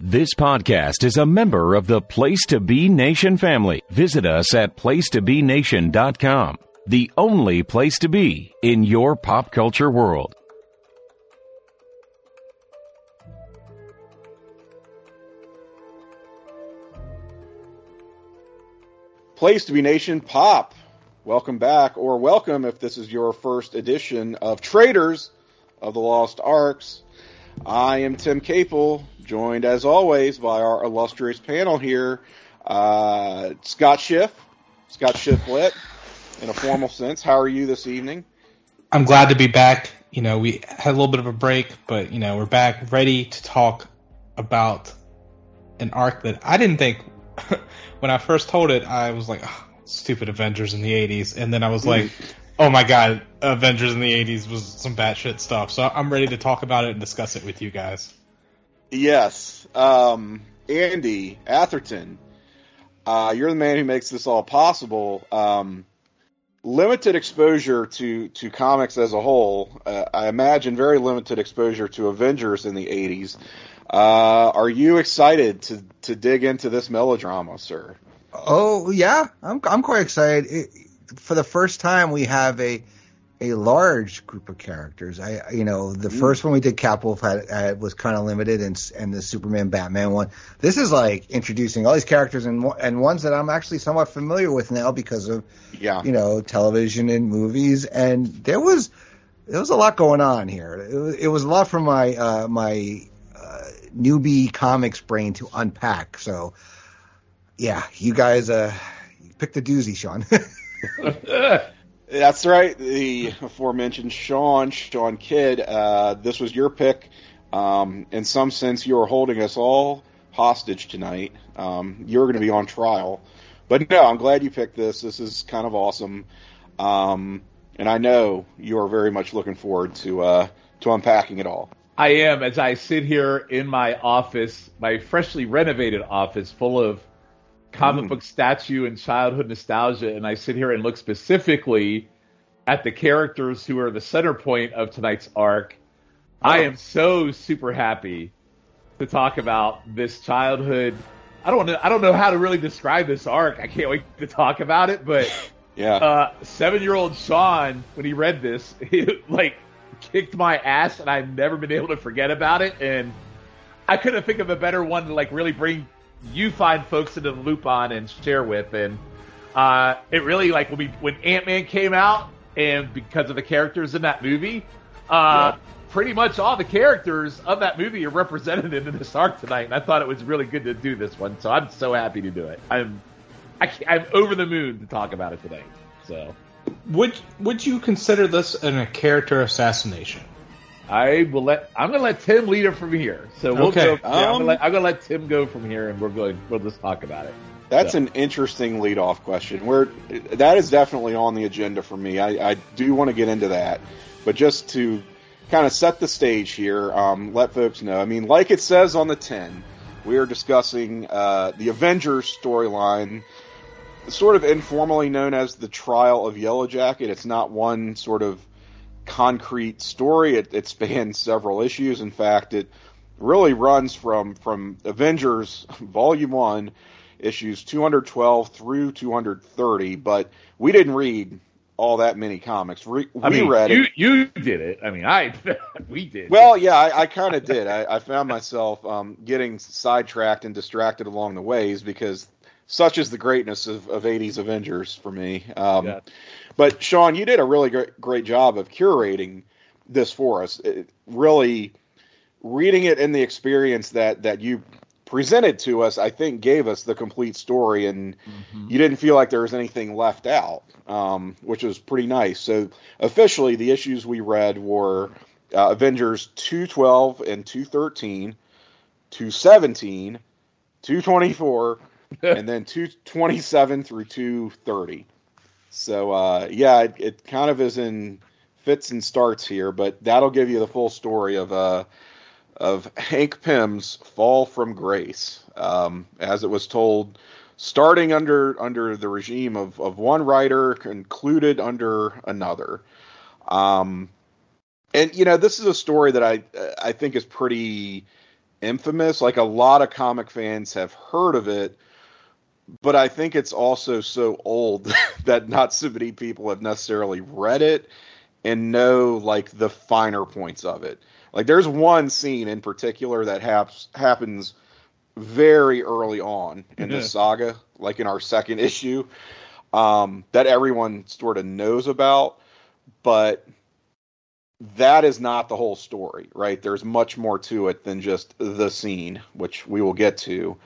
This podcast is a member of the Place to Be Nation family. Visit us at placetobenation.com, the only place to be in your pop culture world. Place to Be Nation Pop. Welcome back, or welcome if this is your first edition of Traders of the Lost Arcs. I am Tim Capel, joined as always by our illustrious panel here, uh, Scott Schiff, Scott Schifflet, in a formal sense. How are you this evening? I'm glad to be back. You know, we had a little bit of a break, but you know, we're back ready to talk about an arc that I didn't think when I first told it, I was like, oh, stupid Avengers in the 80s. And then I was like, oh my god, Avengers in the 80s was some batshit stuff. So I'm ready to talk about it and discuss it with you guys. Yes. Um, Andy Atherton, uh, you're the man who makes this all possible. Um, limited exposure to, to comics as a whole. Uh, I imagine very limited exposure to Avengers in the 80s. Uh, are you excited to, to dig into this melodrama, sir? Oh yeah, I'm I'm quite excited. It, for the first time, we have a a large group of characters. I you know the mm. first one we did, Capwolf had, had was kind of limited, and and the Superman Batman one. This is like introducing all these characters and and ones that I'm actually somewhat familiar with now because of yeah you know television and movies. And there was there was a lot going on here. It was, it was a lot for my uh, my uh, newbie comics brain to unpack. So yeah, you guys uh, pick the doozy, Sean. That's right. The aforementioned Sean, Sean Kidd. Uh, this was your pick. Um, in some sense, you are holding us all hostage tonight. Um, you're going to be on trial. But no, I'm glad you picked this. This is kind of awesome. Um, and I know you are very much looking forward to uh, to unpacking it all. I am as I sit here in my office, my freshly renovated office full of comic mm. book statue and childhood nostalgia, and I sit here and look specifically at the characters who are the center point of tonight's arc. Oh. I am so super happy to talk about this childhood. I don't know. I don't know how to really describe this arc. I can't wait to talk about it. But yeah, uh, seven-year-old Sean, when he read this, he like kicked my ass, and I've never been able to forget about it. And I couldn't think of a better one to like really bring you find folks to loop on and share with. And uh, it really like when we when Ant Man came out, and because of the characters in that movie, uh, yeah. pretty much all the characters of that movie are represented in this arc tonight. And I thought it was really good to do this one, so I'm so happy to do it. I'm I, I'm over the moon to talk about it today. So. Would would you consider this an, a character assassination? I will let. I'm going to let Tim lead it from here. So we'll okay. go. Yeah, um, I'm going to let Tim go from here, and we're going. We'll just talk about it. That's so. an interesting lead-off question. Where that is definitely on the agenda for me. I, I do want to get into that, but just to kind of set the stage here, um, let folks know. I mean, like it says on the tin, we are discussing uh, the Avengers storyline, sort of informally known as the Trial of Yellow Jacket. It's not one sort of concrete story. It, it spans several issues. In fact, it really runs from from Avengers Volume One, issues 212 through 230. But we didn't read all that many comics. we I mean, read you, it. You did it. I mean, I we did. Well, yeah, I, I kind of did. I, I, found myself um, getting sidetracked and distracted along the ways because such is the greatness of, of 80s Avengers for me. Um, yeah. But Sean, you did a really great, great job of curating this for us. It, really reading it in the experience that that you presented to us, I think gave us the complete story, and mm-hmm. you didn't feel like there was anything left out, um, which was pretty nice. So officially, the issues we read were uh, Avengers 212 and 213, 217, 224, and then 227 through 230. So uh, yeah, it, it, kind of is in fits and starts here, but that'll give you the full story of uh, of Hank Pym's fall from grace, um, as it was told, starting under under the regime of, of one writer, concluded under another. Um, and you know, this is a story that I I think is pretty infamous. Like a lot of comic fans have heard of it, but I think it's also so old that not so many people have necessarily read it and know like the finer points of it. Like there's one scene in particular that haps, happens very early on in the saga, like in our second issue, um, that everyone sort of knows about, but that is not the whole story, right? There's much more to it than just the scene, which we will get to.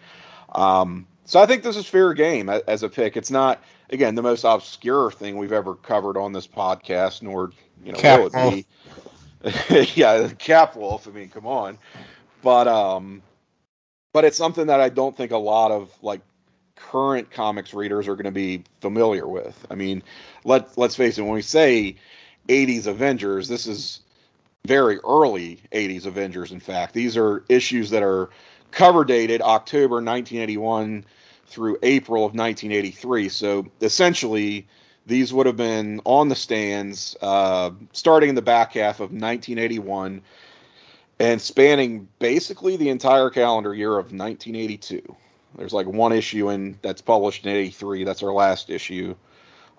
Um, so I think this is fair game as a pick. It's not again the most obscure thing we've ever covered on this podcast, nor you know Cap will it be. yeah, Cap Wolf. I mean, come on, but um, but it's something that I don't think a lot of like current comics readers are going to be familiar with. I mean, let let's face it, when we say 80s Avengers, this is very early 80s Avengers. In fact, these are issues that are cover dated October 1981 through April of 1983. So essentially, these would have been on the stands uh, starting in the back half of 1981 and spanning basically the entire calendar year of 1982. There's like one issue in that's published in 83. That's our last issue.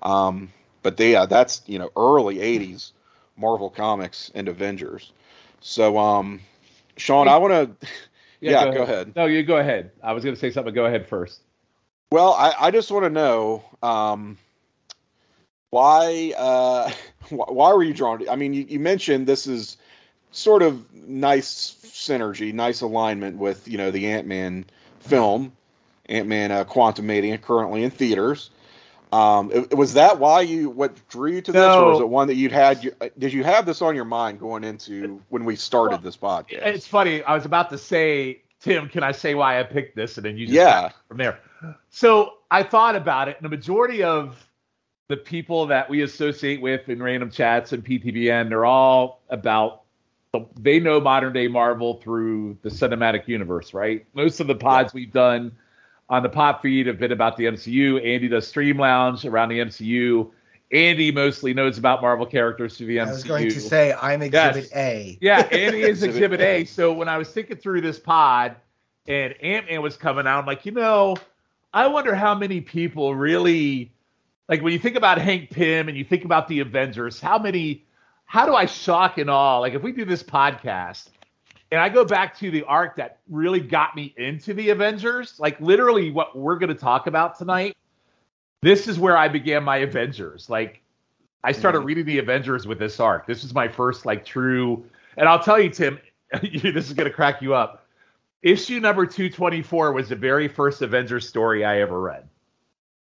Um, but they, yeah, that's you know early 80s Marvel Comics and Avengers. So, um, Sean, I want to. Yeah, yeah, go, ahead. go ahead. No, you go ahead. I was going to say something. Go ahead first. Well, I, I just want to know um, why uh, why were you drawn to? I mean, you, you, mentioned this is sort of nice synergy, nice alignment with you know the Ant Man film, Ant Man uh, Quantumania, currently in theaters. Um, it, was that why you what drew you to this, no. or was it one that you'd had? You, uh, did you have this on your mind going into when we started well, this podcast? It's funny. I was about to say, Tim, can I say why I picked this, and then you just yeah from there. So I thought about it. And the majority of the people that we associate with in random chats and PTBN, they're all about they know modern day Marvel through the cinematic universe, right? Most of the pods we've done on the pop feed have been about the MCU. Andy does Stream Lounge around the MCU. Andy mostly knows about Marvel characters through the MCU. I was going to say I'm Exhibit yes. A. Yeah, Andy is Exhibit A. So when I was thinking through this pod and Ant Man was coming out, I'm like, you know, I wonder how many people really like when you think about Hank Pym and you think about the Avengers, how many how do I shock and awe? Like if we do this podcast and I go back to the arc that really got me into the Avengers, like literally what we're going to talk about tonight. This is where I began my Avengers. Like I started mm-hmm. reading the Avengers with this arc. This is my first like true. And I'll tell you, Tim, this is going to crack you up. Issue number 224 was the very first Avengers story I ever read.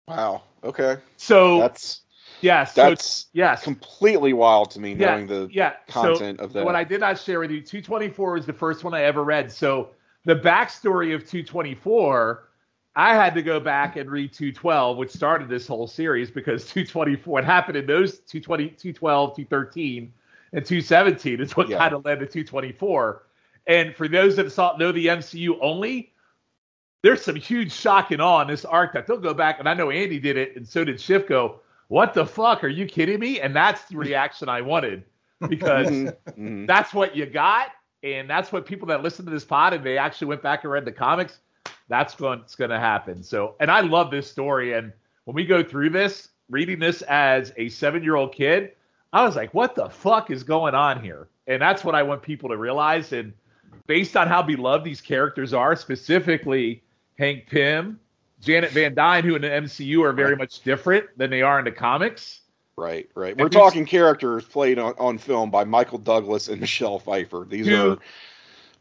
Wow. Okay. So that's Yes, that's so yes, completely wild to me knowing the yeah. content so of that. What I did not share with you, 224 was the first one I ever read. So the backstory of 224, I had to go back and read 212, which started this whole series because 224, what happened in those 220, 212, 213, and 217 is what yeah. kind of led to 224. And for those that saw, know the MCU only, there's some huge shock and awe in this arc that they'll go back, and I know Andy did it, and so did Schiff go, what the fuck? Are you kidding me? And that's the reaction I wanted because mm-hmm. Mm-hmm. that's what you got. And that's what people that listen to this pod and they actually went back and read the comics, that's what's going to happen. So, and I love this story. And when we go through this, reading this as a seven year old kid, I was like, what the fuck is going on here? And that's what I want people to realize. And based on how beloved these characters are, specifically Hank Pym, Janet Van Dyne, who in the MCU are very much different than they are in the comics. Right, right. We're talking characters played on, on film by Michael Douglas and Michelle Pfeiffer. These who, are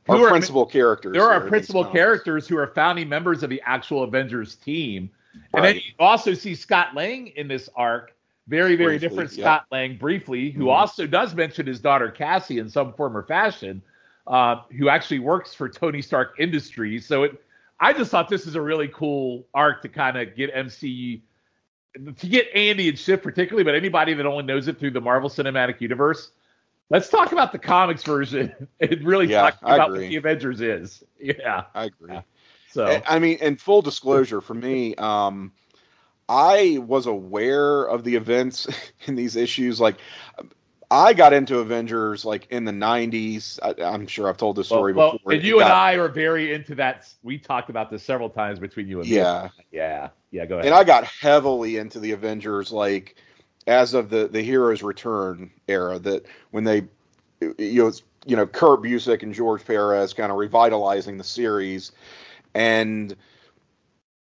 our are, principal characters. There are principal characters who are founding members of the actual Avengers team. And right. then you also see Scott Lang in this arc, very, very briefly, different Scott Lang, briefly, who mm-hmm. also does mention his daughter Cassie in some form or fashion, uh, who actually works for Tony Stark Industries. So it I just thought this is a really cool arc to kind of get MC to get Andy and Schiff particularly, but anybody that only knows it through the Marvel Cinematic Universe. Let's talk about the comics version and really yeah, talk about what the Avengers is. Yeah, I agree. Yeah. So I mean, in full disclosure, for me, um, I was aware of the events in these issues. Like, I got into Avengers like in the '90s. I, am sure I've told this story well, before. and you got, and I are very into that. We talked about this several times between you and yeah, me. Yeah, yeah, Yeah. Go ahead. And I got heavily into the Avengers like as of the the Heroes Return era. That when they you know you know Kurt Busiek and George Perez kind of revitalizing the series, and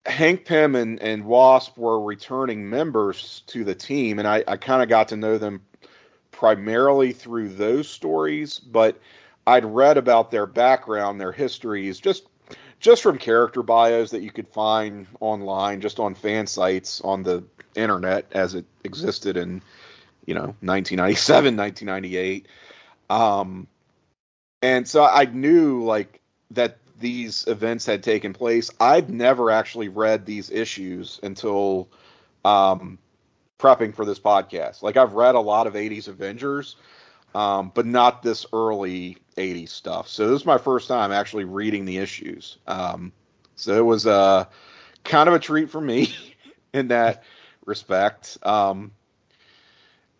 Hank Pym and, and Wasp were returning members to the team, and I, I kind of got to know them primarily through those stories, but I'd read about their background, their histories, just just from character bios that you could find online, just on fan sites on the internet as it existed in, you know, 1997, 1998. Um, and so I knew like that these events had taken place. I'd never actually read these issues until um, prepping for this podcast. Like I've read a lot of 80s Avengers, um, but not this early 80s stuff. So this is my first time actually reading the issues. Um, so it was uh, kind of a treat for me in that respect. Um,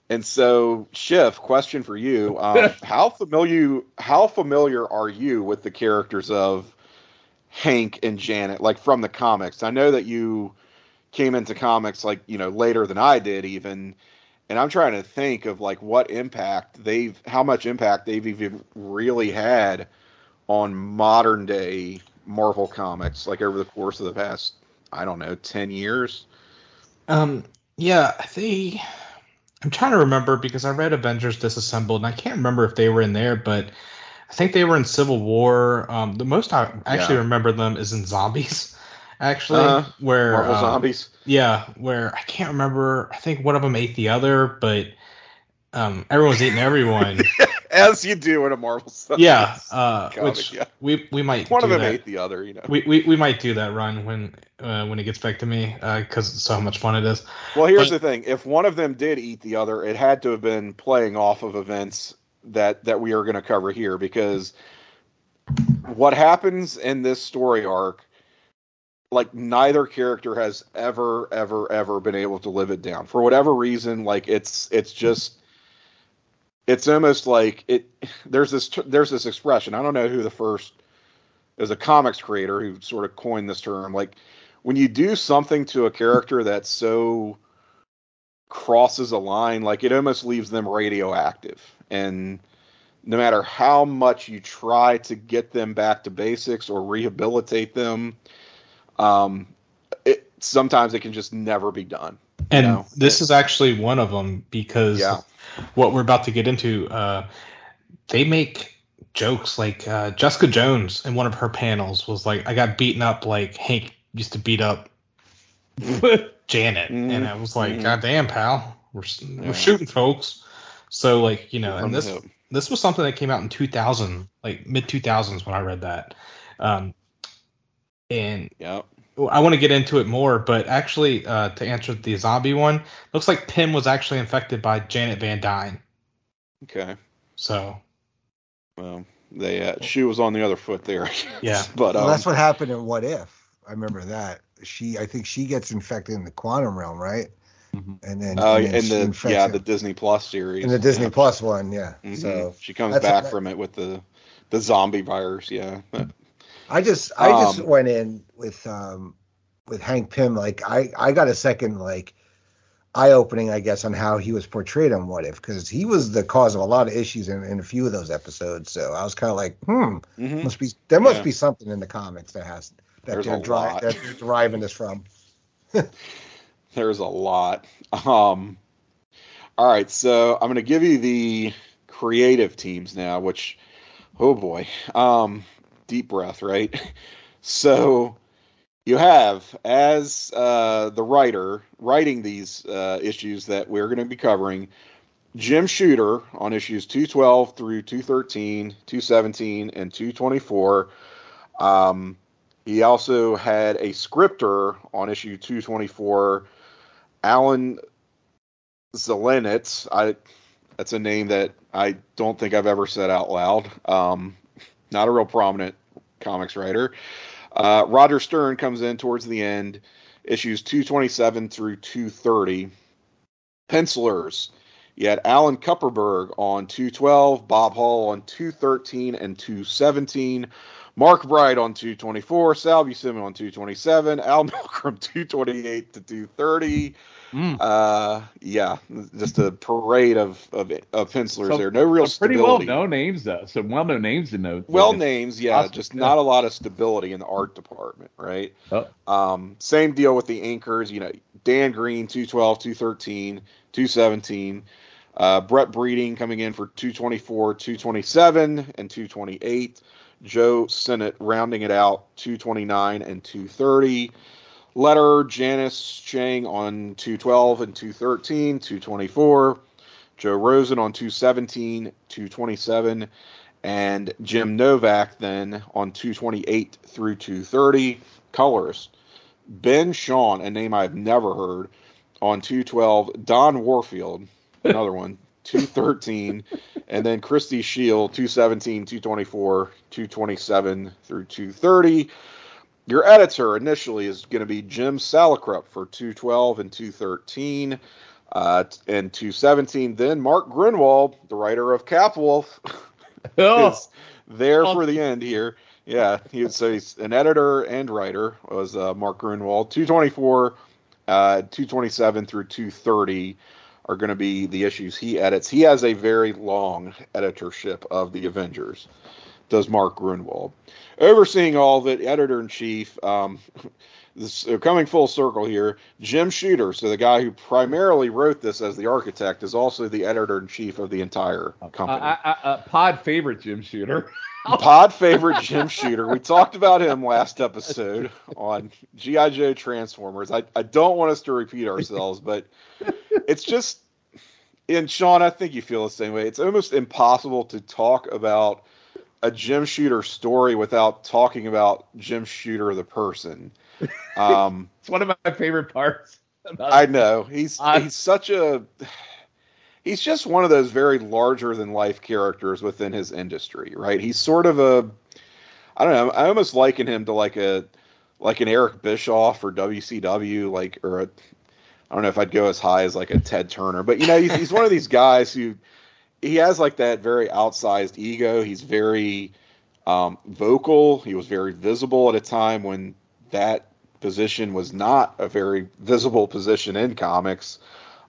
and so, Schiff, question for you: um, How familiar how familiar are you with the characters of Hank and Janet, like from the comics? I know that you came into comics like you know later than I did, even. And I'm trying to think of like what impact they've, how much impact they've even really had on modern day Marvel comics, like over the course of the past, I don't know, ten years. Um, yeah, they I'm trying to remember because I read Avengers Disassembled and I can't remember if they were in there, but I think they were in Civil War. Um, the most I actually yeah. remember them is in Zombies, actually, uh, where Marvel um, Zombies. Yeah, where I can't remember. I think one of them ate the other, but um, everyone's eating everyone. As you do in a Marvel stuff. Yeah, uh, comic, which yeah. we we might one of them that. ate the other. You know, we, we we might do that run when uh, when it gets back to me because uh, so much fun it is. Well, here's but, the thing: if one of them did eat the other, it had to have been playing off of events that that we are going to cover here because what happens in this story arc like neither character has ever ever ever been able to live it down. For whatever reason like it's it's just it's almost like it there's this there's this expression i don't know who the first is a comics creator who sort of coined this term like when you do something to a character that so crosses a line like it almost leaves them radioactive. And no matter how much you try to get them back to basics or rehabilitate them um it sometimes it can just never be done and know? this is actually one of them because yeah what we're about to get into, uh, they make jokes like uh, Jessica Jones in one of her panels was like, "I got beaten up like Hank used to beat up Janet," mm-hmm. and I was like, mm-hmm. "God damn, pal, we're we're shooting folks." So like you know, and this this was something that came out in 2000, like mid 2000s when I read that. Um, and yep. I want to get into it more, but actually, uh, to answer the zombie one, looks like Pym was actually infected by Janet Van Dyne. Okay. So. Well, they uh, she was on the other foot there. Yeah. but um, well, that's what happened in What If. I remember that. She, I think she gets infected in the quantum realm, right? Mm-hmm. And then, uh, and then the yeah, him. the Disney Plus series. In the Disney yeah. Plus one, yeah. Mm-hmm. So she comes back from it with the the zombie virus, yeah. I just I just um, went in with um with Hank Pym like I I got a second like eye opening I guess on how he was portrayed on What If because he was the cause of a lot of issues in, in a few of those episodes. So I was kind of like, hmm, mm-hmm. must be there must yeah. be something in the comics that has that There's they're, dri- that they're deriving this from. There's a lot. Um, all right, so I'm going to give you the creative teams now, which, oh boy. Um, deep breath, right? So you have, as uh, the writer writing these uh, issues that we're going to be covering, Jim Shooter on issues 212 through 213, 217, and 224. Um, he also had a scripter on issue 224, Alan Zelenetz. I that's a name that I don't think I've ever said out loud. Um, not a real prominent comics writer. Uh, Roger Stern comes in towards the end, issues 227 through 230. Pencilers, You had Alan Kupperberg on 212, Bob Hall on 213 and 217, Mark Bright on 224, Sal Buscema on 227, Al Milgrom 228 to 230. Mm. Uh, yeah, just a parade of of, of pencilers so, there. No real pretty well known names though. Some well known names to know. Well names, yeah. Awesome. Just not a lot of stability in the art department, right? Oh. Um, same deal with the inkers. You know, Dan Green 212, 213, 217. Uh, Brett Breeding coming in for 224, 227, and 228. Joe Sinnott rounding it out 229 and 230. Letter Janice Chiang on 212 and 213, 224. Joe Rosen on 217, 227. And Jim Novak then on 228 through 230. Colors. Ben Sean, a name I've never heard, on 212. Don Warfield, another one, 213. and then Christie Scheele, 217, 224, 227 through 230. Your editor initially is going to be Jim Salicrup for 212 and 213 uh, and 217. Then Mark Gruenwald, the writer of Capwolf, oh. is there oh. for the end here. Yeah, he so he's an editor and writer was uh, Mark Gruenwald. 224, uh, 227 through 230 are going to be the issues he edits. He has a very long editorship of the Avengers. Does Mark Gruenwald. overseeing all of it, editor in chief. Um, this, uh, coming full circle here, Jim Shooter, so the guy who primarily wrote this as the architect, is also the editor in chief of the entire uh, company. Uh, uh, uh, pod favorite Jim Shooter. pod favorite Jim Shooter. We talked about him last episode on GI Joe Transformers. I, I don't want us to repeat ourselves, but it's just and Sean, I think you feel the same way. It's almost impossible to talk about a Jim Shooter story without talking about Jim Shooter the person. Um, it's one of my favorite parts. I know he's uh, he's such a he's just one of those very larger than life characters within his industry, right? He's sort of a I don't know. I almost liken him to like a like an Eric Bischoff or WCW, like or a I don't know if I'd go as high as like a Ted Turner, but you know he's, he's one of these guys who he has like that very outsized ego. He's very um, vocal. He was very visible at a time when that position was not a very visible position in comics.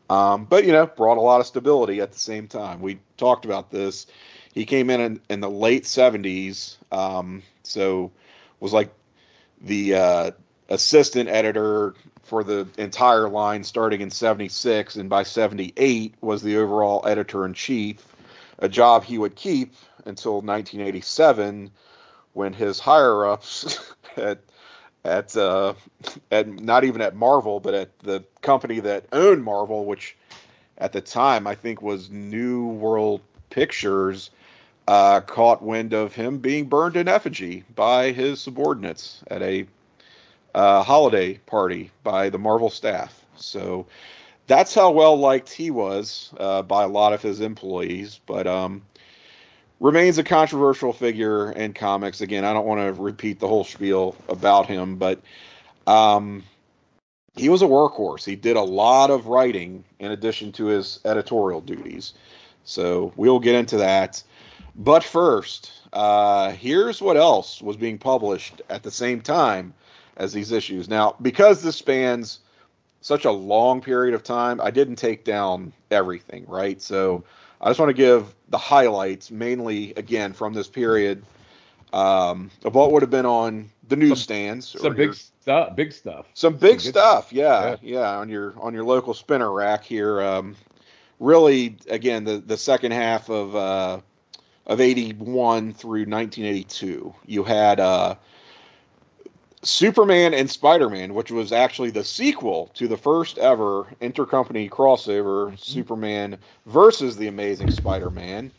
Um, but you know, brought a lot of stability at the same time. We talked about this. He came in in, in the late '70s, um, so was like the uh, assistant editor for the entire line starting in 76 and by 78 was the overall editor in chief a job he would keep until 1987 when his higher ups at at uh, at not even at Marvel but at the company that owned Marvel which at the time I think was New World Pictures uh, caught wind of him being burned in effigy by his subordinates at a uh, holiday party by the Marvel staff. So that's how well liked he was uh, by a lot of his employees. But um, remains a controversial figure in comics. Again, I don't want to repeat the whole spiel about him, but um, he was a workhorse. He did a lot of writing in addition to his editorial duties. So we'll get into that. But first, uh, here's what else was being published at the same time as these issues. Now, because this spans such a long period of time, I didn't take down everything, right? So I just want to give the highlights, mainly again from this period, um, of what would have been on the newsstands. Some, some big stuff. Big stuff. Some big some stuff. Yeah, yeah, yeah, On your on your local spinner rack here. Um, really, again, the the second half of uh, of '81 through 1982, you had. Uh, Superman and Spider Man, which was actually the sequel to the first ever intercompany crossover, mm-hmm. Superman versus the Amazing Spider Man.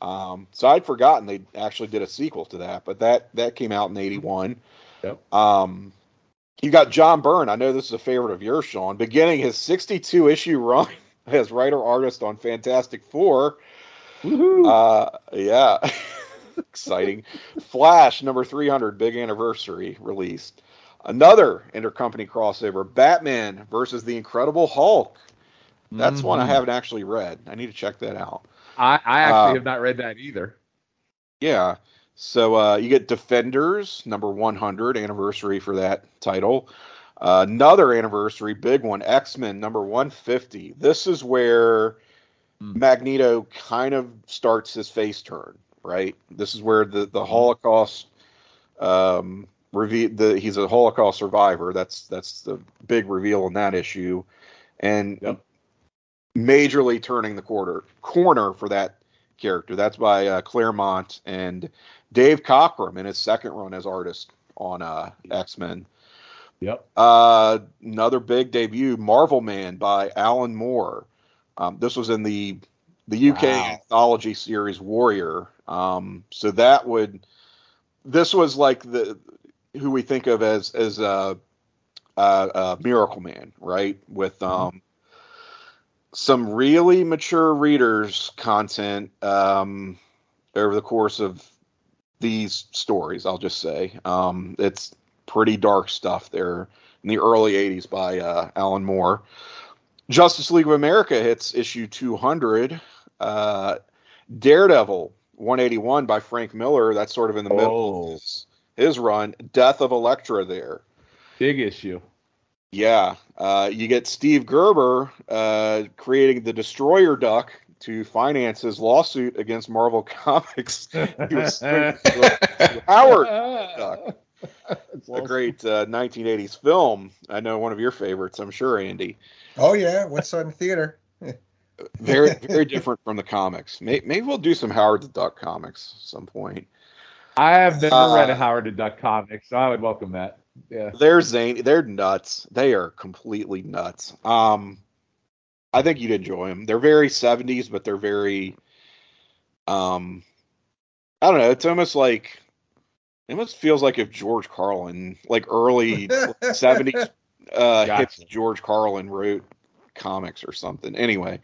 Um, so I'd forgotten they actually did a sequel to that, but that that came out in '81. Yep. Um, you got John Byrne. I know this is a favorite of yours, Sean. Beginning his 62 issue run as writer artist on Fantastic Four. Uh, yeah. Exciting. Flash number 300, big anniversary released. Another intercompany crossover, Batman versus the Incredible Hulk. That's mm-hmm. one I mm-hmm. haven't actually read. I need to check that out. I, I actually uh, have not read that either. Yeah. So uh, you get Defenders number 100 anniversary for that title. Uh, another anniversary, big one, X Men number 150. This is where mm. Magneto kind of starts his face turn, right? This is where the the Holocaust um, reveal. The he's a Holocaust survivor. That's that's the big reveal in that issue, and yep. majorly turning the quarter corner for that character. That's by uh, Claremont and Dave Cockrum in his second run as artist on uh, X Men. Yep. Uh, another big debut, Marvel Man by Alan Moore. Um, this was in the the UK wow. anthology series Warrior. Um, so that would this was like the who we think of as as a, a, a Miracle Man, right? With mm-hmm. um, mm-hmm. some really mature readers content um, over the course of these stories. I'll just say um, it's pretty dark stuff there in the early 80s by uh, Alan Moore. Justice League of America hits issue 200. Uh, Daredevil 181 by Frank Miller. That's sort of in the middle of his, his run. Death of Elektra there. Big issue. Yeah. Uh, you get Steve Gerber uh, creating the Destroyer Duck to finance his lawsuit against Marvel Comics. he was Howard Duck a great uh, 1980s film. I know one of your favorites, I'm sure, Andy. Oh yeah, what's on theater? very very different from the comics. Maybe, maybe, we'll do some Howard the Duck comics at some point. I have never uh, read a Howard the Duck comic, so I would welcome that. Yeah, they're zany. They're nuts. They are completely nuts. Um, I think you'd enjoy them. They're very 70s, but they're very, um, I don't know. It's almost like it almost feels like if George Carlin, like early seventies, uh, gotcha. George Carlin wrote comics or something. Anyway,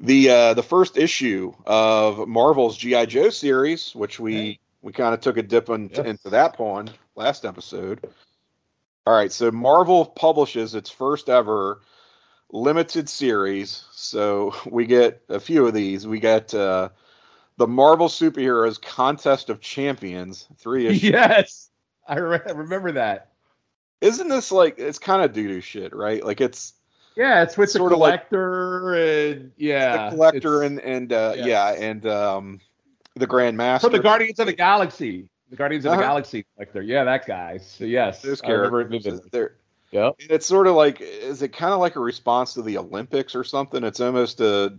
the uh, the first issue of Marvel's GI Joe series, which we hey. we kind of took a dip in, into that pond last episode. All right, so Marvel publishes its first ever limited series. So we get a few of these. We get uh, the Marvel Superheroes Contest of Champions, three issues. Yes, I re- remember that. Isn't this like it's kind of doo doo shit, right? Like it's yeah, it's with sort the collector like, and yeah, the collector and and uh, yes. yeah, and um, the Grand Master from the Guardians of the Galaxy, the Guardians of uh-huh. the Galaxy collector. Yeah, that guy. So yes, those characters. They're, It's sort of like, is it kind of like a response to the Olympics or something? It's almost a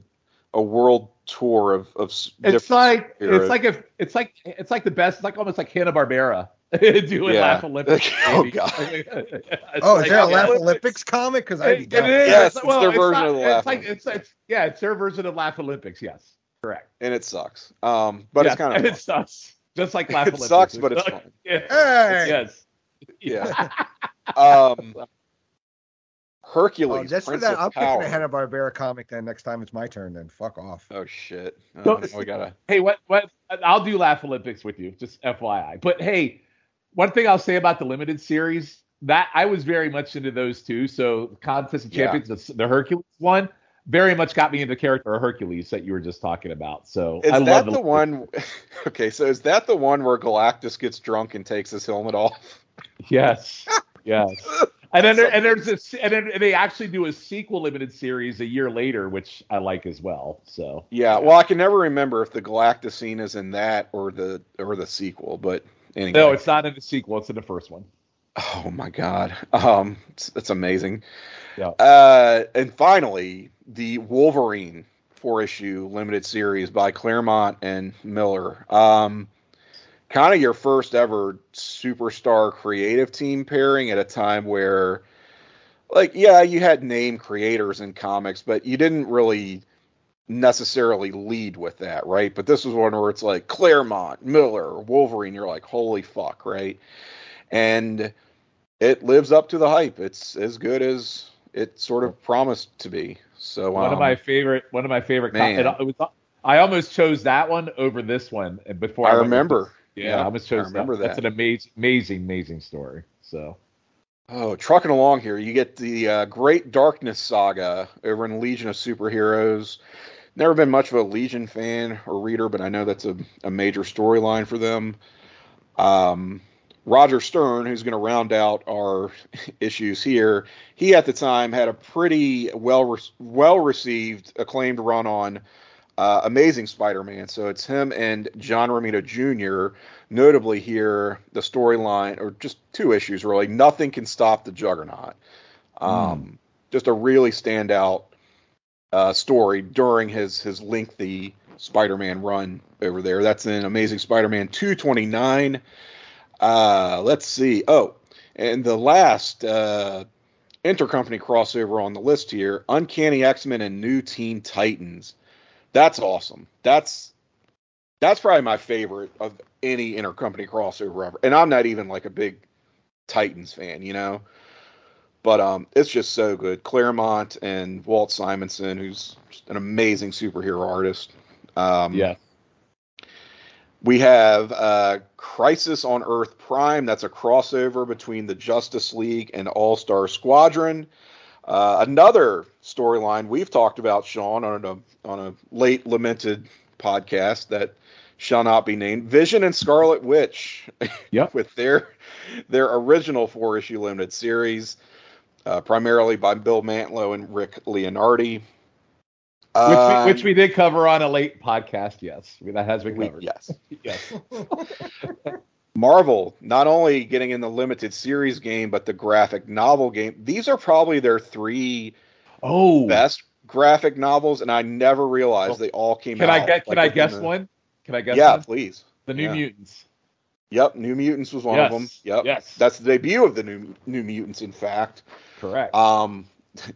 a world tour of of. It's like it's like if it's like it's like the best. It's like almost like Hanna Barbera doing yeah. Laugh Olympics. oh god. oh, like, is there a Laugh Olympics comic? Because I it, it is. Yes, it's well, their version not, of the Laugh. It's like it's, it's yeah, it's their version of Laugh Olympics. Yes, correct. And it sucks. Um, but it's kind of it sucks. Just like Laugh it Olympics. It sucks, but it's fun. Yeah. Hey. Yes. Yeah. um. Hercules. Oh, just Prince for that, I'm Power. picking a Hanna Barbera comic. Then next time it's my turn. Then fuck off. Oh shit. Oh, we gotta. Hey, what? What? I'll do Laugh Olympics with you. Just FYI. But hey, one thing I'll say about the limited series that I was very much into those two. So Contest of Champions, yeah. the, the, Hercules one, very much got me into the character of Hercules that you were just talking about. So is I that the, the one? Okay, so is that the one where Galactus gets drunk and takes his helmet off? Yes. yes. And then, there, and there's this, and then they actually do a sequel limited series a year later, which I like as well. So yeah, well, I can never remember if the Galactus scene is in that or the or the sequel, but anyway. No, it's not in the sequel. It's in the first one. Oh my god, um, it's, it's amazing. Yeah. Uh, and finally, the Wolverine four issue limited series by Claremont and Miller. Um, kind of your first ever superstar creative team pairing at a time where like yeah you had name creators in comics but you didn't really necessarily lead with that right but this was one where it's like claremont miller wolverine you're like holy fuck right and it lives up to the hype it's as good as it sort of promised to be so one um, of my favorite one of my favorite man. Com- it, was, I almost chose that one over this one before I, I remember yeah, yeah I was chose I remember that. that. That's an amazing, amazing, amazing story. So, Oh, trucking along here, you get the uh, Great Darkness saga over in Legion of Superheroes. Never been much of a Legion fan or reader, but I know that's a, a major storyline for them. Um, Roger Stern, who's going to round out our issues here, he at the time had a pretty well re- well received, acclaimed run on uh, Amazing Spider-Man. So it's him and John Romita Jr. Notably here, the storyline, or just two issues really. Nothing can stop the Juggernaut. Um, mm. Just a really standout uh, story during his his lengthy Spider-Man run over there. That's in Amazing Spider-Man 229. Uh, let's see. Oh, and the last uh, intercompany crossover on the list here: Uncanny X-Men and New Teen Titans. That's awesome. That's that's probably my favorite of any intercompany crossover ever. And I'm not even like a big Titans fan, you know. But um, it's just so good. Claremont and Walt Simonson, who's an amazing superhero artist. Um, yeah. We have uh, Crisis on Earth Prime. That's a crossover between the Justice League and All Star Squadron. Uh, another storyline we've talked about, Sean, on a on a late lamented podcast that shall not be named. Vision and Scarlet Witch. Yep. with their their original four issue limited series, uh, primarily by Bill Mantlo and Rick Leonardi. Which, um, we, which we did cover on a late podcast. Yes, that has been covered. We, yes. yes. Marvel not only getting in the limited series game, but the graphic novel game. These are probably their three oh best graphic novels, and I never realized well, they all came can out. I get? Can I guess the, one? Can I guess? Yeah, one? please. The New yeah. Mutants. Yep, New Mutants was one yes. of them. Yep. Yes. That's the debut of the New New Mutants, in fact. Correct. Um,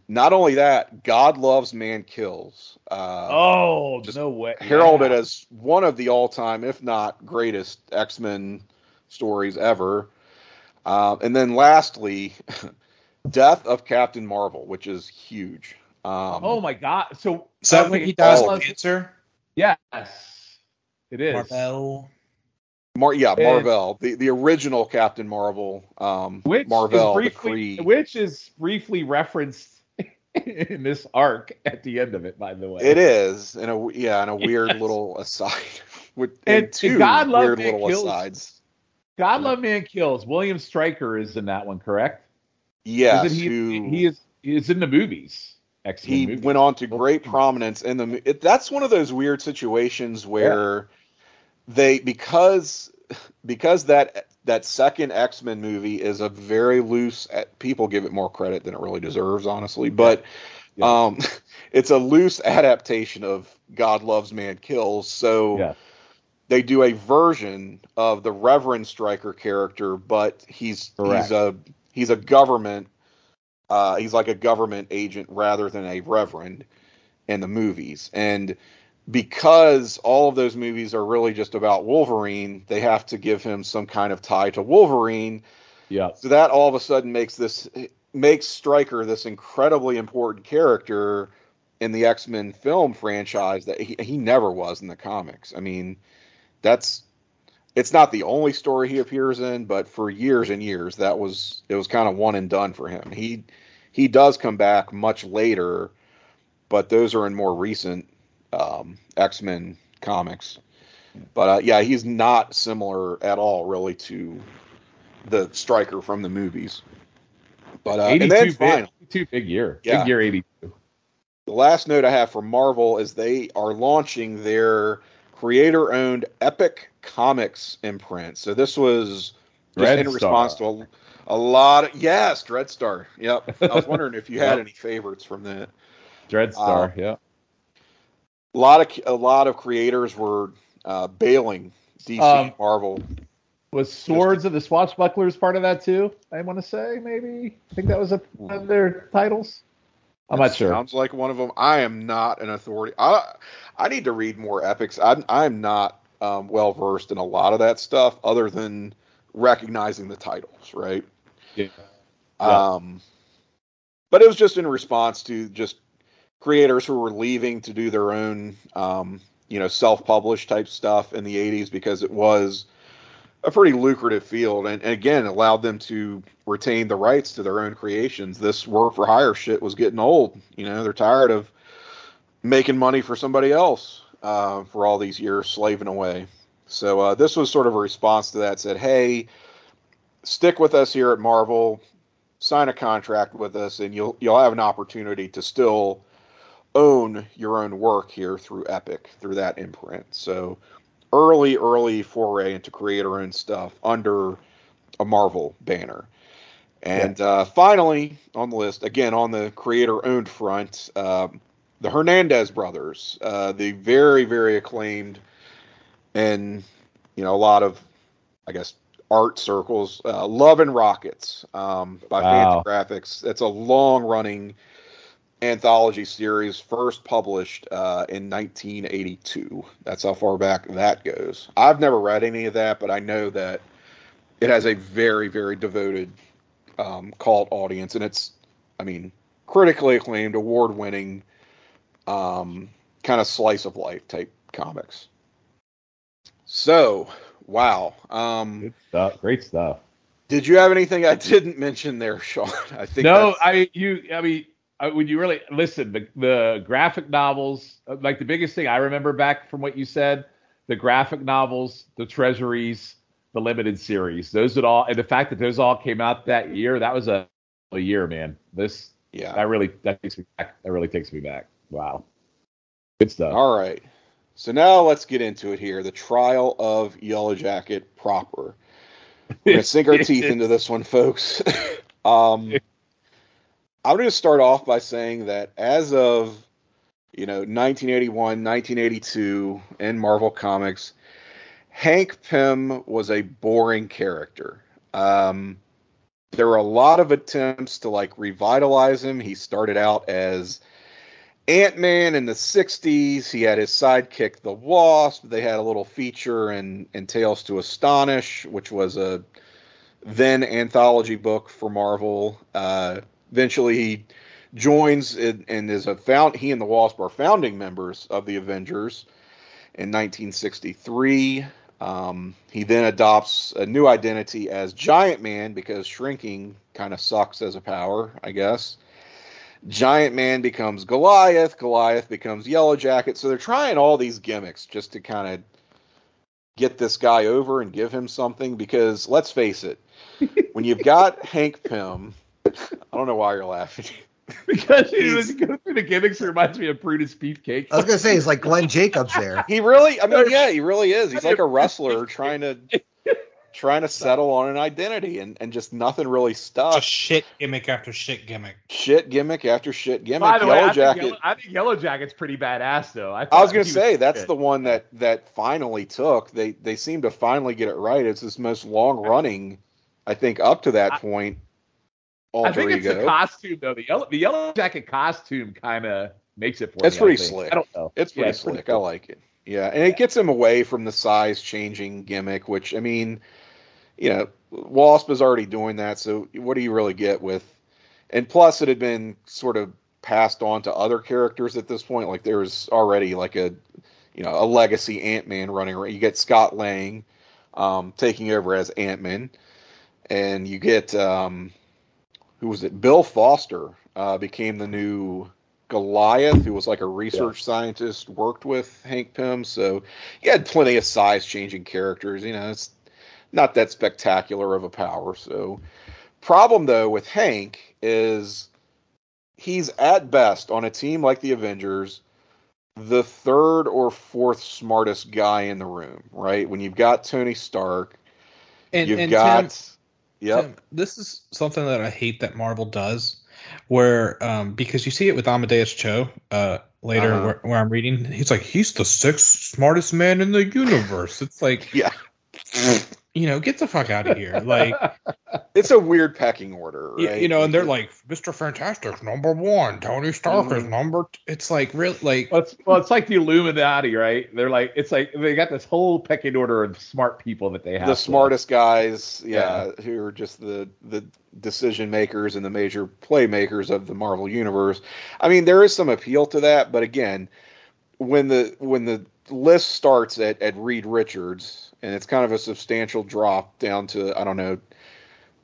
not only that, God Loves Man Kills. Uh, oh, just no way! Heralded yeah. as one of the all-time, if not greatest, X-Men stories ever. Uh, and then lastly, Death of Captain Marvel, which is huge. Um, oh my god! So is that when he dies of cancer? Yes, it is. Marvel. Mar- yeah, Marvel, the, the original Captain Marvel, um, which Marvel, briefly, which is briefly referenced in this arc at the end of it. By the way, it is in a yeah, in a weird yes. little aside with and, two and God weird little kills, asides. God Love Man Kills. William Stryker is in that one, correct? Yes. He, who, he is he is in the movies. X-Men he movies. went on to great prominence in the. It, that's one of those weird situations where yeah. They because because that that second X Men movie is a very loose. People give it more credit than it really deserves, honestly. But yeah. um, it's a loose adaptation of God Loves Man Kills. So. Yeah they do a version of the Reverend Stryker character, but he's Correct. he's a he's a government uh, he's like a government agent rather than a reverend in the movies. And because all of those movies are really just about Wolverine, they have to give him some kind of tie to Wolverine. Yeah. So that all of a sudden makes this makes Stryker this incredibly important character in the X Men film franchise that he, he never was in the comics. I mean, that's it's not the only story he appears in, but for years and years that was it was kind of one and done for him. He he does come back much later, but those are in more recent um, X Men comics. But uh, yeah, he's not similar at all, really, to the Stryker from the movies. But uh, 82 and then big, big year, yeah. big year, eighty two. The last note I have for Marvel is they are launching their creator owned Epic Comics imprint. So this was just Red in response to a, a, lot of yes, Dreadstar. Yep. I was wondering if you had any favorites from that. Dreadstar, uh, yeah. A lot of a lot of creators were uh, bailing DC um, Marvel. Was Swords of the Swashbucklers part of that too? I want to say maybe. I think that was a, one of their titles. I'm not sure. Sounds like one of them. I am not an authority. I I need to read more epics. I'm I'm not um, well versed in a lot of that stuff, other than recognizing the titles, right? Yeah. Um, but it was just in response to just creators who were leaving to do their own, um, you know, self-published type stuff in the '80s because it was a pretty lucrative field, and, and, again allowed them to retain the rights to their own creations. This work for hire shit was getting old. You know, they're tired of making money for somebody else uh, for all these years slaving away. So uh, this was sort of a response to that. Said, hey, stick with us here at Marvel, sign a contract with us, and you'll you'll have an opportunity to still own your own work here through Epic, through that imprint. So early, early foray into creator owned stuff under a Marvel banner. And yeah. uh, finally on the list, again on the creator owned front, um, the Hernandez brothers, uh, the very, very acclaimed and you know a lot of, I guess, art circles. Uh, Love and Rockets um, by wow. Fantagraphics. It's a long running anthology series first published uh, in 1982. That's how far back that goes. I've never read any of that, but I know that it has a very, very devoted um, cult audience, and it's, I mean, critically acclaimed, award winning, um, kind of slice of life type comics. So, wow. Um, Good stuff. Great stuff. Did you have anything I didn't mention there, Sean? I think no. I you. I mean, when you really listen, the, the graphic novels, uh, like the biggest thing I remember back from what you said, the graphic novels, the treasuries, the limited series, those that all, and the fact that those all came out that year, that was a, a year, man. This, yeah, that really, that takes me back. That really takes me back. Wow. Good stuff. All right. So now let's get into it here. The trial of Yellow Jacket proper. We're gonna sink our teeth into this one, folks. um, I'm going to start off by saying that as of you know 1981, 1982 in Marvel Comics, Hank Pym was a boring character. Um, there were a lot of attempts to like revitalize him. He started out as Ant Man in the 60s. He had his sidekick, the Wasp. They had a little feature in, in Tales to Astonish, which was a then anthology book for Marvel. Uh, Eventually, he joins and is a found. He and the Wasp are founding members of the Avengers in 1963. Um, he then adopts a new identity as Giant Man because shrinking kind of sucks as a power, I guess. Giant Man becomes Goliath. Goliath becomes Yellow Jacket. So they're trying all these gimmicks just to kind of get this guy over and give him something because let's face it, when you've got Hank Pym I don't know why you're laughing. because he was going through the gimmicks it reminds me of Brutus Beefcake. I was gonna say he's like Glenn Jacobs there. he really, I mean, yeah, he really is. He's like a wrestler trying to trying to settle on an identity, and and just nothing really stuck. Just shit gimmick after shit gimmick. Shit gimmick after shit gimmick. By the Yellow way, I Jacket. Think Yellow, I think Yellow Jacket's pretty badass, though. I, I was gonna say was that's shit. the one that that finally took. They they seem to finally get it right. It's his most long running. I think up to that I, point I think it's ego. the costume though. The yellow the yellow jacket costume kind of makes it for it's me. pretty slick. I don't know. It's pretty yeah, it's slick. Pretty cool. I like it. Yeah, and yeah. it gets him away from the size changing gimmick, which I mean, you know, Wasp is already doing that. So what do you really get with? And plus, it had been sort of passed on to other characters at this point. Like there was already like a, you know, a legacy Ant Man running around. You get Scott Lang um, taking over as Ant Man, and you get um, who was it? Bill Foster uh, became the new Goliath, who was like a research yeah. scientist, worked with Hank Pym. So he had plenty of size changing characters. You know, it's not that spectacular of a power. So, problem though with Hank is he's at best on a team like the Avengers the third or fourth smartest guy in the room, right? When you've got Tony Stark, and, you've and got Tim, Yep. Tim, this is something that I hate that Marvel does, where um, because you see it with Amadeus Cho uh, later, uh-huh. where, where, I'm reading, he's like, he's the sixth smartest man in the universe. It's like, yeah, you know, get the fuck out of here. Like, it's a weird pecking order, right? You know, and they're like, Mr. Fantastic number one, Tony Stark mm-hmm. is number. T-. It's like really like, well it's, well, it's like the Illuminati, right? They're like, it's like they got this whole pecking order of smart people that they have. The smartest guys, yeah, yeah, who are just the the decision makers and the major playmakers of the Marvel universe. I mean, there is some appeal to that, but again, when the when the list starts at, at Reed Richards, and it's kind of a substantial drop down to I don't know,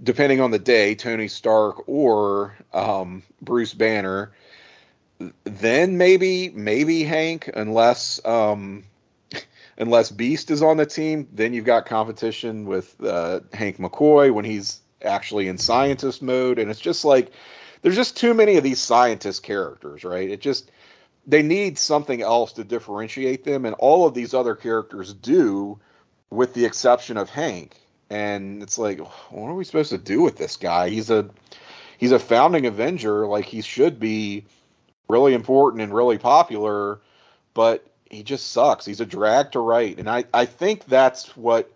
depending on the day, Tony Stark or um, Bruce Banner. Then maybe maybe Hank, unless um, unless Beast is on the team, then you've got competition with uh, Hank McCoy when he's actually in scientist mode, and it's just like there's just too many of these scientist characters, right? It just they need something else to differentiate them, and all of these other characters do, with the exception of Hank. And it's like, what are we supposed to do with this guy? He's a he's a founding Avenger, like he should be really important and really popular, but he just sucks. He's a drag to write, and I I think that's what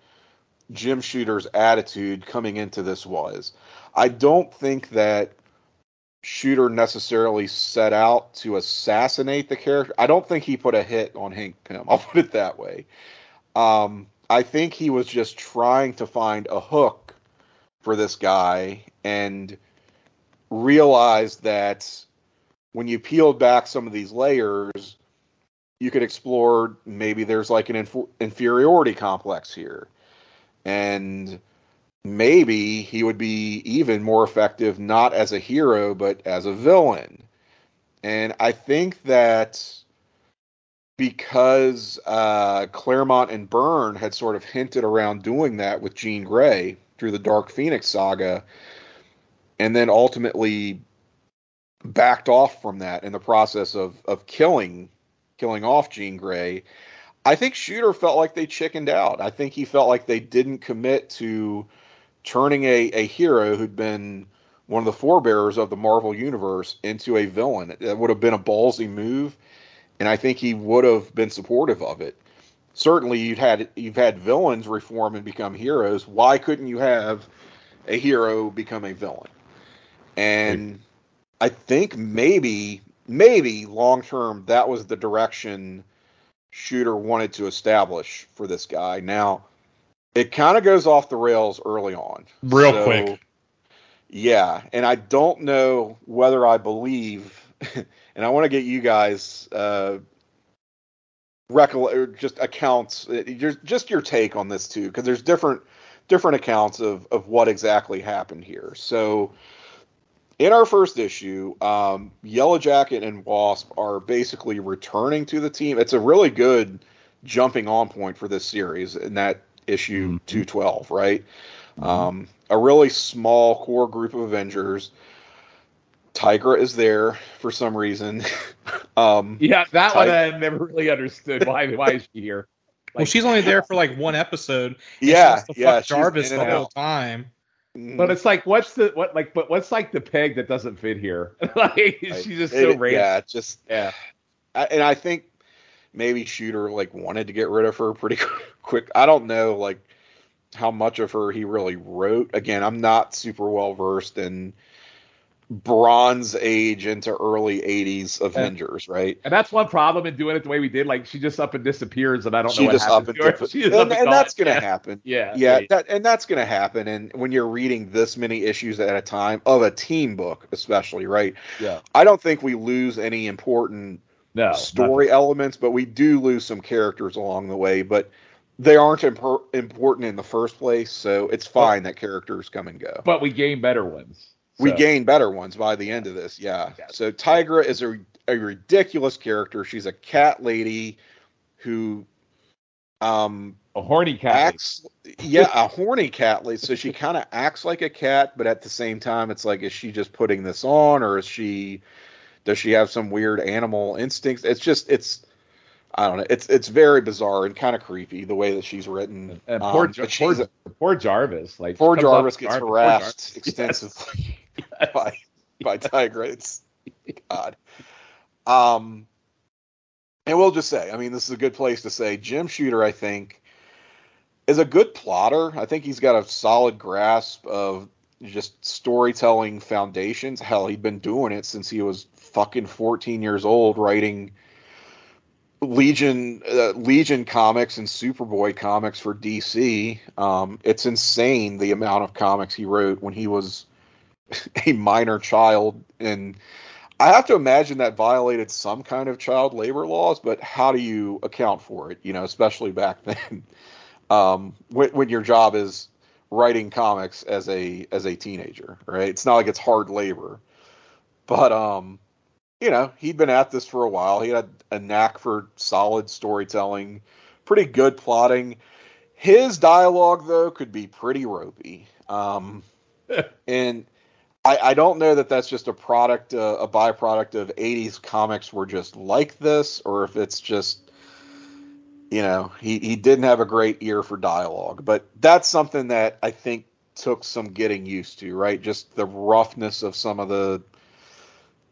Jim Shooter's attitude coming into this was. I don't think that Shooter necessarily set out to assassinate the character. I don't think he put a hit on Hank Pym. I'll put it that way. Um, I think he was just trying to find a hook for this guy and realized that when you peeled back some of these layers, you could explore maybe there's like an inf- inferiority complex here. And maybe he would be even more effective not as a hero but as a villain. And I think that because uh, Claremont and Byrne had sort of hinted around doing that with Jean Grey through the Dark Phoenix saga, and then ultimately backed off from that in the process of of killing killing off Jean Grey. I think Shooter felt like they chickened out. I think he felt like they didn't commit to turning a, a hero who'd been one of the forebearers of the Marvel universe into a villain. That would have been a ballsy move, and I think he would have been supportive of it. Certainly, you've had you've had villains reform and become heroes. Why couldn't you have a hero become a villain? And I think maybe maybe long term that was the direction Shooter wanted to establish for this guy. Now, it kind of goes off the rails early on. Real so, quick. Yeah, and I don't know whether I believe, and I want to get you guys uh, recollect just accounts, uh, just your take on this too, because there's different different accounts of of what exactly happened here. So. In our first issue, um, Yellow Jacket and Wasp are basically returning to the team. It's a really good jumping on point for this series, and that issue mm-hmm. 212, right? Mm-hmm. Um, a really small core group of Avengers. Tigra is there for some reason. um, yeah, that Ty- one I never really understood. Why? Why is she here? Like, well, she's only there for like one episode. Yeah, yeah. Jarvis the whole out. time. Mm-hmm. But it's like, what's the what like? But what's like the peg that doesn't fit here? like, she's just so random. Yeah, just yeah. I, and I think maybe Shooter like wanted to get rid of her pretty quick. I don't know like how much of her he really wrote. Again, I'm not super well versed in Bronze Age into early '80s Avengers, and, right? And that's one problem in doing it the way we did. Like she just up and disappears, and I don't she know just up and, and, and, and that's going to yeah. happen. Yeah, yeah, that and that's going to happen. And when you're reading this many issues at a time of a team book, especially, right? Yeah, I don't think we lose any important no, story nothing. elements, but we do lose some characters along the way. But they aren't imp- important in the first place, so it's fine that characters come and go. But we gain better ones. So. We gain better ones by the end of this, yeah. So Tigra is a, a ridiculous character. She's a cat lady who um a horny cat acts yeah a horny cat lady so she kind of acts like a cat but at the same time it's like is she just putting this on or is she does she have some weird animal instincts? It's just it's I don't know. It's it's very bizarre and kind of creepy the way that she's written. And poor, um, poor, poor, Jarvis, like poor Jarvis gets Jarvis, harassed Jarvis. extensively yes. by by Tigra. It's God. Um, and we'll just say, I mean, this is a good place to say Jim Shooter. I think is a good plotter. I think he's got a solid grasp of just storytelling foundations. Hell, he'd been doing it since he was fucking 14 years old, writing Legion uh, Legion comics and Superboy comics for DC. Um, it's insane the amount of comics he wrote when he was a minor child, and I have to imagine that violated some kind of child labor laws, but how do you account for it? You know, especially back then, um, when, when your job is writing comics as a as a teenager, right? It's not like it's hard labor, but um, you know, he'd been at this for a while. He had a knack for solid storytelling, pretty good plotting. His dialogue, though, could be pretty ropey. Um, and I, I, don't know that that's just a product, uh, a byproduct of 80s comics were just like this, or if it's just, you know, he, he didn't have a great ear for dialogue. But that's something that I think took some getting used to, right? Just the roughness of some of the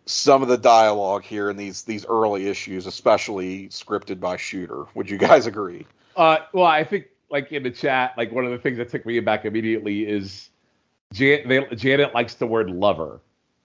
some of the dialogue here in these these early issues, especially scripted by Shooter. Would you guys agree? Uh, well, I think like in the chat, like one of the things that took me back immediately is Jan- they, Janet likes the word lover.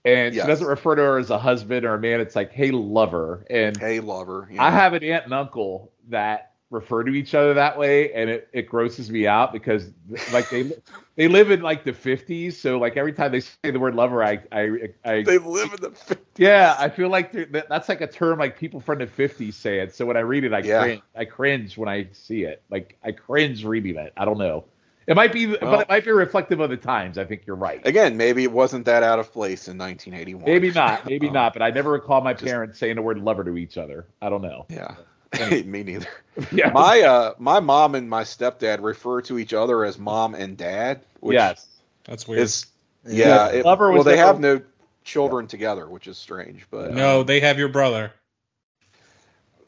And yes. she doesn't refer to her as a husband or a man. It's like, hey, lover. And hey, lover. Yeah. I have an aunt and uncle that refer to each other that way, and it, it grosses me out because like they they live in like the 50s, so like every time they say the word lover, I I, I they live in the 50s. Yeah, I feel like that's like a term like people from the 50s say it. So when I read it, I yeah. cringe. I cringe when I see it. Like I cringe reading it. I don't know. It might be, well, but it might be reflective of the times. I think you're right. Again, maybe it wasn't that out of place in 1981. Maybe not. Maybe um, not. But I never recall my parents saying the word lover to each other. I don't know. Yeah. Me neither. Yeah. My uh my mom and my stepdad refer to each other as mom and dad. Which yes. That's weird. Is, yeah. It, well, they have no children yeah. together, which is strange. But no, um, they have your brother.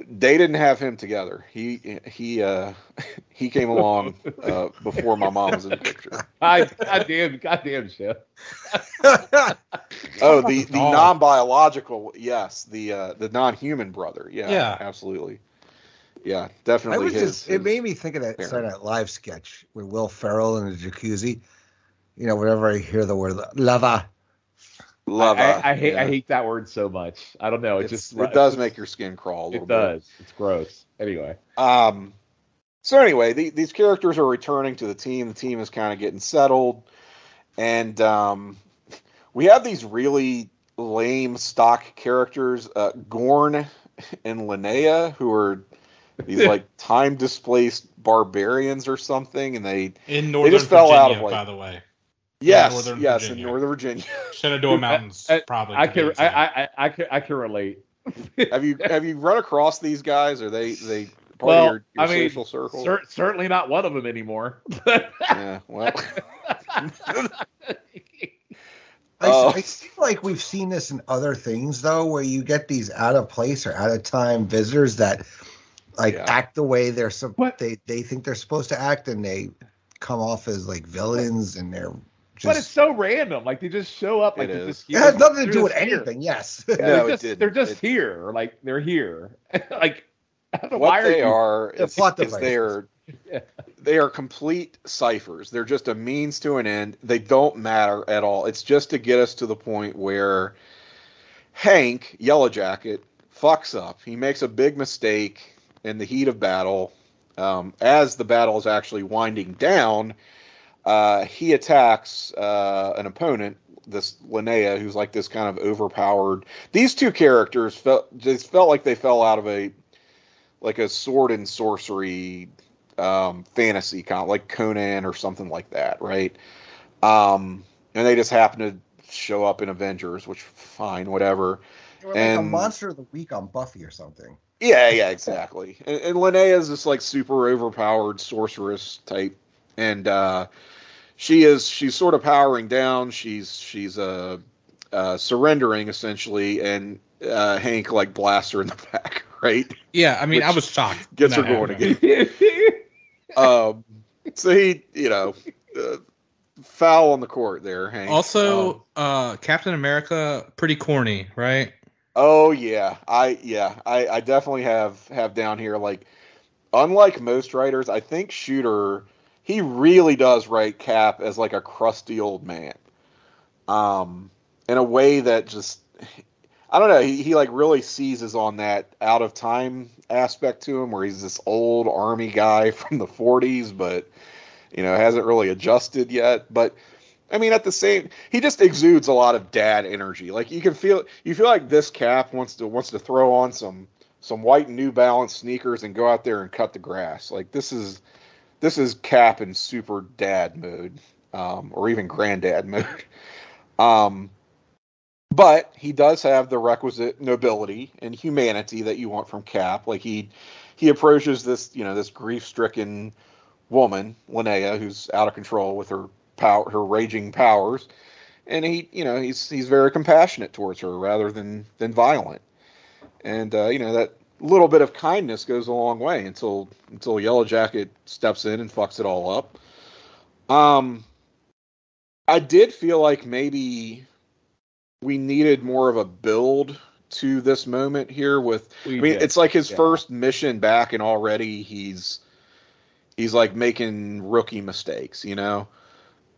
They didn't have him together. He he uh he came along uh, before my mom was in the picture. I goddamn goddamn shit. oh, the the oh. non biological, yes, the uh, the non human brother, yeah, yeah, absolutely. Yeah, definitely. I was his, just, his it made me think of that Saturday Night Live sketch with Will Ferrell in the jacuzzi. You know, whenever I hear the word lava. Lava. I, I, hate yeah. I hate that word so much. I don't know. It it's, just it does make your skin crawl. it does. Bit. It's gross. Anyway. Um. So anyway, the, these characters are returning to the team. The team is kind of getting settled, and um, we have these really lame stock characters, uh, Gorn and Linnea, who are these like time displaced barbarians or something, and they in Northern they just Virginia, fell out of like, by the way. Yes, Northern yes, Virginia. in Northern Virginia. Shenandoah Mountains, I, probably. I can, I, I, I, can, I can relate. have you have you run across these guys? Are they they part well, of your, your I mean, social circle? Cer- certainly not one of them anymore. yeah, well. I, uh, I feel like we've seen this in other things though, where you get these out of place or out of time visitors that like yeah. act the way they're so they they think they're supposed to act, and they come off as like villains, and they're. Just, but it's so random. Like they just show up. Like it, it has nothing to do with anything. Here. Yes. Yeah, no, they're just, they're just here. Like they're here. like what they are, is, is they're they are complete ciphers. They're just a means to an end. They don't matter at all. It's just to get us to the point where Hank Yellow Jacket fucks up. He makes a big mistake in the heat of battle, um, as the battle is actually winding down, uh, he attacks uh, an opponent, this Linnea, who's like this kind of overpowered. These two characters felt just felt like they fell out of a like a sword and sorcery um, fantasy kind of like Conan or something like that, right? Um, and they just happen to show up in Avengers, which fine, whatever. Or like and, a monster of the week on Buffy or something. Yeah, yeah, exactly. And, and Linnea is this like super overpowered sorceress type, and uh, she is she's sort of powering down. She's she's uh, uh surrendering essentially, and uh, Hank like blasts her in the back, right? Yeah, I mean, Which I was shocked. Gets her going again. um, so he, you know, uh, foul on the court there, Hank. Also, um, uh, Captain America, pretty corny, right? Oh yeah, I yeah, I, I definitely have have down here like unlike most writers, I think Shooter he really does write Cap as like a crusty old man. Um in a way that just I don't know, he, he like really seizes on that out of time aspect to him where he's this old army guy from the 40s but you know, hasn't really adjusted yet, but I mean, at the same, he just exudes a lot of dad energy. Like you can feel, you feel like this Cap wants to wants to throw on some some white New Balance sneakers and go out there and cut the grass. Like this is this is Cap in super dad mode, um, or even granddad mode. Um, but he does have the requisite nobility and humanity that you want from Cap. Like he he approaches this you know this grief stricken woman, Linnea, who's out of control with her power, her raging powers, and he, you know, he's he's very compassionate towards her rather than than violent, and uh, you know that little bit of kindness goes a long way until until Yellow Jacket steps in and fucks it all up. Um, I did feel like maybe we needed more of a build to this moment here with we I mean did. it's like his yeah. first mission back and already he's he's like making rookie mistakes, you know.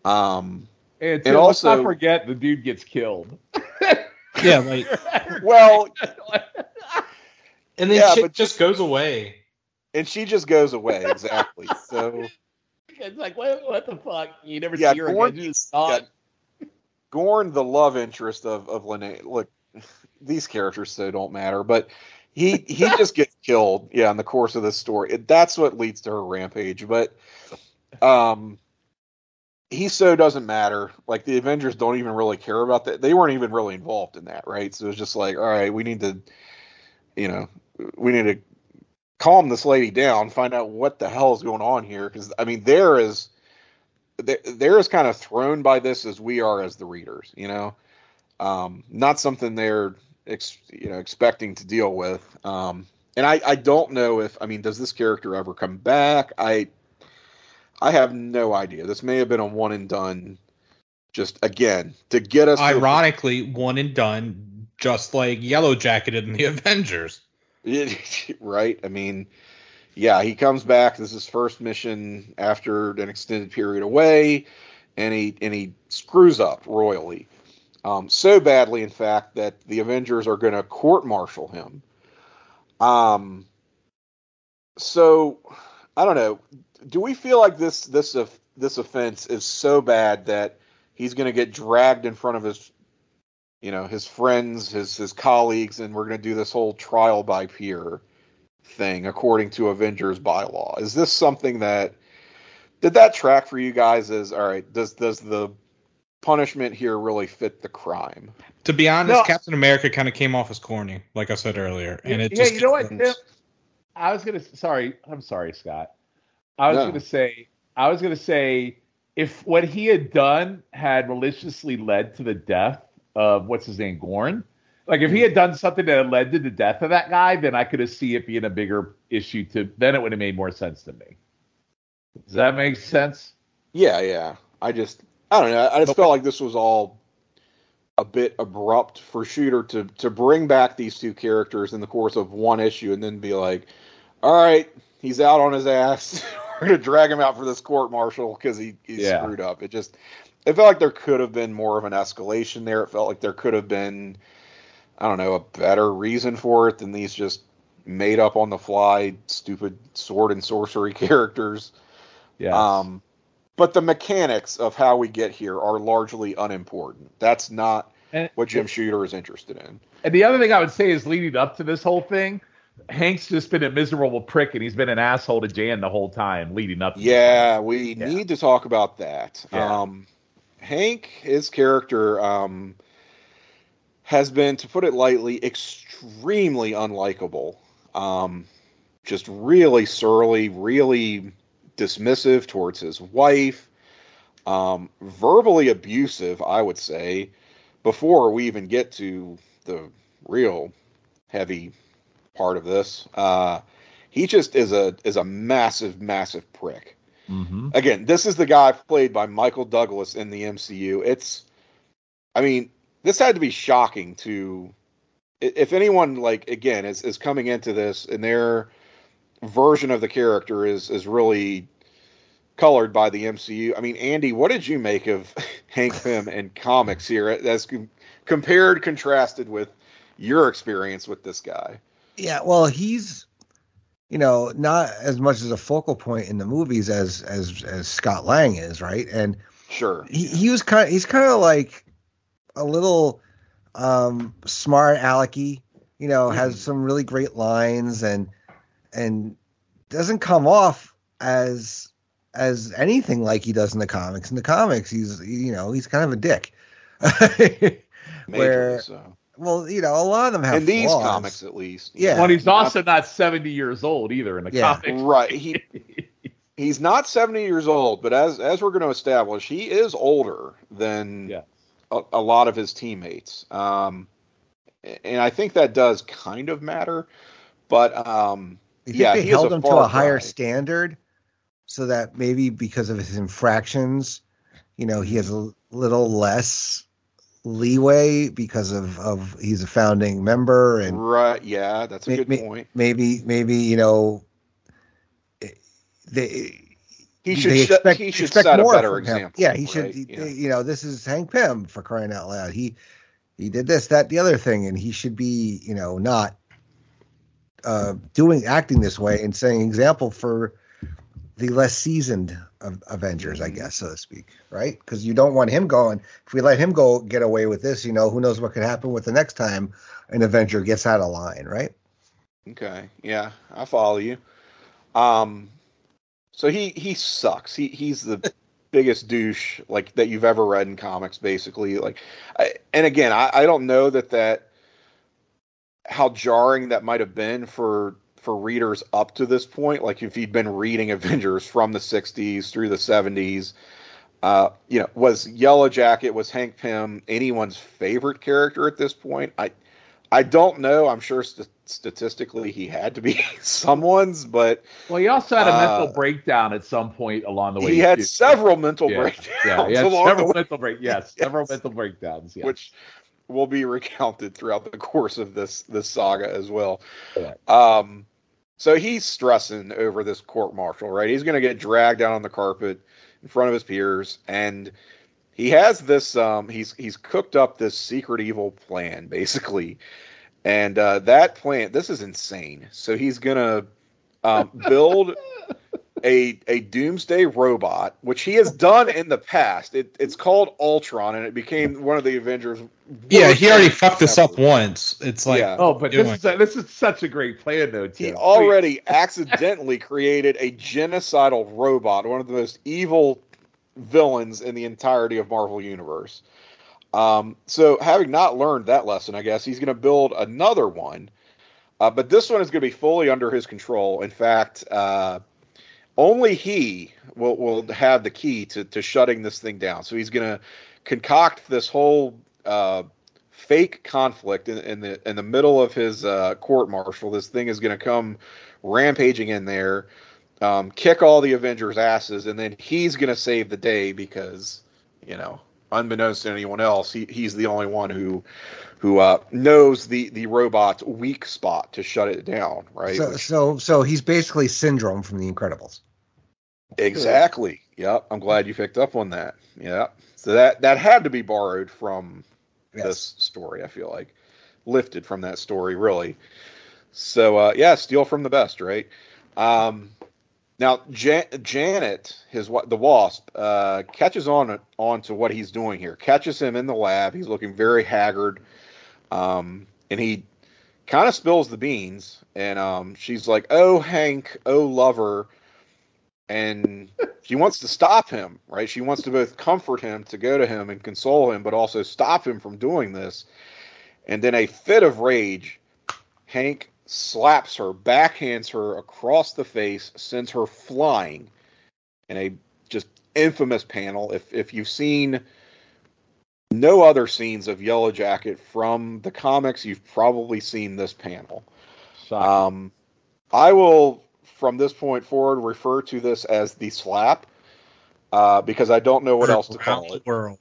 Um, and, and also, let's not forget the dude gets killed. yeah, like well, and then yeah, shit just goes away. And she just goes away exactly. so it's like what, what the fuck? You never yeah, see her Gorn, again. Yeah, Gorn, the love interest of of Linnea. Look, these characters so don't matter, but he he just gets killed. Yeah, in the course of this story, it, that's what leads to her rampage. But um, he so doesn't matter. Like the Avengers don't even really care about that. They weren't even really involved in that, right? So it was just like, all right, we need to, you know, we need to calm this lady down, find out what the hell is going on here. Because I mean, there is, they're as kind of thrown by this as we are as the readers. You know, um, not something they're, ex, you know, expecting to deal with. Um, and I, I don't know if I mean, does this character ever come back? I I have no idea. This may have been a one and done. Just again to get us. Ironically, to... one and done, just like Yellow Jacketed in the Avengers. right. I mean, yeah, he comes back. This is his first mission after an extended period away, and he and he screws up royally. Um, so badly, in fact, that the Avengers are going to court martial him. Um, so I don't know do we feel like this this uh, this offense is so bad that he's going to get dragged in front of his you know his friends his his colleagues and we're going to do this whole trial by peer thing according to avengers bylaw? Is this something that did that track for you guys as all right does does the punishment here really fit the crime? To be honest no. captain america kind of came off as corny like i said earlier and it yeah, just you know what i was gonna sorry i'm sorry scott I was no. going to say, I was going to say, if what he had done had maliciously led to the death of what's his name, Gorn, like if he mm. had done something that had led to the death of that guy, then I could have see it being a bigger issue. To then it would have made more sense to me. Does that make sense? Yeah, yeah. I just, I don't know. I just felt like this was all a bit abrupt for Shooter to to bring back these two characters in the course of one issue and then be like, all right, he's out on his ass. We're gonna drag him out for this court martial because he he's yeah. screwed up. It just it felt like there could have been more of an escalation there. It felt like there could have been I don't know a better reason for it than these just made up on the fly stupid sword and sorcery characters. Yeah. Um, but the mechanics of how we get here are largely unimportant. That's not and, what Jim Shooter is interested in. And the other thing I would say is leading up to this whole thing, Hank's just been a miserable prick, and he's been an asshole to Jan the whole time leading up. yeah, we yeah. need to talk about that. Yeah. Um, Hank, his character, um, has been, to put it lightly, extremely unlikable. Um, just really surly, really dismissive towards his wife, um, verbally abusive, I would say, before we even get to the real heavy part of this. Uh, he just is a is a massive, massive prick. Mm-hmm. Again, this is the guy played by Michael Douglas in the MCU. It's, I mean, this had to be shocking to, if anyone like again is is coming into this and their version of the character is is really colored by the MCU. I mean, Andy, what did you make of Hank Pym and comics here as compared, contrasted with your experience with this guy? Yeah, well, he's you know not as much as a focal point in the movies as as as Scott Lang is, right? And Sure. He, he was kind. Of, he's kind of like a little um, smart alecky. You know, mm-hmm. has some really great lines and and doesn't come off as as anything like he does in the comics. In the comics, he's you know he's kind of a dick. Where so. Well, you know, a lot of them have in these flaws. comics at least. Yeah. Well, he's also not seventy years old either in the yeah. comics. Right. He he's not seventy years old, but as as we're going to establish, he is older than yeah. a, a, lot of his teammates. Um, and I think that does kind of matter. But um, yeah, they held him to a higher guy. standard so that maybe because of his infractions, you know, he has a little less leeway because of of he's a founding member and right yeah that's a may, good may, point maybe maybe you know they he should expect, he should expect set a better example yeah he right? should yeah. you know this is hank pym for crying out loud he he did this that the other thing and he should be you know not uh doing acting this way and setting example for the less seasoned Avengers, I mm-hmm. guess, so to speak, right? Because you don't want him going. If we let him go get away with this, you know, who knows what could happen with the next time an Avenger gets out of line, right? Okay, yeah, I follow you. Um, so he he sucks. He he's the biggest douche like that you've ever read in comics, basically. Like, I, and again, I, I don't know that that how jarring that might have been for for readers up to this point. Like if you'd been reading Avengers from the 60s through the 70s, uh, you know, was Yellow Jacket, was Hank Pym anyone's favorite character at this point? I I don't know. I'm sure st- statistically he had to be someone's, but well, he also had a uh, mental breakdown at some point along the way. He had too. several mental yeah. breakdowns. Yeah, several mental break. Yes, yes, several mental breakdowns. Yes. Which will be recounted throughout the course of this this saga as well. Yeah. Um, so he's stressing over this court martial, right? He's going to get dragged down on the carpet in front of his peers, and he has this. Um, he's he's cooked up this secret evil plan, basically, and uh, that plan. This is insane. So he's going to um, build a a doomsday robot, which he has done in the past. It, it's called Ultron, and it became one of the Avengers. Yeah, he already fucked this up once. It's like, yeah. oh, but this is a, this is such a great plan, though. Tim. He already accidentally created a genocidal robot, one of the most evil villains in the entirety of Marvel Universe. Um, so, having not learned that lesson, I guess he's going to build another one. Uh, but this one is going to be fully under his control. In fact, uh, only he will will have the key to to shutting this thing down. So he's going to concoct this whole uh, fake conflict in, in, the in the middle of his uh, court martial. This thing is going to come rampaging in there, um, kick all the Avengers' asses, and then he's going to save the day because you know, unbeknownst to anyone else, he, he's the only one who who uh, knows the the robot's weak spot to shut it down. Right. So Which, so so he's basically Syndrome from The Incredibles. Exactly. Yep. I'm glad you picked up on that. Yeah. So that that had to be borrowed from yes. this story. I feel like lifted from that story, really. So uh, yeah, steal from the best, right? Um, now Jan- Janet, his the Wasp, uh, catches on on to what he's doing here. Catches him in the lab. He's looking very haggard, um, and he kind of spills the beans. And um, she's like, "Oh, Hank, oh, lover." and she wants to stop him, right? She wants to both comfort him, to go to him and console him, but also stop him from doing this. And then a fit of rage, Hank slaps her, backhands her across the face, sends her flying in a just infamous panel. If if you've seen no other scenes of Yellow Jacket from the comics, you've probably seen this panel. Um, I will from this point forward refer to this as the slap uh, because I don't know what else to call it. World.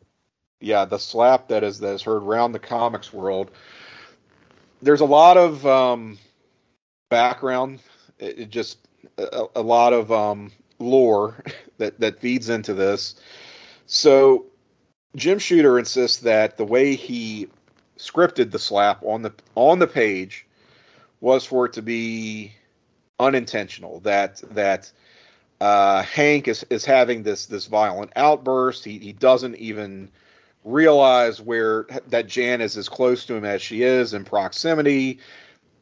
Yeah, the slap that is that is heard around the comics world. There's a lot of um, background, it, it just a, a, lot of um, lore that that feeds into this. So Jim Shooter insists that the way he scripted the slap on the on the page was for it to be unintentional. That that uh, Hank is is having this this violent outburst. He he doesn't even realize where that Jan is as close to him as she is in proximity,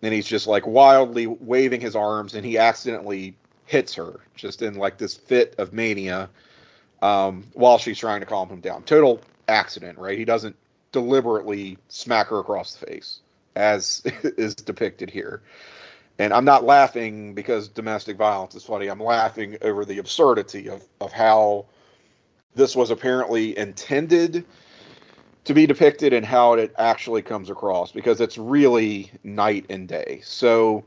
and he's just like wildly waving his arms, and he accidentally hits her just in like this fit of mania um, while she's trying to calm him down. Total accident, right? He doesn't deliberately smack her across the face as is depicted here. And I'm not laughing because domestic violence is funny. I'm laughing over the absurdity of, of how this was apparently intended to be depicted and how it actually comes across because it's really night and day. So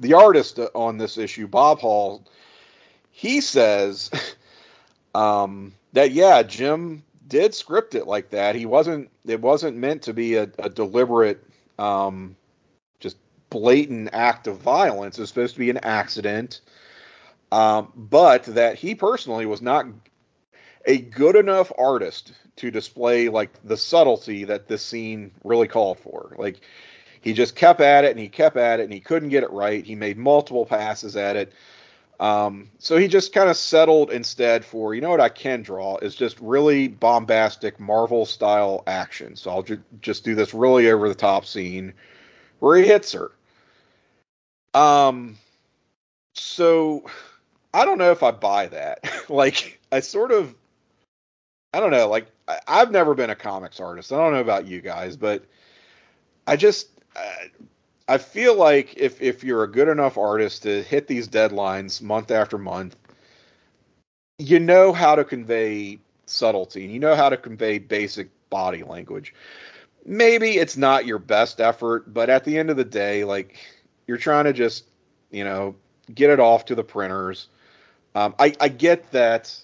the artist on this issue, Bob Hall, he says um, that yeah, Jim did script it like that. He wasn't. It wasn't meant to be a, a deliberate, um, just blatant act of violence. It was supposed to be an accident. Um, but that he personally was not a good enough artist to display like the subtlety that this scene really called for. Like he just kept at it and he kept at it and he couldn't get it right. He made multiple passes at it. Um, so he just kind of settled instead for, you know what I can draw is just really bombastic Marvel style action. So I'll ju- just do this really over the top scene where he hits her. Um, so I don't know if I buy that. like, I sort of, I don't know. Like, I, I've never been a comics artist. I don't know about you guys, but I just, I feel like if if you're a good enough artist to hit these deadlines month after month, you know how to convey subtlety and you know how to convey basic body language. Maybe it's not your best effort, but at the end of the day, like you're trying to just, you know, get it off to the printers. Um, I, I get that,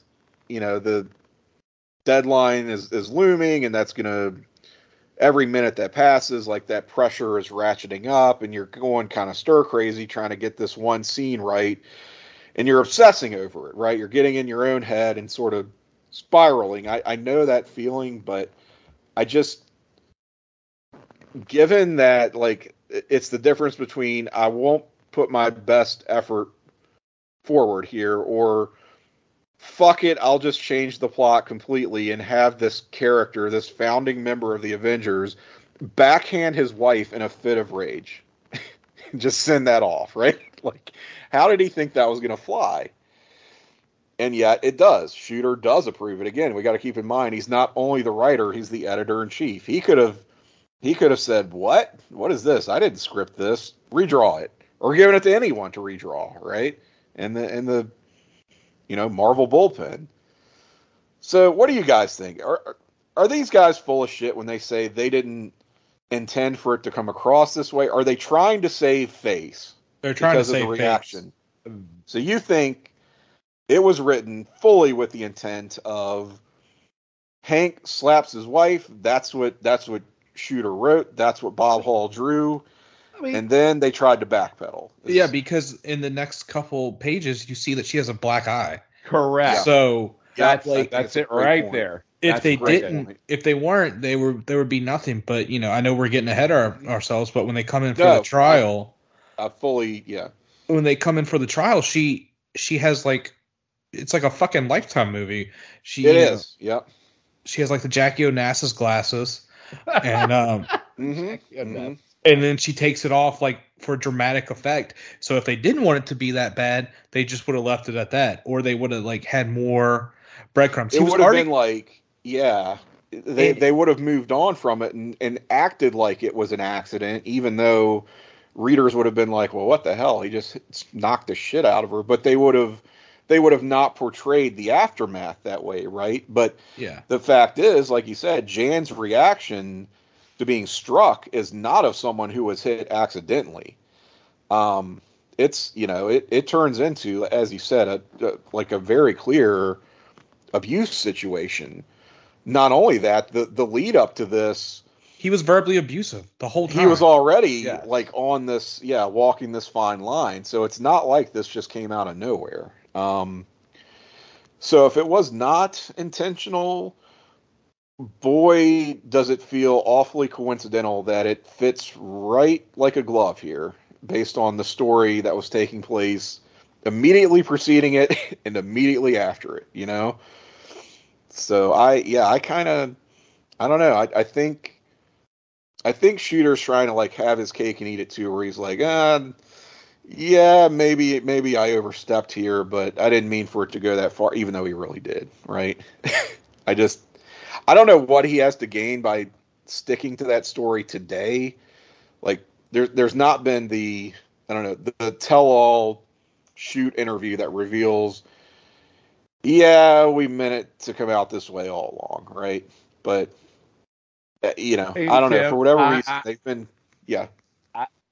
you know, the deadline is, is looming and that's going to every minute that passes, like that pressure is ratcheting up, and you're going kind of stir crazy trying to get this one scene right, and you're obsessing over it, right? You're getting in your own head and sort of spiraling. I, I know that feeling, but I just, given that, like, it's the difference between I won't put my best effort forward here or fuck it, I'll just change the plot completely and have this character, this founding member of the Avengers, backhand his wife in a fit of rage. just send that off, right? Like, how did he think that was going to fly? And yet it does. Shooter does approve it. Again, we got to keep in mind he's not only the writer, he's the editor in chief. He could have he could have said, "What? What is this? I didn't script this. Redraw it." Or given it to anyone to redraw, right? And the and the you know, Marvel bullpen. So, what do you guys think? Are are these guys full of shit when they say they didn't intend for it to come across this way? Are they trying to save face? They're trying to save the reaction. Face. So you think it was written fully with the intent of Hank slaps his wife. That's what that's what Shooter wrote. That's what Bob Hall drew. I mean, and then they tried to backpedal. It's, yeah, because in the next couple pages, you see that she has a black eye. Correct. So that's like, that's it right point. there. If that's they didn't, point. if they weren't, they were there would be nothing. But you know, I know we're getting ahead of ourselves. But when they come in for no, the trial, I, I fully yeah. When they come in for the trial, she she has like it's like a fucking lifetime movie. She it is. Know, yep. She has like the Jackie Onassis glasses, and um, mm-hmm. Mm-hmm and then she takes it off like for dramatic effect. So if they didn't want it to be that bad, they just would have left it at that, or they would have like had more breadcrumbs. It would have been like, yeah, they and, they would have moved on from it and, and acted like it was an accident, even though readers would have been like, well, what the hell? He just knocked the shit out of her. But they would have they would have not portrayed the aftermath that way, right? But yeah, the fact is, like you said, Jan's reaction to being struck is not of someone who was hit accidentally. Um, it's you know it, it turns into as you said a, a, like a very clear abuse situation. Not only that, the the lead up to this, he was verbally abusive the whole time. He was already yeah. like on this yeah walking this fine line. So it's not like this just came out of nowhere. Um, so if it was not intentional, boy, does it feel awfully coincidental that it fits right like a glove here, based on the story that was taking place immediately preceding it and immediately after it. You know. So I yeah I kind of I don't know I I think I think Shooter's trying to like have his cake and eat it too, where he's like, ah, yeah, maybe maybe I overstepped here, but I didn't mean for it to go that far, even though he really did, right? I just I don't know what he has to gain by sticking to that story today. Like there there's not been the I don't know the, the tell all shoot interview that reveals yeah, we meant it to come out this way all along, right? But uh, you know, I don't know for whatever I, reason I, they've been yeah.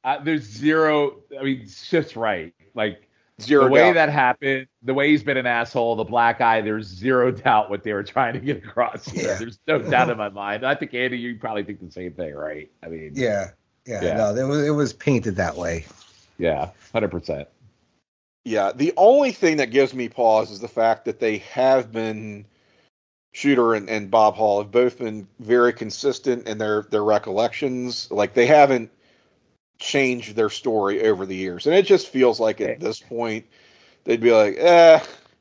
I, there's zero. I mean, it's just right. Like zero. The way doubt. that happened, the way he's been an asshole, the black eye. There's zero doubt what they were trying to get across here. Yeah. There's no doubt in my mind. I think Andy, you probably think the same thing, right? I mean, yeah, yeah. yeah. No, it was it was painted that way. Yeah, hundred percent. Yeah, the only thing that gives me pause is the fact that they have been Shooter and, and Bob Hall have both been very consistent in their their recollections. Like they haven't changed their story over the years, and it just feels like at this point they'd be like, "Eh,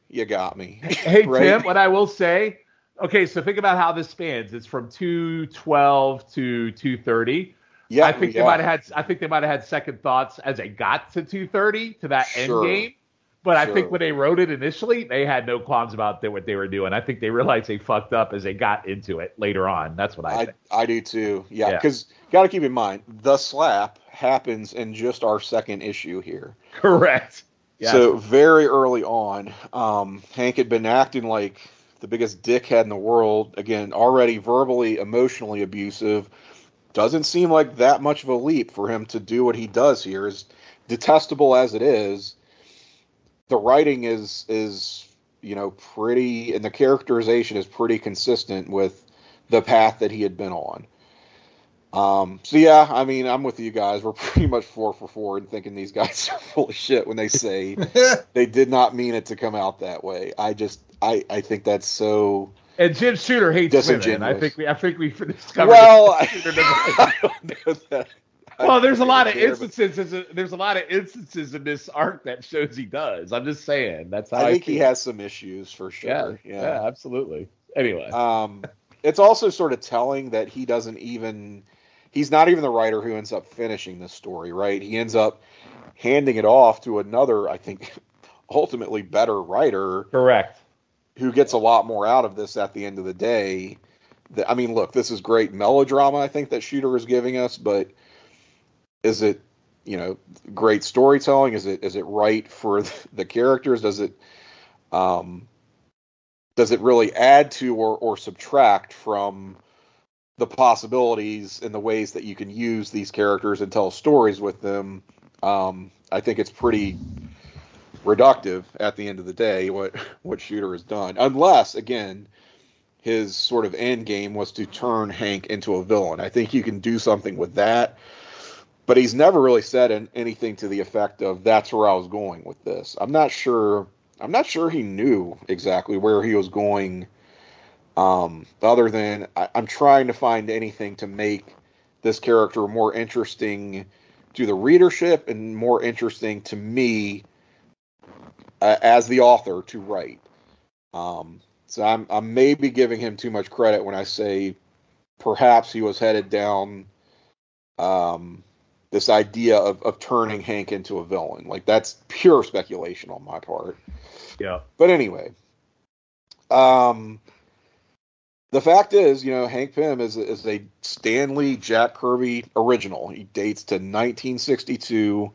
you got me." Hey right? Tim, what I will say. Okay, so think about how this spans. It's from two twelve to two thirty. Yeah, I think yeah. they might have had. I think they might have had second thoughts as they got to two thirty to that sure. end game. But sure. I think when they wrote it initially, they had no qualms about what they were doing. I think they realized they fucked up as they got into it later on. That's what I, I think. I do too. Yeah, because yeah. got to keep in mind the slap happens in just our second issue here. Correct. Yes. So very early on, um, Hank had been acting like the biggest dickhead in the world. Again, already verbally, emotionally abusive. Doesn't seem like that much of a leap for him to do what he does here. As detestable as it is, the writing is is you know pretty and the characterization is pretty consistent with the path that he had been on. Um, so yeah, I mean, I'm with you guys. We're pretty much four for four and thinking these guys are full of shit when they say they did not mean it to come out that way. I just, I, I think that's so. And Jim Shooter hates women. I think we, I think we discovered. Well, I, I don't know that well, there's a lot of instances. There's a lot of instances in this arc that shows he does. I'm just saying. That's how I, I think he has some issues for sure. Yeah, yeah, yeah, absolutely. Anyway, um, it's also sort of telling that he doesn't even. He's not even the writer who ends up finishing the story, right? He ends up handing it off to another, I think, ultimately better writer. Correct. Who gets a lot more out of this at the end of the day. I mean, look, this is great melodrama. I think that Shooter is giving us, but is it you know great storytelling? Is it is it right for the characters? Does it um, does it really add to or, or subtract from the possibilities and the ways that you can use these characters and tell stories with them? Um, I think it's pretty reductive at the end of the day what what Shooter has done, unless again his sort of end game was to turn Hank into a villain. I think you can do something with that but he's never really said anything to the effect of that's where I was going with this. I'm not sure. I'm not sure he knew exactly where he was going. Um, other than I, I'm trying to find anything to make this character more interesting to the readership and more interesting to me uh, as the author to write. Um, so I'm, I'm maybe giving him too much credit when I say perhaps he was headed down um, this idea of, of turning Hank into a villain. Like that's pure speculation on my part. Yeah. But anyway, um, the fact is, you know, Hank Pym is is a Stan Lee Jack Kirby original. He dates to 1962,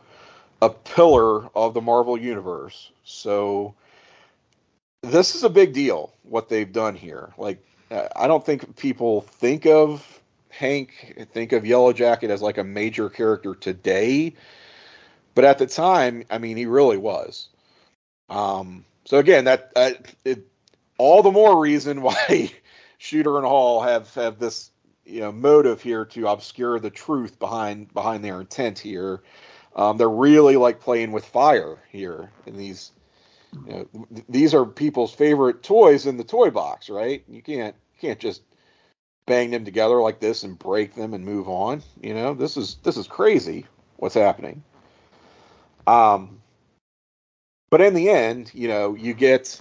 a pillar of the Marvel universe. So this is a big deal what they've done here. Like I don't think people think of Hank, think of Yellow Jacket as like a major character today, but at the time, I mean, he really was. Um, so again, that uh, it, all the more reason why Shooter and Hall have have this you know motive here to obscure the truth behind behind their intent here. Um, they're really like playing with fire here in these. You know, these are people's favorite toys in the toy box, right? You can't can't just bang them together like this and break them and move on. You know, this is this is crazy what's happening. Um But in the end, you know, you get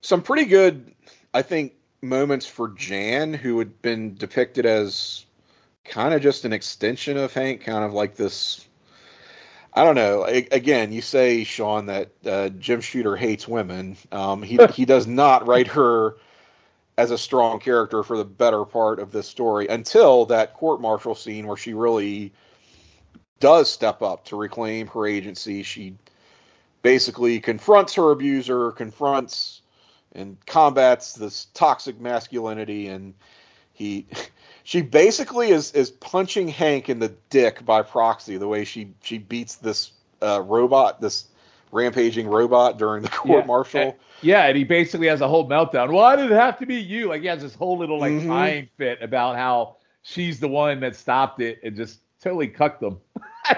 some pretty good, I think, moments for Jan, who had been depicted as kind of just an extension of Hank, kind of like this. I don't know. again, you say Sean that uh, Jim Shooter hates women. Um, he he does not write her as a strong character for the better part of this story until that court martial scene where she really does step up to reclaim her agency. She basically confronts her abuser, confronts and combats this toxic masculinity and he she basically is is punching Hank in the dick by proxy the way she she beats this uh, robot this rampaging robot during the court yeah. martial. And, yeah, and he basically has a whole meltdown. Why did it have to be you? Like he has this whole little like mm fit about how she's the one that stopped it and just totally cucked them.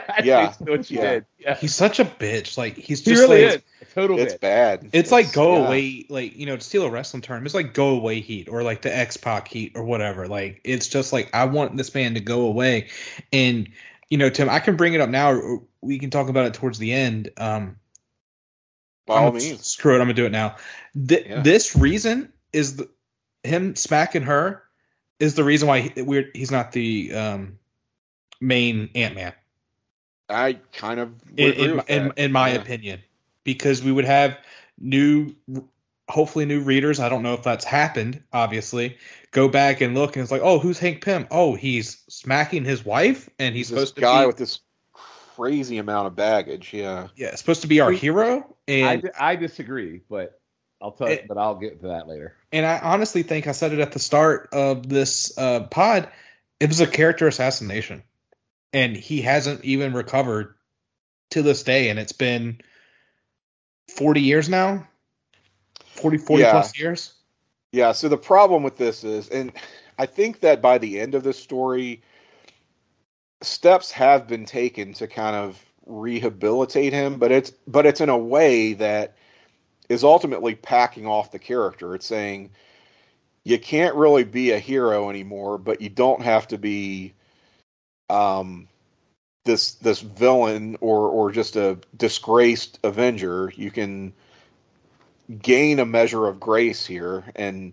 yeah, what she yeah. did. Yeah. He's such a bitch. Like he's just he really like, is. A total it's bitch. bad. It's, it's like go yeah. away, like you know, to steal a wrestling term. It's like go away heat or like the X Pac heat or whatever. Like it's just like I want this man to go away. And you know, Tim, I can bring it up now. we can talk about it towards the end. Um, By all means, screw it. I'm gonna do it now. Th- yeah. This reason is the, him smacking her is the reason why he, we're, he's not the um, main Ant Man. I kind of in in, in, in, my yeah. opinion because we would have new hopefully new readers. I don't know if that's happened obviously. Go back and look and it's like oh who's hank pym? Oh he's smacking his wife and he's this supposed guy to be, with this crazy amount of baggage yeah. Yeah supposed to be our hero and I, I disagree but i'll tell you but i'll get to that later. And i honestly think i said it at the start of this uh, pod it was a character assassination and he hasn't even recovered to this day and it's been 40 years now? 40 40 yeah. plus years? Yeah so the problem with this is and i think that by the end of this story steps have been taken to kind of rehabilitate him but it's but it's in a way that is ultimately packing off the character. It's saying you can't really be a hero anymore but you don't have to be um, this this villain or or just a disgraced Avenger, you can gain a measure of grace here and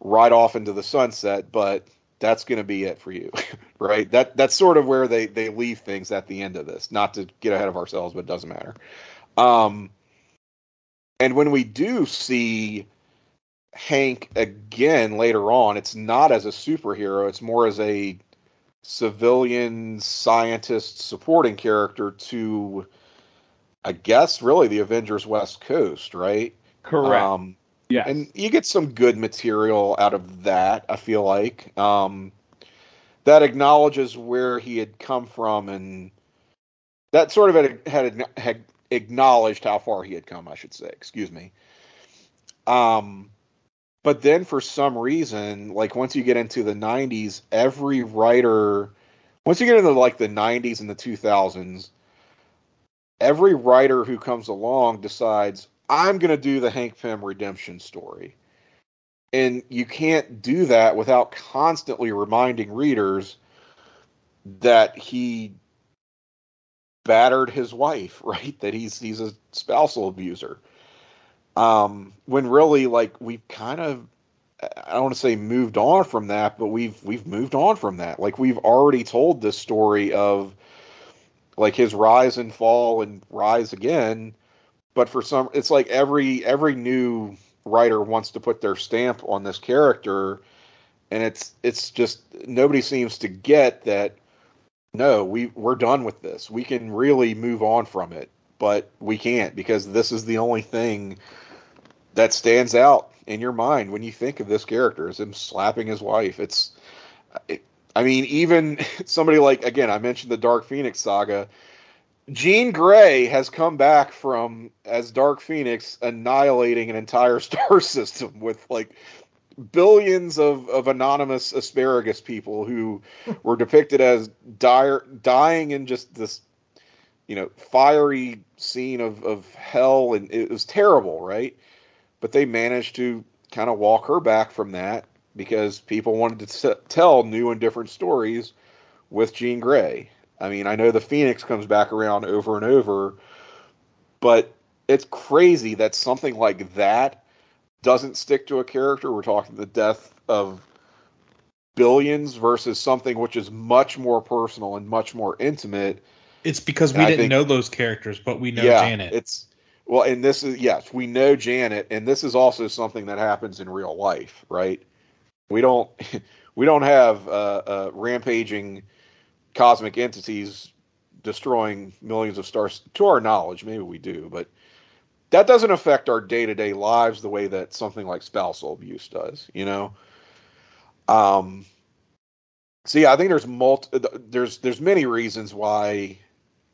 ride off into the sunset, but that's going to be it for you, right? That that's sort of where they they leave things at the end of this. Not to get ahead of ourselves, but it doesn't matter. Um, and when we do see Hank again later on, it's not as a superhero; it's more as a civilian scientist supporting character to I guess really the Avengers West Coast, right? Correct. Um, yeah. And you get some good material out of that, I feel like. Um, that acknowledges where he had come from and that sort of had, had, had acknowledged how far he had come, I should say. Excuse me. Um, but then for some reason, like once you get into the 90s, every writer, once you get into like the 90s and the 2000s, every writer who comes along decides, I'm going to do the Hank Pym redemption story. And you can't do that without constantly reminding readers that he battered his wife, right? That he's he's a spousal abuser. Um, when really, like, we've kind of, I don't want to say moved on from that, but we've we've moved on from that. Like, we've already told this story of like his rise and fall and rise again. But for some, it's like every every new writer wants to put their stamp on this character, and it's it's just nobody seems to get that. No, we we're done with this. We can really move on from it, but we can't because this is the only thing that stands out in your mind when you think of this character is him slapping his wife. It's, it, I mean, even somebody like again, I mentioned the Dark Phoenix saga. Jean Grey has come back from as Dark Phoenix, annihilating an entire star system with like billions of, of anonymous asparagus people who were depicted as dire, dying in just this, you know, fiery scene of, of hell, and it was terrible, right? But they managed to kind of walk her back from that because people wanted to t- tell new and different stories with Jean Grey. I mean, I know the Phoenix comes back around over and over, but it's crazy that something like that doesn't stick to a character. We're talking the death of billions versus something which is much more personal and much more intimate. It's because we didn't think, know those characters, but we know yeah, Janet. It's well, and this is yes, we know Janet, and this is also something that happens in real life, right? We don't we don't have uh, uh, rampaging cosmic entities destroying millions of stars to our knowledge. Maybe we do, but that doesn't affect our day to day lives the way that something like spousal abuse does. You know. Um. Yeah, I think there's multi, there's there's many reasons why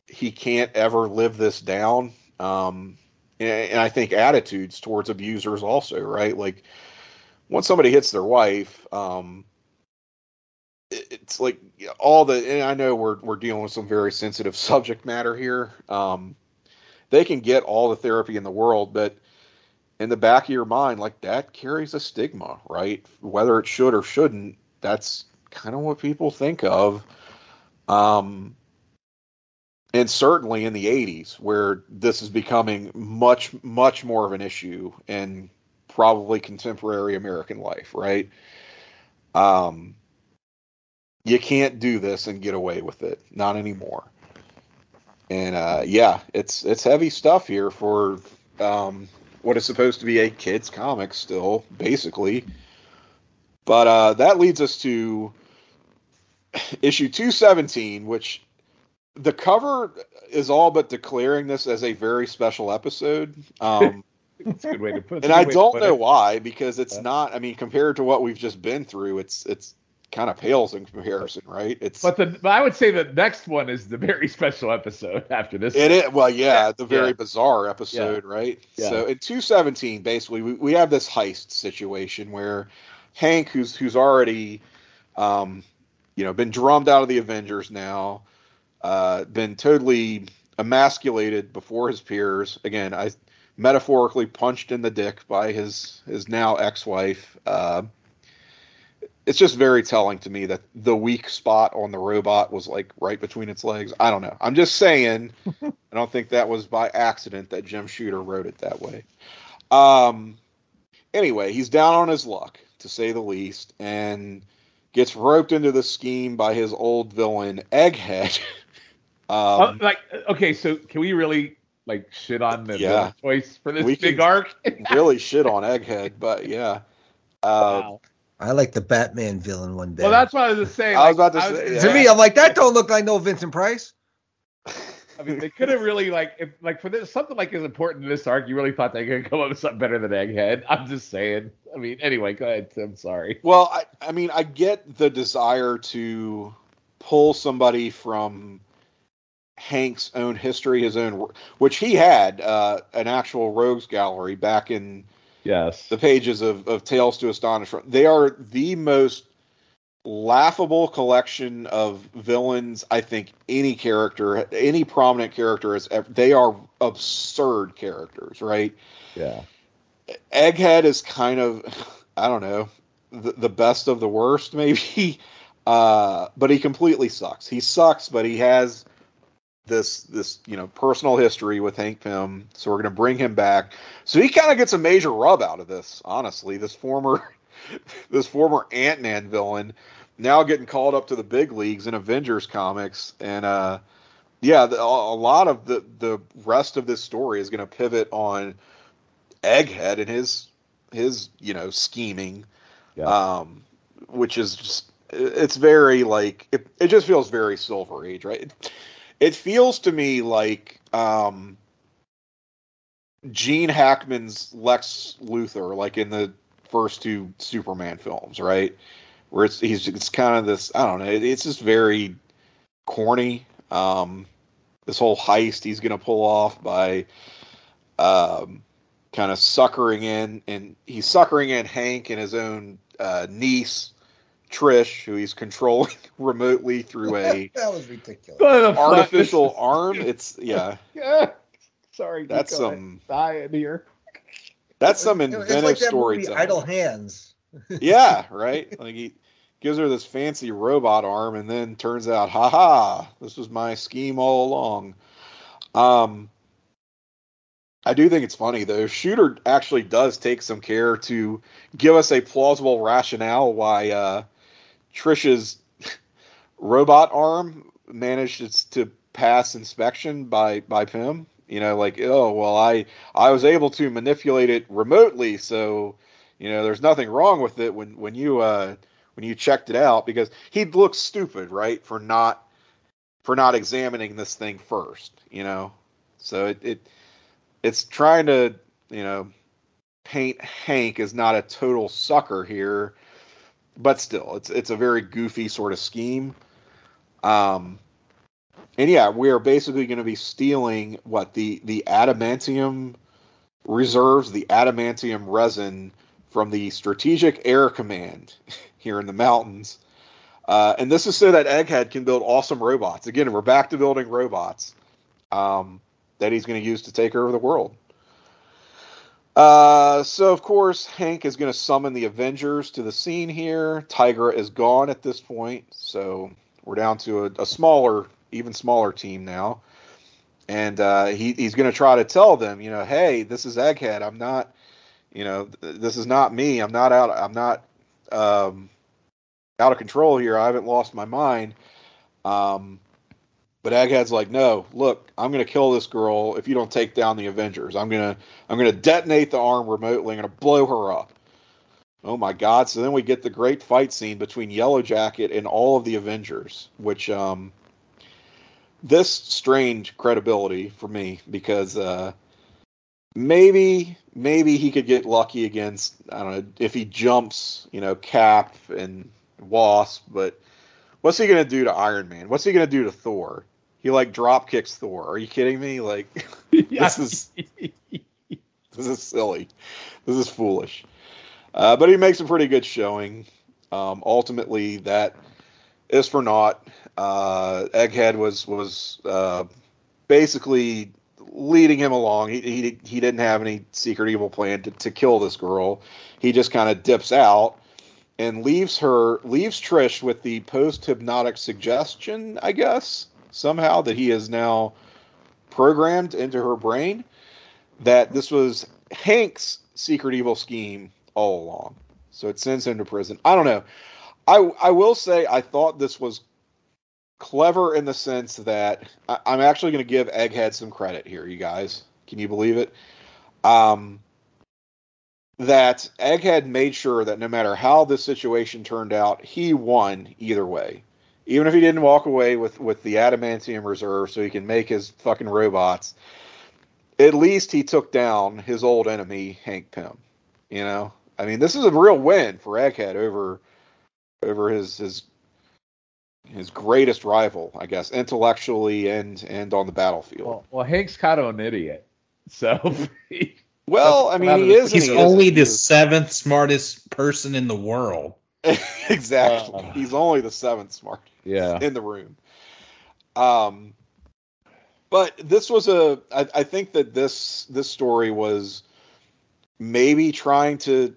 he can't ever live this down. Um, and, I think attitudes towards abusers also, right? Like once somebody hits their wife, um, it's like all the and I know we're we're dealing with some very sensitive subject matter here. Um, they can get all the therapy in the world, but in the back of your mind, like that carries a stigma, right? Whether it should or shouldn't, that's kind of what people think of. Um, and certainly in the 80s, where this is becoming much, much more of an issue in probably contemporary American life, right? Um, you can't do this and get away with it, not anymore and uh, yeah, it's it's heavy stuff here for um, what is supposed to be a kids comic still, basically. But uh, that leads us to issue 217, which the cover is all but declaring this as a very special episode. Um, That's a good way to put it. And I don't know it. why, because it's yeah. not. I mean, compared to what we've just been through, it's it's kind of pales in comparison, right? It's but the but I would say the next one is the very special episode after this. It is well, yeah, the very yeah. bizarre episode, yeah. right? Yeah. So in 217, basically, we, we have this heist situation where Hank, who's who's already, um, you know, been drummed out of the Avengers now, uh, been totally emasculated before his peers. Again, I metaphorically punched in the dick by his his now ex-wife. Uh, it's just very telling to me that the weak spot on the robot was like right between its legs. I don't know. I'm just saying. I don't think that was by accident that Jim Shooter wrote it that way. Um. Anyway, he's down on his luck to say the least, and gets roped into the scheme by his old villain Egghead. um, uh, like, okay, so can we really like shit on the yeah, choice for this big arc? really shit on Egghead, but yeah. Uh, wow. I like the Batman villain one day. Well, that's what I was saying. I was about to say. yeah. To me, I'm like that. Don't look like no Vincent Price. I mean, they could have really like, if, like for this something like as important in this arc, you really thought they could come up with something better than Egghead. I'm just saying. I mean, anyway, go ahead. I'm sorry. Well, I, I mean, I get the desire to pull somebody from Hank's own history, his own, which he had uh, an actual rogues gallery back in Yes. The pages of, of Tales to Astonish. They are the most laughable collection of villains I think any character, any prominent character has ever. They are absurd characters, right? Yeah. Egghead is kind of, I don't know, the, the best of the worst, maybe. Uh, but he completely sucks. He sucks, but he has this this you know personal history with Hank Pym, so we're going to bring him back. So he kind of gets a major rub out of this, honestly. This former this former Ant Man villain now getting called up to the big leagues in Avengers comics, and uh, yeah, the, a lot of the the rest of this story is going to pivot on Egghead and his his you know scheming, yeah. um, which is just it's very like it, it just feels very Silver Age, right? It, it feels to me like um, Gene Hackman's Lex Luthor, like in the first two Superman films, right? Where it's he's it's kind of this I don't know, it's just very corny. Um, this whole heist he's gonna pull off by um, kind of suckering in, and he's suckering in Hank and his own uh, niece Trish, who he's controlling remotely through a that was ridiculous artificial arm. It's yeah. yeah. Sorry, that's some dying here. That's some inventive like storytelling. Idle hands. yeah, right. Like he gives her this fancy robot arm, and then turns out, ha ha, this was my scheme all along. Um, I do think it's funny though. Shooter actually does take some care to give us a plausible rationale why uh, Trish's robot arm managed to pass inspection by by Pym. You know, like oh well, I I was able to manipulate it remotely, so you know there's nothing wrong with it when when you uh, when you checked it out because he looks stupid, right, for not for not examining this thing first. You know, so it, it it's trying to you know paint Hank as not a total sucker here, but still, it's it's a very goofy sort of scheme. Um, and yeah, we are basically going to be stealing what the the adamantium reserves, the adamantium resin from the Strategic Air Command here in the mountains. Uh, and this is so that Egghead can build awesome robots. Again, we're back to building robots um, that he's going to use to take over the world. Uh, so of course Hank is going to summon the Avengers to the scene here. Tigra is gone at this point, so we're down to a, a smaller even smaller team now. And uh, he, he's going to try to tell them, you know, hey, this is Egghead. I'm not, you know, th- this is not me. I'm not out. I'm not um, out of control here. I haven't lost my mind. Um, but Egghead's like, no, look, I'm to kill this girl if you don't take down the Avengers. I'm to I'm to detonate the arm remotely. I'm to blow her up. Oh my God! So then we get the great fight scene between Yellow Jacket and all of the Avengers, which um, this strained credibility for me because uh, maybe maybe he could get lucky against I don't know if he jumps, you know, Cap and Wasp, but what's he gonna do to Iron Man? What's he gonna do to Thor? He like drop kicks Thor. Are you kidding me? Like this is this is silly. This is foolish. Uh, but he makes a pretty good showing. Um, ultimately, that is for naught. Uh, Egghead was was uh, basically leading him along. He, he he didn't have any secret evil plan to, to kill this girl. He just kind of dips out and leaves her leaves Trish with the post hypnotic suggestion, I guess, somehow that he is now programmed into her brain that this was Hank's secret evil scheme all along. So it sends him to prison. I don't know. I I will say I thought this was clever in the sense that I, am actually going to give Egghead some credit here, you guys. Can you believe it? Um, that Egghead made sure that no matter how this situation turned out, he won either way. Even if he didn't walk away with, with the adamantium reserve so he can make his fucking robots, at least he took down his old enemy, Hank Pym. You know? I mean, this is a real win for Egghead over over his his his greatest rival, I guess, intellectually and and on the battlefield. Well, well Hank's kind of an idiot, so. well, I mean, he is. He's he only is, the seventh smartest person in the world. exactly. Uh, he's only the seventh smart. Yeah. In the room. Um. But this was a. I, I think that this this story was maybe trying to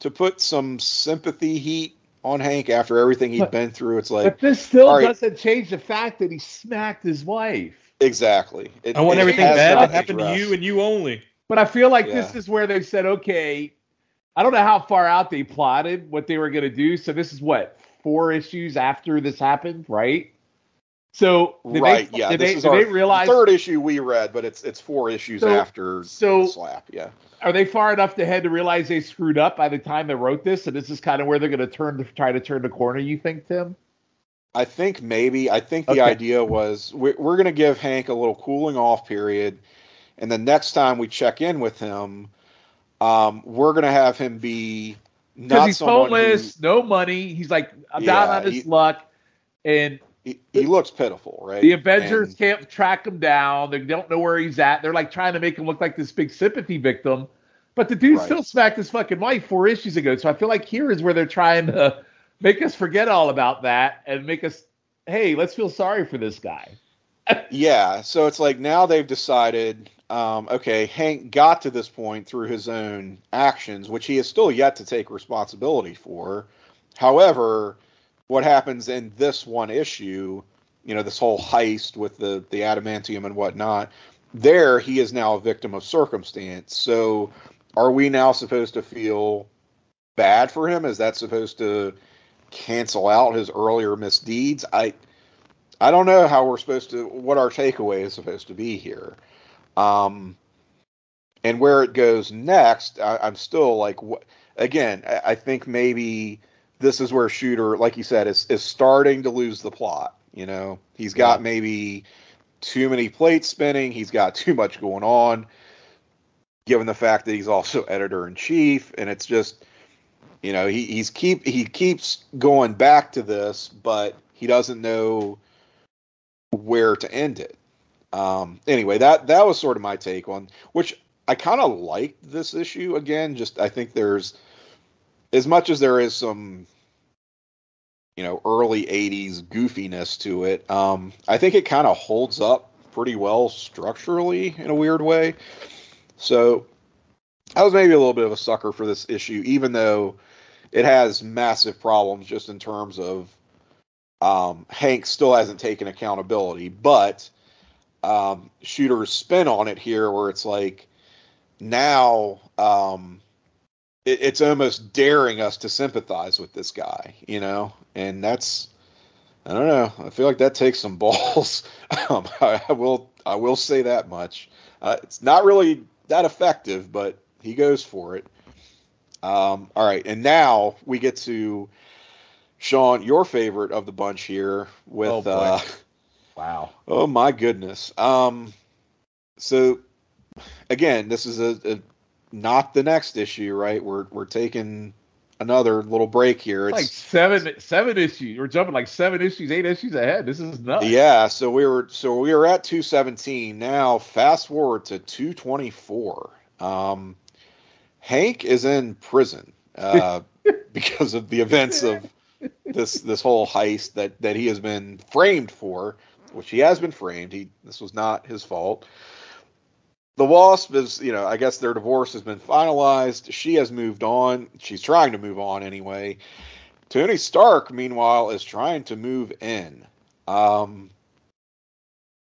to put some sympathy heat on Hank after everything he had been through. It's like, but this still right, doesn't change the fact that he smacked his wife. Exactly. It, I want everything bad to happen to you and you only. But I feel like yeah. this is where they said, okay, I don't know how far out they plotted what they were going to do. So this is what four issues after this happened, right? So right, they, yeah. Did, this they, is did our they realize third issue we read, but it's it's four issues so, after so, the slap. Yeah. Are they far enough ahead to realize they screwed up by the time they wrote this, and this is kind of where they're going to turn to try to turn the corner? You think, Tim? I think maybe. I think the okay. idea was we're, we're going to give Hank a little cooling off period, and the next time we check in with him, um, we're going to have him be because he's homeless, who, no money. He's like down yeah, on his he, luck, and he, he looks pitiful, right? The Avengers and, can't track him down. They don't know where he's at. They're like trying to make him look like this big sympathy victim. But the dude right. still smacked his fucking wife four issues ago. So I feel like here is where they're trying to make us forget all about that and make us, hey, let's feel sorry for this guy. yeah. So it's like now they've decided, um, okay, Hank got to this point through his own actions, which he is still yet to take responsibility for. However, what happens in this one issue, you know, this whole heist with the the adamantium and whatnot, there he is now a victim of circumstance. So are we now supposed to feel bad for him? Is that supposed to cancel out his earlier misdeeds? I I don't know how we're supposed to what our takeaway is supposed to be here. Um and where it goes next, I, am still like what again, I, I think maybe this is where Shooter, like you said, is is starting to lose the plot. You know, he's got yeah. maybe too many plates spinning. He's got too much going on, given the fact that he's also editor in chief, and it's just, you know, he, he's keep he keeps going back to this, but he doesn't know where to end it. Um, anyway, that that was sort of my take on which I kind of liked this issue again. Just I think there's as much as there is some you know early 80s goofiness to it um, i think it kind of holds up pretty well structurally in a weird way so i was maybe a little bit of a sucker for this issue even though it has massive problems just in terms of um, hank still hasn't taken accountability but um, shooter's spin on it here where it's like now um, it, it's almost daring us to sympathize with this guy, you know, and that's I don't know. I feel like that takes some balls. um, I, I, will I will say that much. Uh, it's not really that effective, but he goes for it. Um, all right, and now we get to Sean, your favorite of the bunch here with. Oh, uh, wow. Oh my goodness. Um, so again, this is a, a not the next issue, right? We're we're taking another little break here. It's like seven seven issues. We're jumping like seven issues, eight issues ahead. This is nuts. Yeah, so we were so we were at 217. Now fast forward to 224. Um, Hank is in prison uh, because of the events of this this whole heist that that he has been framed for, which he has been framed. He this was not his fault the Wasp is, you know, I guess their divorce has been finalized. She has moved on. She's trying to move on anyway. Tony Stark, meanwhile, is trying to move in. Um,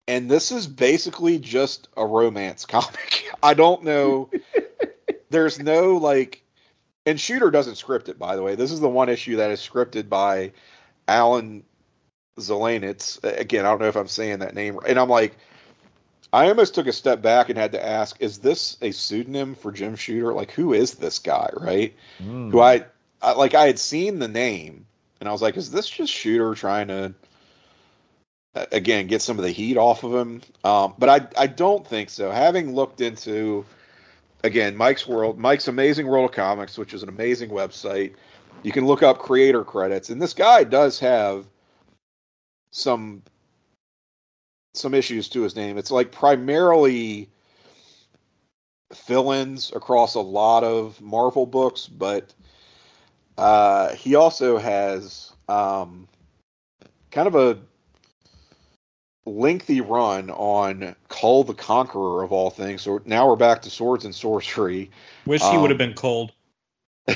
and this is basically just a romance comic. I don't know. There's no like, and Shooter doesn't script it, by the way. This is the one issue that is scripted by Alan Zelenetz. Again, I don't know if I'm saying that name, and I'm like, I almost took a step back and had to ask, is this a pseudonym for Jim Shooter? Like, who is this guy, right? Mm. Who I, I, like, I had seen the name, and I was like, is this just Shooter trying to, again, get some of the heat off of him? Um, but I, I don't think so. Having looked into, again, Mike's World, Mike's Amazing World of Comics, which is an amazing website. You can look up creator credits, and this guy does have some some issues to his name. It's like primarily fill-ins across a lot of Marvel books, but uh, he also has um, kind of a lengthy run on Kull the Conqueror of all things. So now we're back to swords and sorcery. Wish um, he would have been cold.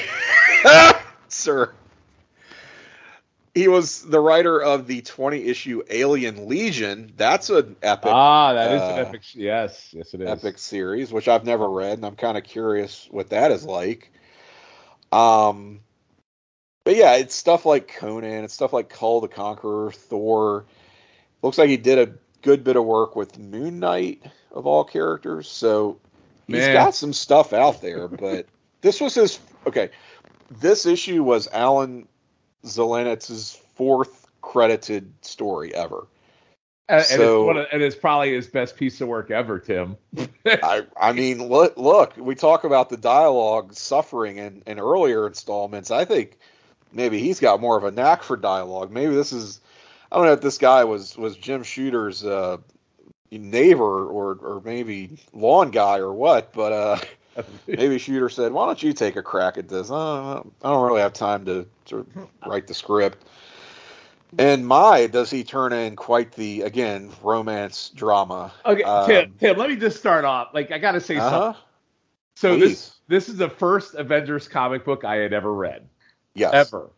Sir he was the writer of the 20 issue Alien Legion. That's an epic. Ah, that is uh, an epic. Yes, yes, it is. Epic series, which I've never read, and I'm kind of curious what that is like. Um, but yeah, it's stuff like Conan. It's stuff like Kull the Conqueror, Thor. Looks like he did a good bit of work with Moon Knight of all characters. So he's Man. got some stuff out there. But this was his okay. This issue was Alan Zelenetz's fourth credited story ever. And, so, and, it's, and, it's, probably his best piece of work ever, Tim. I, I mean, look, look, we talk about the dialogue suffering in, in earlier installments. I think maybe he's got more of a knack for dialogue. Maybe this is, I don't know if this guy was was Jim Shooter's uh, neighbor or or maybe lawn guy or what, but uh, maybe Shooter said, "Why don't you take a crack at this? Uh, I don't really have time to, to write the script." And my, does he turn in quite the again romance drama? Okay, um, Tim, Tim, let me just start off. Like, I got to say uh-huh. something. So Please. this this is the first Avengers comic book I had ever read. Yes. Ever.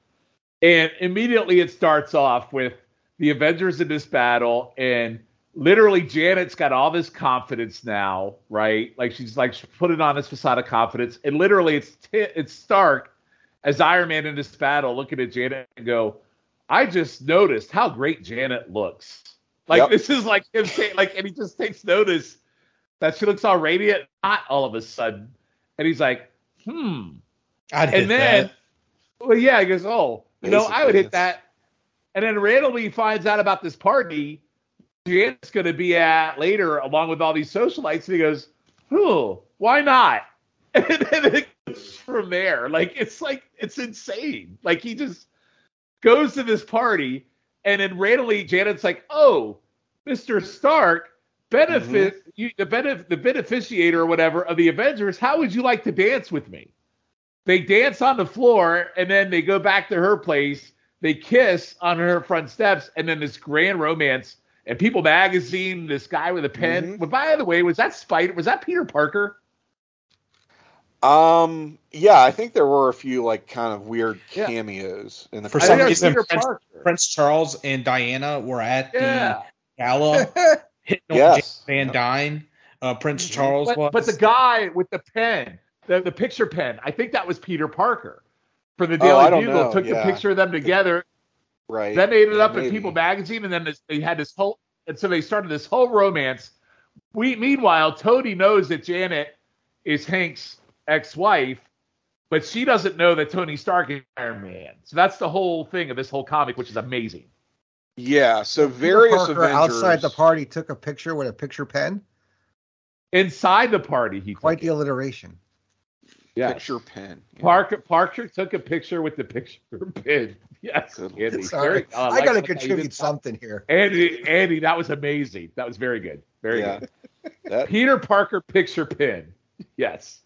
And immediately it starts off with the Avengers in this battle, and literally Janet's got all this confidence now, right? Like she's like she's putting on this facade of confidence, and literally it's t- it's Stark as Iron Man in this battle looking at Janet and go, I just noticed how great Janet looks. Like yep. this is like him saying, like, and he just takes notice that she looks all radiant, hot all of a sudden, and he's like, hmm. I'd and then, that. well, yeah, he goes, oh, you know, I would hit that. And then randomly he finds out about this party Janet's going to be at later, along with all these socialites, and he goes, "Oh, why not?" And then it goes from there. Like it's like it's insane. Like he just goes to this party, and then randomly Janet's like, "Oh, Mister Stark, benefit mm-hmm. you, the benef- the beneficiator or whatever of the Avengers. How would you like to dance with me?" They dance on the floor, and then they go back to her place. They kiss on her front steps, and then this grand romance and People Magazine, this guy with a pen. Mm-hmm. But by the way, was that Spider? Was that Peter Parker? Um, yeah, I think there were a few like kind of weird cameos in the. For some reason, Prince, Prince, Charles and Diana were at yeah. the gala hitting yes. Van Dyne. Uh, Prince mm-hmm. Charles but, was. But the guy with the pen, the, the picture pen, I think that was Peter Parker for the Daily oh, Bugle. Know. Took yeah. the picture of them together Right. Then they ended yeah, up maybe. in People Magazine, and then this, they had this whole, and so they started this whole romance. We, meanwhile, Tony knows that Janet is Hank's ex-wife, but she doesn't know that Tony Stark is Iron Man. So that's the whole thing of this whole comic, which is amazing. Yeah. So various Parker Avengers... outside the party took a picture with a picture pen. Inside the party, he quite the alliteration. Yeah. Picture pin. Yeah. Parker Parker took a picture with the picture pin. Yes, Andy. Sorry, very, uh, I got to contribute something here. Andy, Andy, that was amazing. That was very good. Very yeah. good. That, Peter Parker picture pin. Yes.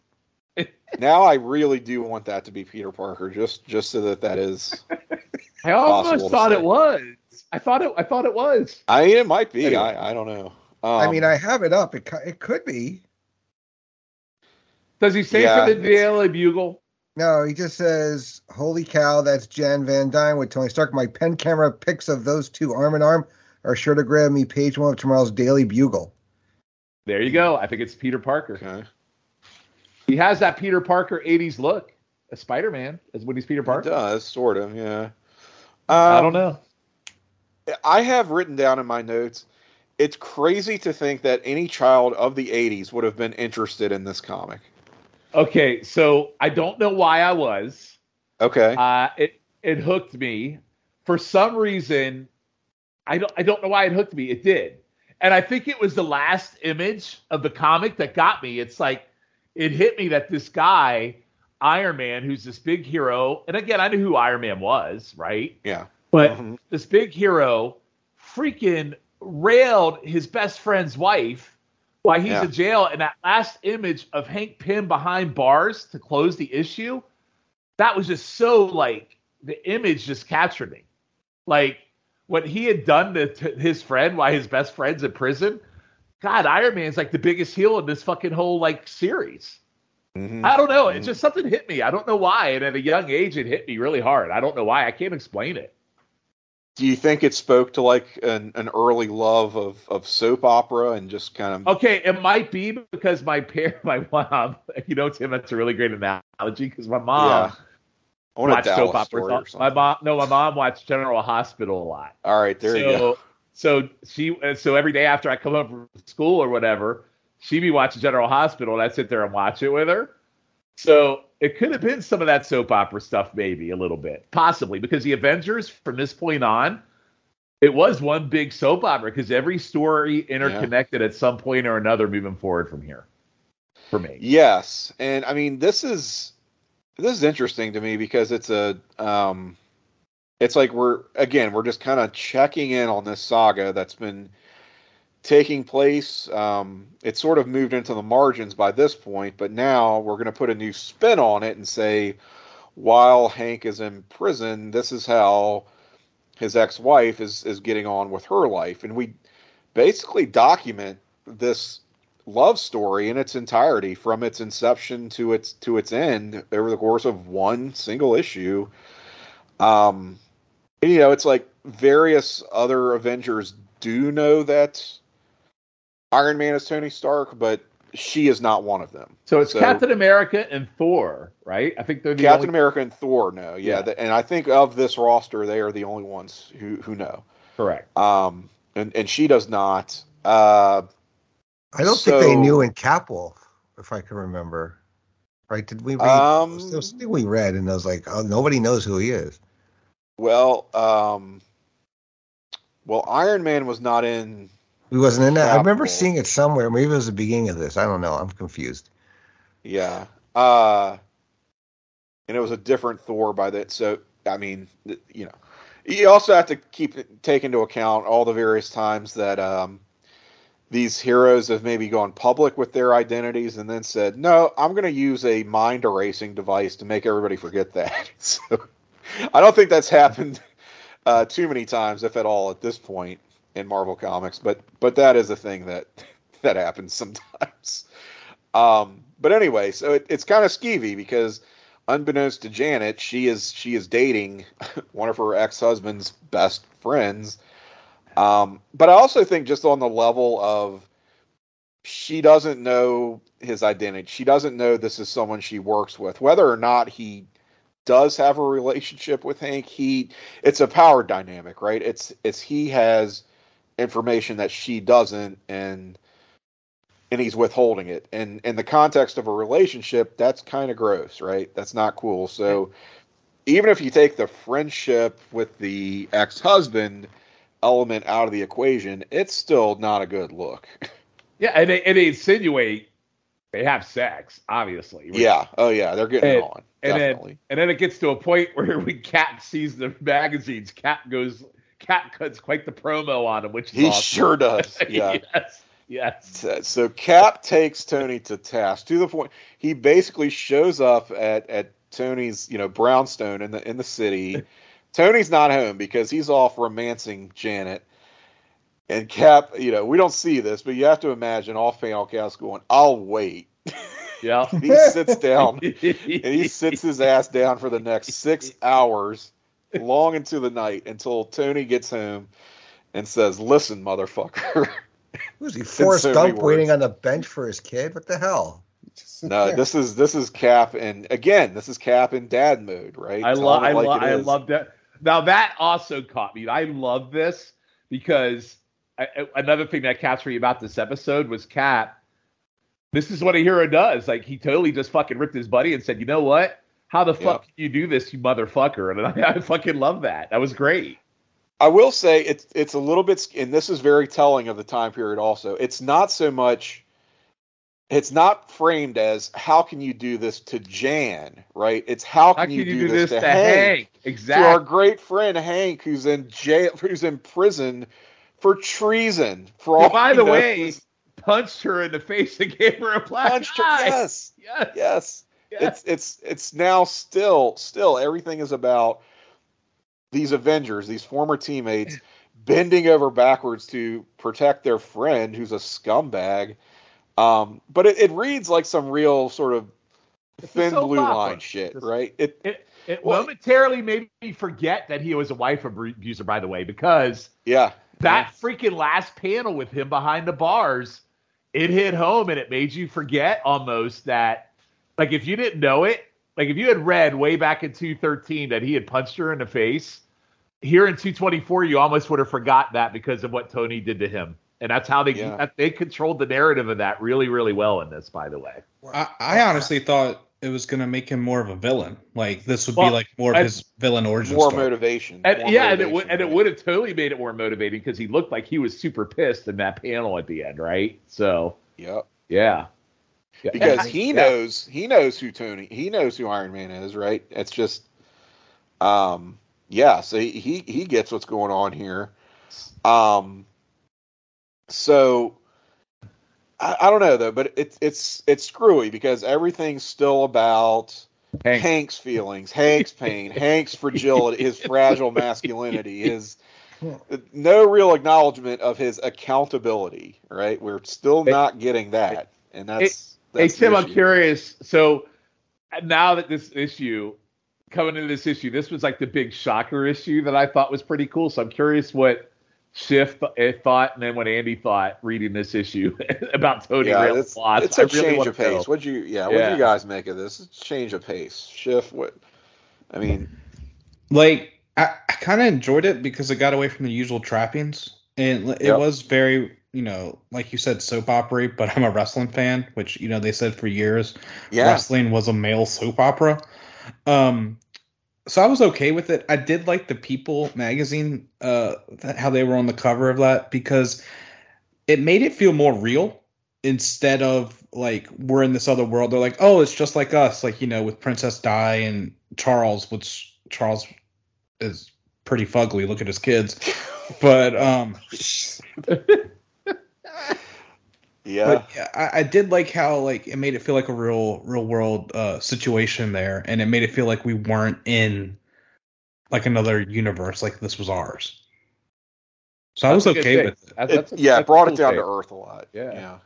now I really do want that to be Peter Parker, just just so that that is. I almost thought it was. I thought it. I thought it was. I it might be. Anyway. I I don't know. Um, I mean, I have it up. It it could be. Does he say yeah, for the Daily Bugle? No, he just says, "Holy cow, that's Jan Van Dyne with Tony Stark." My pen camera pics of those two arm in arm are sure to grab me page one of tomorrow's Daily Bugle. There you go. I think it's Peter Parker. Okay. He has that Peter Parker '80s look, a Spider-Man, as when he's Peter Parker. He does sort of, yeah. Um, I don't know. I have written down in my notes. It's crazy to think that any child of the '80s would have been interested in this comic. Okay, so I don't know why I was. Okay. Uh, it it hooked me for some reason. I don't I don't know why it hooked me. It did, and I think it was the last image of the comic that got me. It's like it hit me that this guy Iron Man, who's this big hero, and again I knew who Iron Man was, right? Yeah. But mm-hmm. this big hero freaking railed his best friend's wife while he's yeah. in jail. And that last image of Hank Pym behind bars to close the issue, that was just so like the image just captured me. Like what he had done to, to his friend why his best friend's in prison. God, Iron Man's like the biggest heel in this fucking whole like series. Mm-hmm. I don't know. It mm-hmm. just something hit me. I don't know why. And at a young age, it hit me really hard. I don't know why. I can't explain it do you think it spoke to like an, an early love of, of soap opera and just kind of okay it might be because my parent my mom you know tim that's a really great analogy because my mom yeah. watched soap opera my mom no my mom watched general hospital a lot. All right there so, you go. so she so every day after i come home from school or whatever she'd be watching general hospital and i'd sit there and watch it with her. So it could have been some of that soap opera stuff, maybe a little bit, possibly, because the Avengers from this point on, it was one big soap opera because every story interconnected yeah. at some point or another moving forward from here. For me, yes, and I mean this is this is interesting to me because it's a um, it's like we're again we're just kind of checking in on this saga that's been taking place. Um, it's sort of moved into the margins by this point, but now we're going to put a new spin on it and say, while Hank is in prison, this is how his ex-wife is is getting on with her life, and we basically document this love story in its entirety from its inception to its to its end over the course of one single issue. Um, you know, it's like various other Avengers do know that Iron Man is Tony Stark, but she is not one of them. So it's so, Captain America and Thor, right? I think they're the Captain only... America and Thor. No, yeah, yeah. The, and I think of this roster, they are the only ones who who know. Correct. Um, and and she does not. Uh, I don't so, think they knew in Capwolf, if I can remember. Right? Did we read? Um, there was something we read, and I was like, oh, nobody knows who he is. Well, um, well, Iron Man was not in. He wasn't in that. I remember seeing it somewhere. Maybe it was the beginning of this. I don't know. I'm confused. Yeah. Uh, and it was a different Thor by that. So I mean, you know, you also have to keep take into account all the various times that um, these heroes have maybe gone public with their identities and then said, "No, I'm going to use a mind erasing device to make everybody forget that." so I don't think that's happened uh, too many times, if at all, at this point in Marvel Comics. But but that is a thing that that happens sometimes. Um, but anyway, so it, it's kind of skeevy because unbeknownst to Janet, she is she is dating one of her ex husband's best friends. Um, but I also think just on the level of she doesn't know his identity. She doesn't know this is someone she works with. Whether or not he does have a relationship with Hank, he it's a power dynamic, right? It's it's he has information that she doesn't and and he's withholding it. And in the context of a relationship, that's kind of gross, right? That's not cool. So even if you take the friendship with the ex-husband element out of the equation, it's still not a good look. Yeah, and they, and they insinuate they have sex, obviously. Yeah. Oh yeah, they're getting and, on. And definitely. then and then it gets to a point where when Cap sees the magazines, Cap goes Cap cuts quite the promo on him, which he awesome. sure does. Yeah. yes. Yes. So Cap takes Tony to task to the point he basically shows up at at Tony's you know brownstone in the in the city. Tony's not home because he's off romancing Janet. And Cap, you know, we don't see this, but you have to imagine all panel cast going, "I'll wait." Yeah. he sits down and he sits his ass down for the next six hours, long into the night, until Tony gets home and says, "Listen, motherfucker." Who's he Forrest so Gump waiting on the bench for his kid? What the hell? No, this is this is Cap, and again, this is Cap in dad mode, right? I love, I, like lo- I love that. Now that also caught me. I love this because I, another thing that captured me about this episode was Cap. This is what a hero does. Like he totally just fucking ripped his buddy and said, "You know what? How the fuck can you do this, you motherfucker?" And I, I fucking love that. That was great. I will say it's it's a little bit, and this is very telling of the time period. Also, it's not so much. It's not framed as how can you do this to Jan, right? It's how can, how can you, do, you do, this, this to, to Hank, Hank, exactly. To our great friend Hank, who's in jail, who's in prison for treason. For all by the knows. way, punched her in the face and gave her a black punched eye. Her, yes, yes, yes. It's it's it's now still still everything is about these Avengers, these former teammates, bending over backwards to protect their friend who's a scumbag. Um, but it, it, reads like some real sort of thin blue line shit, right? It, it, it well, momentarily made me forget that he was a wife abuser, by the way, because yeah, that yeah. freaking last panel with him behind the bars, it hit home and it made you forget almost that, like, if you didn't know it, like if you had read way back in 213 that he had punched her in the face, here in 224 you almost would have forgot that because of what Tony did to him. And that's how they yeah. they controlled the narrative of that really really well in this by the way. I, I honestly thought it was going to make him more of a villain. Like this would well, be like more of his villain origin more story. motivation. And, more yeah, motivation, and it would and it would have totally made it more motivating because he looked like he was super pissed in that panel at the end, right? So Yep. Yeah. Yeah. Because he knows he knows who Tony he knows who Iron Man is, right? It's just um yeah, so he he gets what's going on here. Um so I, I don't know though, but it's it's it's screwy because everything's still about Hank. Hank's feelings, Hank's pain, Hank's fragility, his fragile masculinity, his no real acknowledgement of his accountability. Right? We're still not getting that, and that's Hey Tim, I'm curious. So now that this issue coming into this issue, this was like the big shocker issue that I thought was pretty cool. So I'm curious what Schiff thought and then what Andy thought reading this issue about Tony yeah, it's, it's a really change of pace. What you yeah, what do you guys make of this? It's change of pace. Schiff, what I mean like I, I kind of enjoyed it because it got away from the usual trappings and it yep. was very you know, like you said, soap opera, but I'm a wrestling fan, which you know they said for years, yeah. wrestling was a male soap opera. Um, so I was okay with it. I did like the People magazine, uh, how they were on the cover of that because it made it feel more real instead of like we're in this other world. They're like, oh, it's just like us, like you know, with Princess Di and Charles, which Charles is pretty fugly. Look at his kids, but um. Yeah. But I, I, did like how like it made it feel like a real real world uh, situation there, and it made it feel like we weren't in like another universe, like this was ours. So that's I was okay with it. That's, that's a, yeah, brought cool it down to earth a lot. Yeah. Yeah.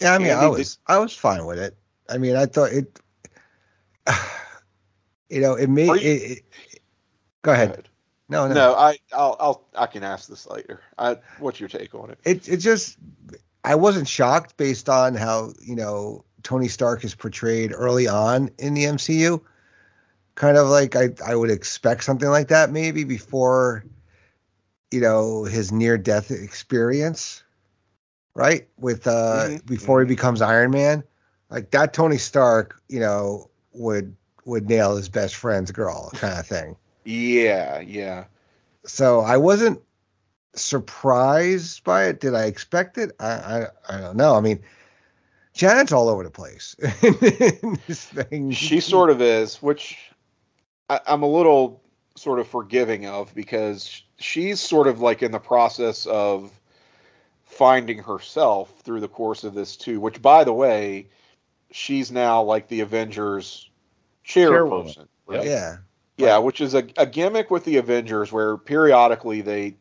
Yeah, I mean, Andy, I was I was fine with it. I mean, I thought it. You know, it made you, it, it, Go ahead. Go ahead. No, no, no. I, I'll, I'll, I can ask this later. I, what's your take on it? It, it just, I wasn't shocked based on how you know Tony Stark is portrayed early on in the MCU. Kind of like I, I would expect something like that maybe before, you know, his near death experience, right? With uh, mm-hmm. before he becomes Iron Man, like that Tony Stark, you know, would would nail his best friend's girl kind of thing. Yeah, yeah. So I wasn't surprised by it. Did I expect it? I I, I don't know. I mean, Janet's all over the place in this thing. She sort of is, which I, I'm a little sort of forgiving of because she's sort of like in the process of finding herself through the course of this too. Which, by the way, she's now like the Avengers chairperson. Right? Yeah. Yeah, which is a, a gimmick with the Avengers where periodically they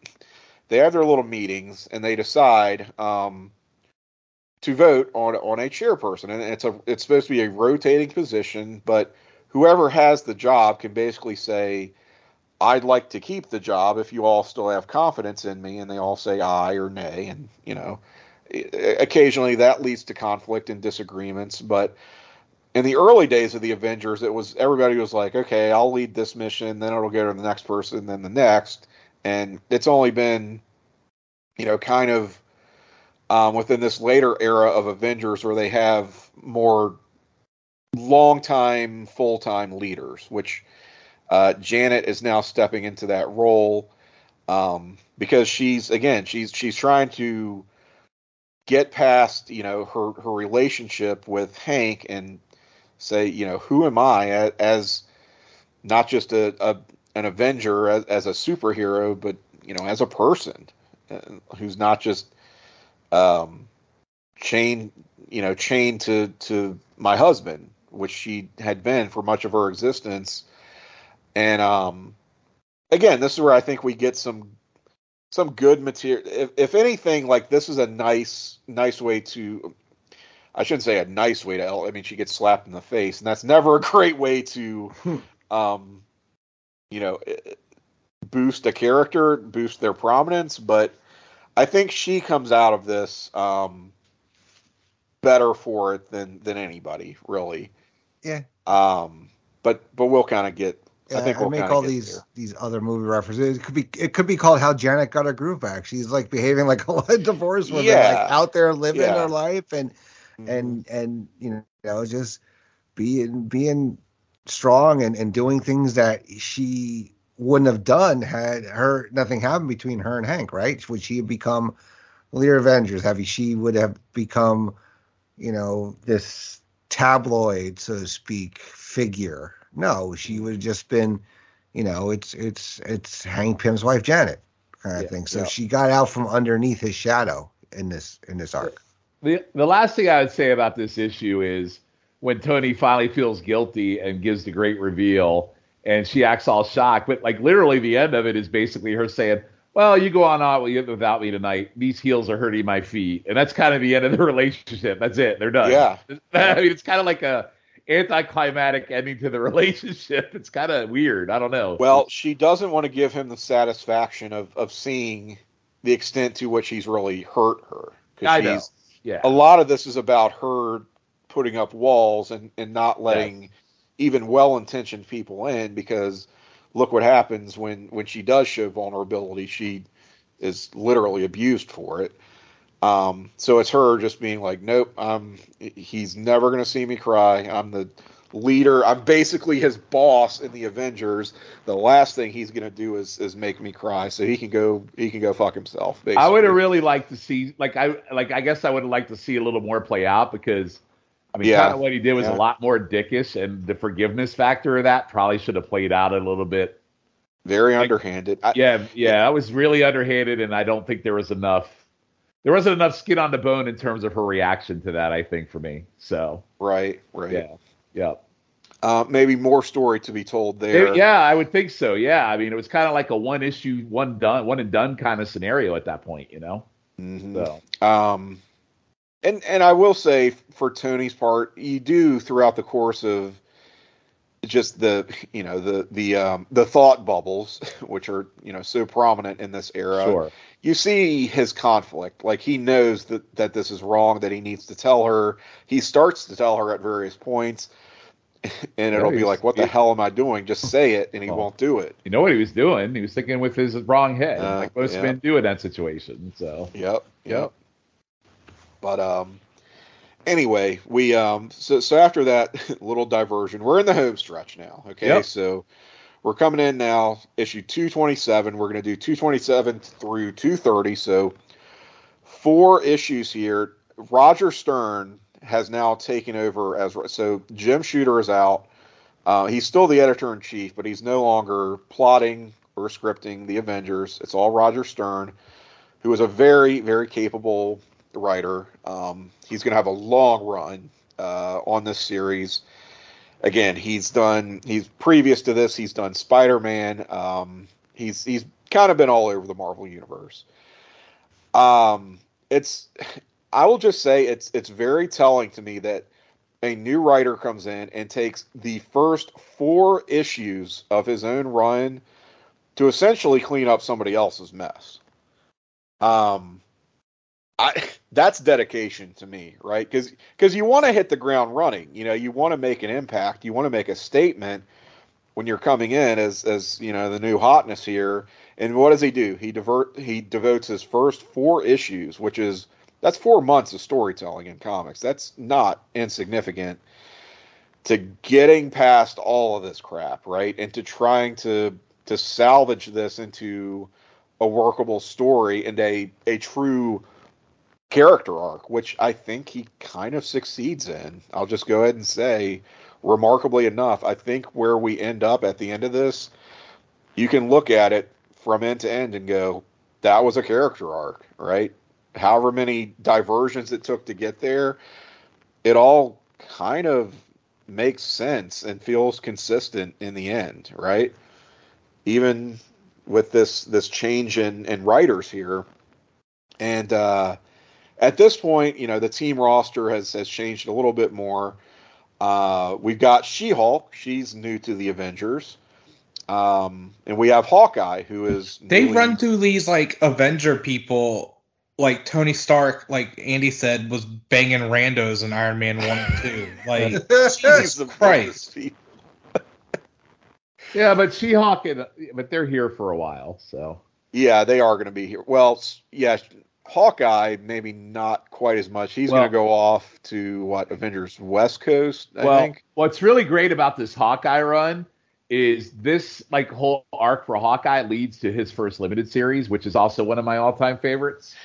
they have their little meetings and they decide um, to vote on on a chairperson, and it's a it's supposed to be a rotating position, but whoever has the job can basically say, "I'd like to keep the job if you all still have confidence in me," and they all say aye or nay, and you know, occasionally that leads to conflict and disagreements, but in the early days of the Avengers, it was everybody was like, okay, I'll lead this mission, then it'll go to the next person, then the next, and it's only been, you know, kind of um, within this later era of Avengers where they have more long time, full time leaders, which uh, Janet is now stepping into that role um, because she's again she's she's trying to get past you know her her relationship with Hank and say, you know, who am I as, as not just a, a an Avenger as, as, a superhero, but you know, as a person uh, who's not just um, chained, you know, chained to to my husband, which she had been for much of her existence. And um, again, this is where I think we get some some good material. If, if anything, like this is a nice nice way to I shouldn't say a nice way to. I mean, she gets slapped in the face, and that's never a great way to, hmm. um, you know, eh, boost a character, boost their prominence. But I think she comes out of this um, better for it than than anybody, really. Yeah. Um, but but we'll kind of get. Yeah, I think we'll I make all these there. these other movie references. It could be it could be called how Janet got her groove back. She's like behaving like a divorced woman, yeah. like out there living yeah. her life and mm-hmm. and and you know just being being strong and, and doing things that she wouldn't have done had her nothing happened between her and Hank, right? Would she have become leader Avengers? Have you she would have become, you know, this tabloid, so to speak, figure? No, she would have just been, you know, it's it's it's Hank Pym's wife Janet kind of yeah, thing. So yeah. she got out from underneath his shadow in this in this arc the the last thing I would say about this issue is when Tony finally feels guilty and gives the great reveal, and she acts all shocked. But like literally, the end of it is basically her saying, "Well, you go on out without me tonight. These heels are hurting my feet," and that's kind of the end of the relationship. That's it. They're done. Yeah. I mean, it's kind of like a anticlimactic ending to the relationship. It's kind of weird. I don't know. Well, she doesn't want to give him the satisfaction of of seeing the extent to which he's really hurt her. I know. Yeah. A lot of this is about her putting up walls and and not letting even well-intentioned people in because look what happens when when she does show vulnerability. She is literally abused for it. Um, so it's her just being like, nope, um, he's never going to see me cry. I'm the leader. I'm basically his boss in the Avengers. The last thing he's to do is, is make me cry. So he can go, he can go fuck himself. Basically. I would have really liked to see, like, I, like, I guess I would have liked to see a little more play out because, I mean, Yeah. kind of what he did was Yeah. a lot more dickish and the forgiveness factor of that probably should have played out a little bit. very underhanded. I, Yeah. Yeah. I was really underhanded and I don't think there was enough, there wasn't enough skin on the bone in terms of her reaction to that, I think, for me. So, Right, right. yeah. Yeah. Uh, maybe more story to be told there. It- yeah, I would think so. Yeah, I mean, it was kind of like a one issue, one done, one and done kind of scenario at that point, you know. Mhm. So Um, and and I will say for Tony's part, you do throughout the course of just the you know the the um, the thought bubbles, which are you know so prominent in this era. sure, You see his conflict, like he knows that that this is wrong, that he needs to tell her. He starts to tell her at various points, and it'll be like, "What the hell am I doing?" Just say it, and he Oh. won't do it. you know what he was doing? He was thinking with his wrong head, Uh, like most yeah. men do in that situation. So Yep, Yep. yep. But um, anyway, we um, so so after that little diversion, we're in the home stretch now. Okay, Yep. so we're coming in now, issue two twenty seven. We're going to do two twenty seven through two thirty. So four issues here. Roger Stern has now taken over as so Jim Shooter is out. Uh, he's still the editor in chief, but he's no longer plotting or scripting the Avengers. It's all Roger Stern, who is a very, very capable writer. Um, he's going to have a long run uh, on this series. Again, he's done. He's previous to this. He's done Spider Man. Um, he's he's kind of been all over the Marvel universe. Um, it's. I will just say it's it's very telling to me that a new writer comes in and takes the first four issues of his own run to essentially clean up somebody else's mess. Um, I that's dedication to me, right? Because because you want to hit the ground running. You know, you want to make an impact. You want to make a statement when you're coming in as as you know the new hotness here. And what does he do? He divert he devotes his first four issues, which is that's four months of storytelling in comics. That's not insignificant to getting past all of this crap, right? And to trying to to salvage this into a workable story and a a true character arc, which I think he kind of succeeds in. I'll just go ahead and say, remarkably enough, I think where we end up at the end of this, you can look at it from end to end and go, that was a character arc, right? However many diversions it took to get there, it all kind of makes sense and feels consistent in the end, right? Even with this this change in, in writers here. And uh at this point, you know, the team roster has has changed a little bit more. Uh, we've got She-Hulk. She's new to the Avengers. Um, and we have Hawkeye, who is They newly- run through these like Avenger people, like Tony Stark, like Andy said, was banging randos in Iron Man one and two. Like Jesus Christ. yeah, but She-Hulk, and, but they're here for a while, so Yeah, they are going to be here. Well, s- yeah, Hawkeye maybe not quite as much. He's Well- going to go off to what Avengers West Coast, I well, think. what's really great about this Hawkeye run is this like whole arc for Hawkeye leads to his first limited series, which is also one of my all-time favorites.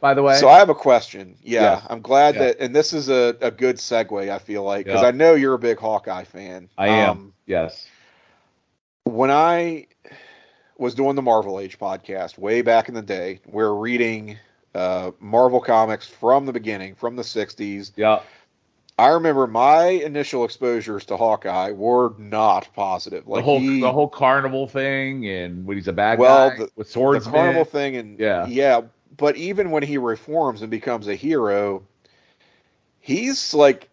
By the way, So I have a question. Yeah, Yeah. I'm glad Yeah. that, and this is a, a good segue. I feel like because Yeah. I know you're a big Hawkeye fan. I am. Um, yes. when I was doing the Marvel Age podcast way back in the day, we are reading uh, Marvel comics from the beginning, from the '60s. Yeah. I remember my initial exposures to Hawkeye were not positive. The Like whole he, the whole carnival thing and when he's a bad Well, guy the- with the swords. carnival thing, and Yeah. yeah. But even when he reforms and becomes a hero, he's like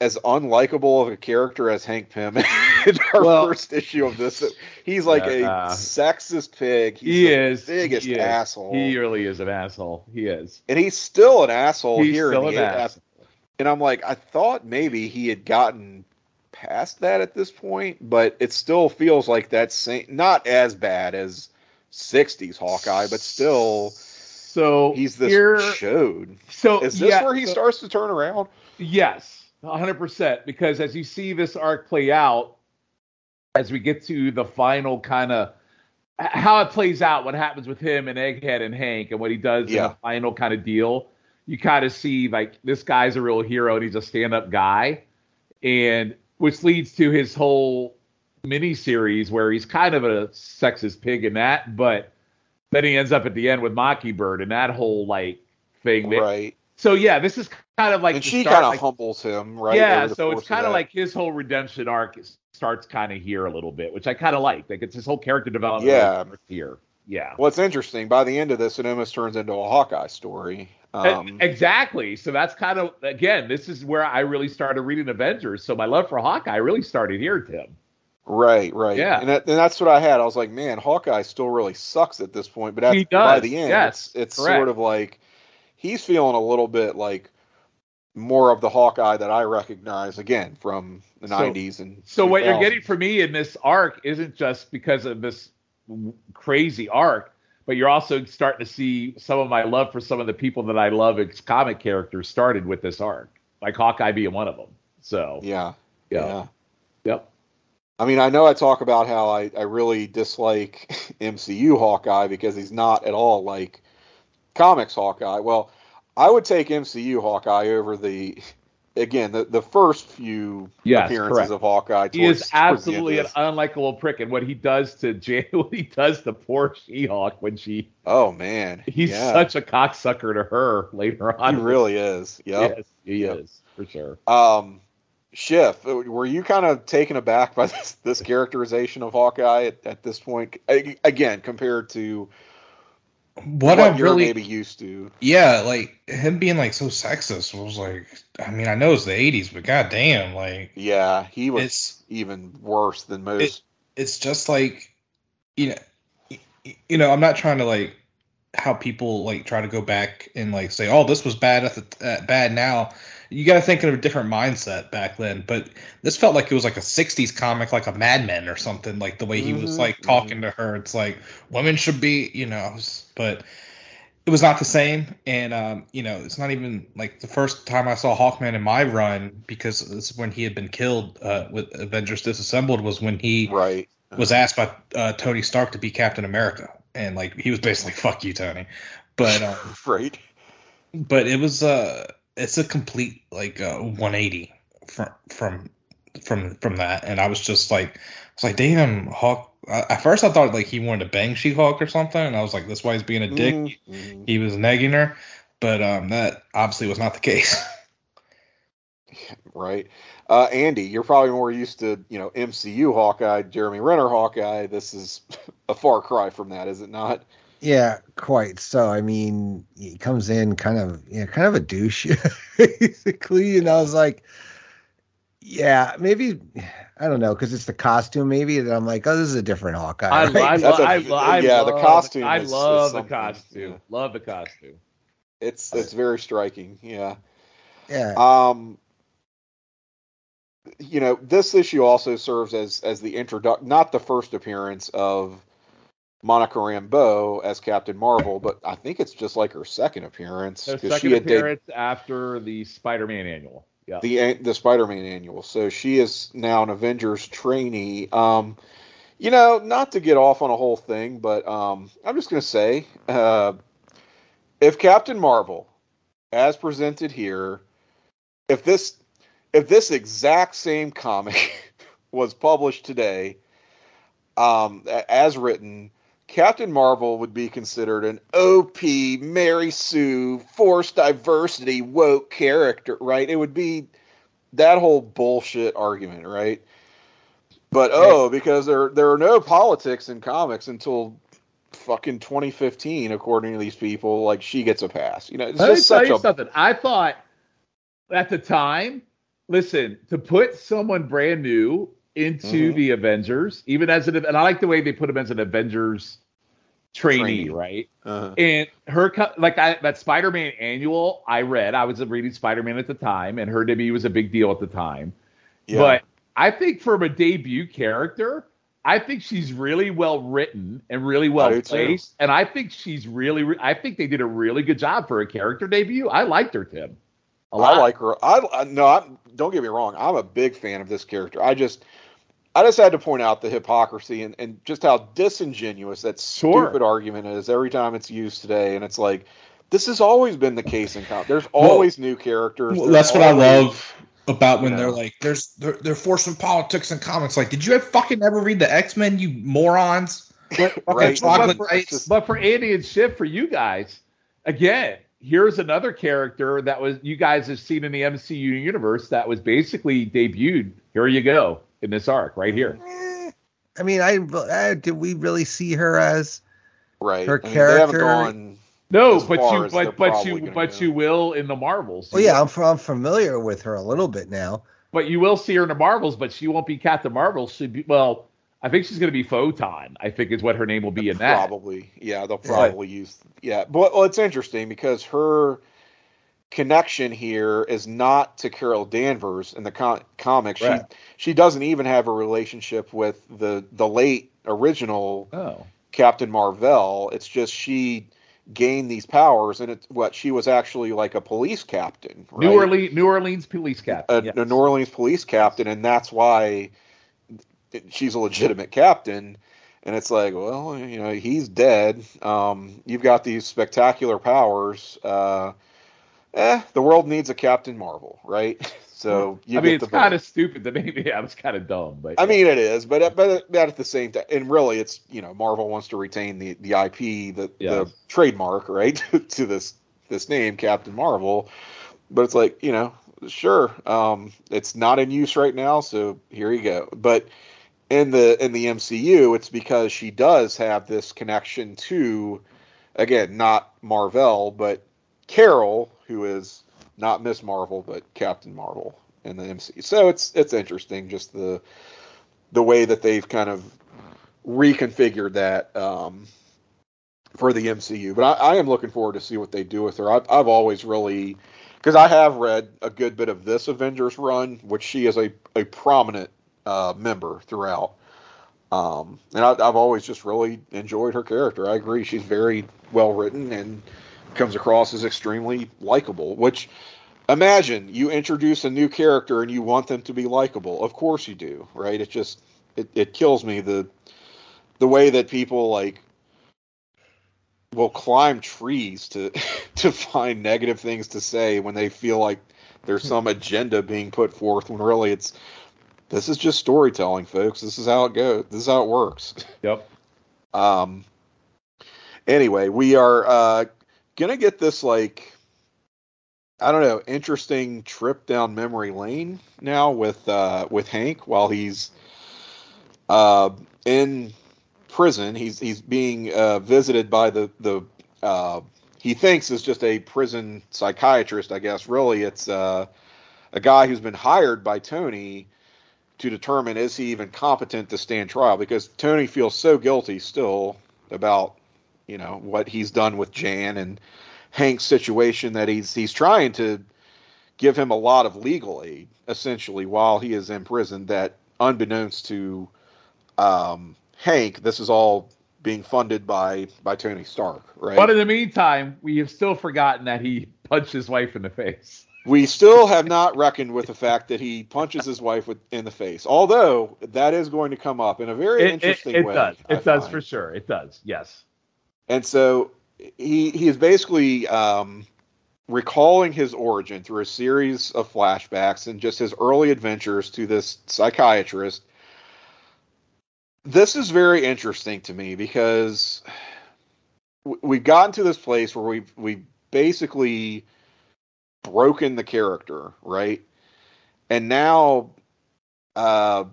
as unlikable of a character as Hank Pym in our well, first issue of this. He's like a uh, sexist pig. He's he is biggest he is. asshole. He really is an asshole. He is, and he's still an asshole he's here. Still an asshole. And I'm like, I thought maybe he had gotten past that at this point, but it still feels like that same, not as bad as '60s Hawkeye, but still. So he's this here, showed. So is this yeah, where he so, starts to turn around? Yes, 100%. Because as you see this arc play out, as we get to the final kind of how it plays out, what happens with him and Egghead and Hank, and what he does yeah. in the final kind of deal, you kind of see like this guy's a real hero and he's a stand up guy. And which leads to his whole mini series where he's kind of a sexist pig in that, but then he ends up at the end with Mockingbird and that whole like thing. Right. So yeah, this is kind of like and she kind of like, humbles him, right? Yeah, so it's kind of like his whole redemption arc starts kind of here a little bit, which I kind of like. Like it's his whole character development. Yeah, here. Yeah. Well, it's interesting by the end of this, it almost turns into a Hawkeye story. Um, exactly. So that's kind of again, this is where I really started reading Avengers. So my love for Hawkeye really started here, Tim. Right, right. Yeah. And, that, and that's what I had. I was like, man, Hawkeye still really sucks at this point. But at, by the end, yes, it's, it's sort of like he's feeling a little bit like more of the Hawkeye that I recognize again from the so, 90s and So what you're getting from me in this arc isn't just because of this crazy arc, but you're also starting to see some of my love for some of the people that I love as comic characters started with this arc, like Hawkeye being one of them. So yeah, yeah, yeah. yep. I mean, I know I talk about how I, I really dislike MCU Hawkeye because he's not at all like comics Hawkeye. Well, I would take MCU Hawkeye over the again the, the first few yes, appearances correct. of Hawkeye. He is absolutely an unlikable prick, and what he does to Jan, what he does to poor She-Hulk when she. Oh man, he's yeah. such a cocksucker to her later on. He really is. Yep. Yes, he yep. is for sure. Um, Schiff, were you kind of taken aback by this, this characterization of Hawkeye at, at this point? Again, compared to what, what I'm really maybe used to. Yeah, like him being like so sexist was like. I mean, I know it's the '80s, but goddamn, like. Yeah, he was even worse than most. It, it's just like, you know, you know, I'm not trying to like how people like try to go back and like say, oh, this was bad at the uh, bad now you got to think of a different mindset back then. But this felt like it was like a '60s comic, like a Mad Men or something. Like the way he mm-hmm. was like talking mm-hmm. to her, it's like women should be, you know. But it was not the same, and um, you know, it's not even like the first time I saw Hawkman in my run because this is when he had been killed uh, with Avengers Disassembled was when he right was asked by uh, Tony Stark to be Captain America, and like he was basically "fuck you, Tony," but um, right. But it was uh it's a complete like uh, 180 from from from from that, and I was just like, I was like, damn, Hawk. At first, I thought like he wanted to bang She-Hulk or something, and I was like, that's why he's being a dick. Mm-hmm. He was negging her, but um, that obviously was not the case. right. Uh, Andy, you're probably more used to, you know, MCU Hawkeye, Jeremy Renner Hawkeye. This is a far cry from that, is it not? Yeah, quite. So I mean, he comes in kind of, yeah, kind of a douche, basically, and I was like, yeah, maybe I don't know because it's the costume, maybe that I'm like, oh, this is a different Hawkeye. I, right? I, I, I, yeah, love, the costume. I is, love is the costume. Yeah. Love the costume. It's it's very striking. Yeah. Yeah. Um. You know, this issue also serves as as the introduction, not the first appearance of Monica Rambeau as Captain Marvel, but I think it's just like her second appearance. Her second she appearance did, after the Spider-Man annual. Yeah. The the Spider-Man annual. So she is now an Avengers trainee. Um, you know, not to get off on a whole thing, but um, I'm just going to say, uh, if Captain Marvel, as presented here, if this if this exact same comic was published today, um, as written, Captain Marvel would be considered an OP, Mary Sue, forced diversity, woke character, right? It would be that whole bullshit argument, right? But oh, because there there are no politics in comics until fucking 2015, according to these people, like she gets a pass. You know, it's Let just me tell you a... something. I thought at the time listen, to put someone brand new into mm-hmm. the Avengers, even as an and I like the way they put him as an Avengers trainee, Training. right? Uh-huh. And her like I, that Spider-Man annual I read. I was reading Spider-Man at the time, and her debut was a big deal at the time. Yeah. But I think from a debut character, I think she's really well written and really well placed, and I think she's really. Re- I think they did a really good job for a character debut. I liked her, Tim. I like her. I no, I, don't get me wrong. I'm a big fan of this character. I just I just had to point out the hypocrisy and, and just how disingenuous that sure. stupid argument is every time it's used today. And it's like, this has always been the case in comics. There's always well, new characters. Well, that's what I love about when you know, they're like, "There's they're, they're forcing politics in comics." Like, did you fucking ever read the X Men? You morons! right. but, for, but for Andy and Schiff, for you guys, again, here's another character that was you guys have seen in the MCU universe that was basically debuted. Here you go in this arc right here. Eh, I mean, I uh, did we really see her as right her I mean, character? no, but you but but you but go. you will in the Marvels. Well, yeah, I'm, I'm familiar with her a little bit now. But you will see her in the Marvels, but she won't be Captain Marvel. She be well. I think she's going to be Photon. I think is what her name will be in that. Probably, yeah. They'll probably use, yeah. But well, it's interesting because her connection here is not to Carol Danvers in the com- comic. Right. She she doesn't even have a relationship with the the late original oh. Captain Marvel. It's just she gained these powers, and it's what she was actually like a police captain. Right? New Orleans New Orleans police captain. A, yes. a New Orleans police captain, and that's why she's a legitimate captain. And it's like, well, you know, he's dead. Um, you've got these spectacular powers. Uh, eh, the world needs a Captain Marvel, right? So I mean, it's kind of stupid. The name, yeah, it's kind of dumb, but I mean, it is. But but at the same time, and really, it's you know, Marvel wants to retain the the IP, the yeah. the trademark, right, to this this name, Captain Marvel. But it's like you know, sure, um, it's not in use right now, so here you go. But in the in the MCU, it's because she does have this connection to, again, not Marvel, but Carol, who is not Miss Marvel, but Captain Marvel in the MCU. So it's it's interesting just the the way that they've kind of reconfigured that um, for the MCU. But I, I, am looking forward to see what they do with her. I've, I've always really because I have read a good bit of this Avengers run, which she is a a prominent uh, member throughout. Um, and I, I've always just really enjoyed her character. I agree, she's very well written and comes across as extremely likable. Which imagine you introduce a new character and you want them to be likable. Of course you do, right? It just it, it kills me the the way that people like will climb trees to to find negative things to say when they feel like there's some agenda being put forth when really it's this is just storytelling folks this is how it goes this is how it works yep um anyway we are uh gonna get this like I don't know, interesting trip down memory lane now with uh, with Hank while he's uh, in prison. He's he's being uh, visited by the the uh, he thinks is just a prison psychiatrist. I guess really it's uh, a guy who's been hired by Tony to determine is he even competent to stand trial because Tony feels so guilty still about you know what he's done with Jan and Hank's situation that he's he's trying to give him a lot of legal aid essentially while he is in prison that unbeknownst to um, Hank this is all being funded by by Tony Stark right? But in the meantime we have still forgotten that he punched his wife in the face. We still have not reckoned with the fact that he punches his wife with, in the face although that is going to come up in a very it, interesting it, it way does. It I does find. for sure. It does. Yes and so he he is basically um, recalling his origin through a series of flashbacks and just his early adventures to this psychiatrist. This is very interesting to me because we've gotten to this place where we've we've basically broken the character, right? And now uh,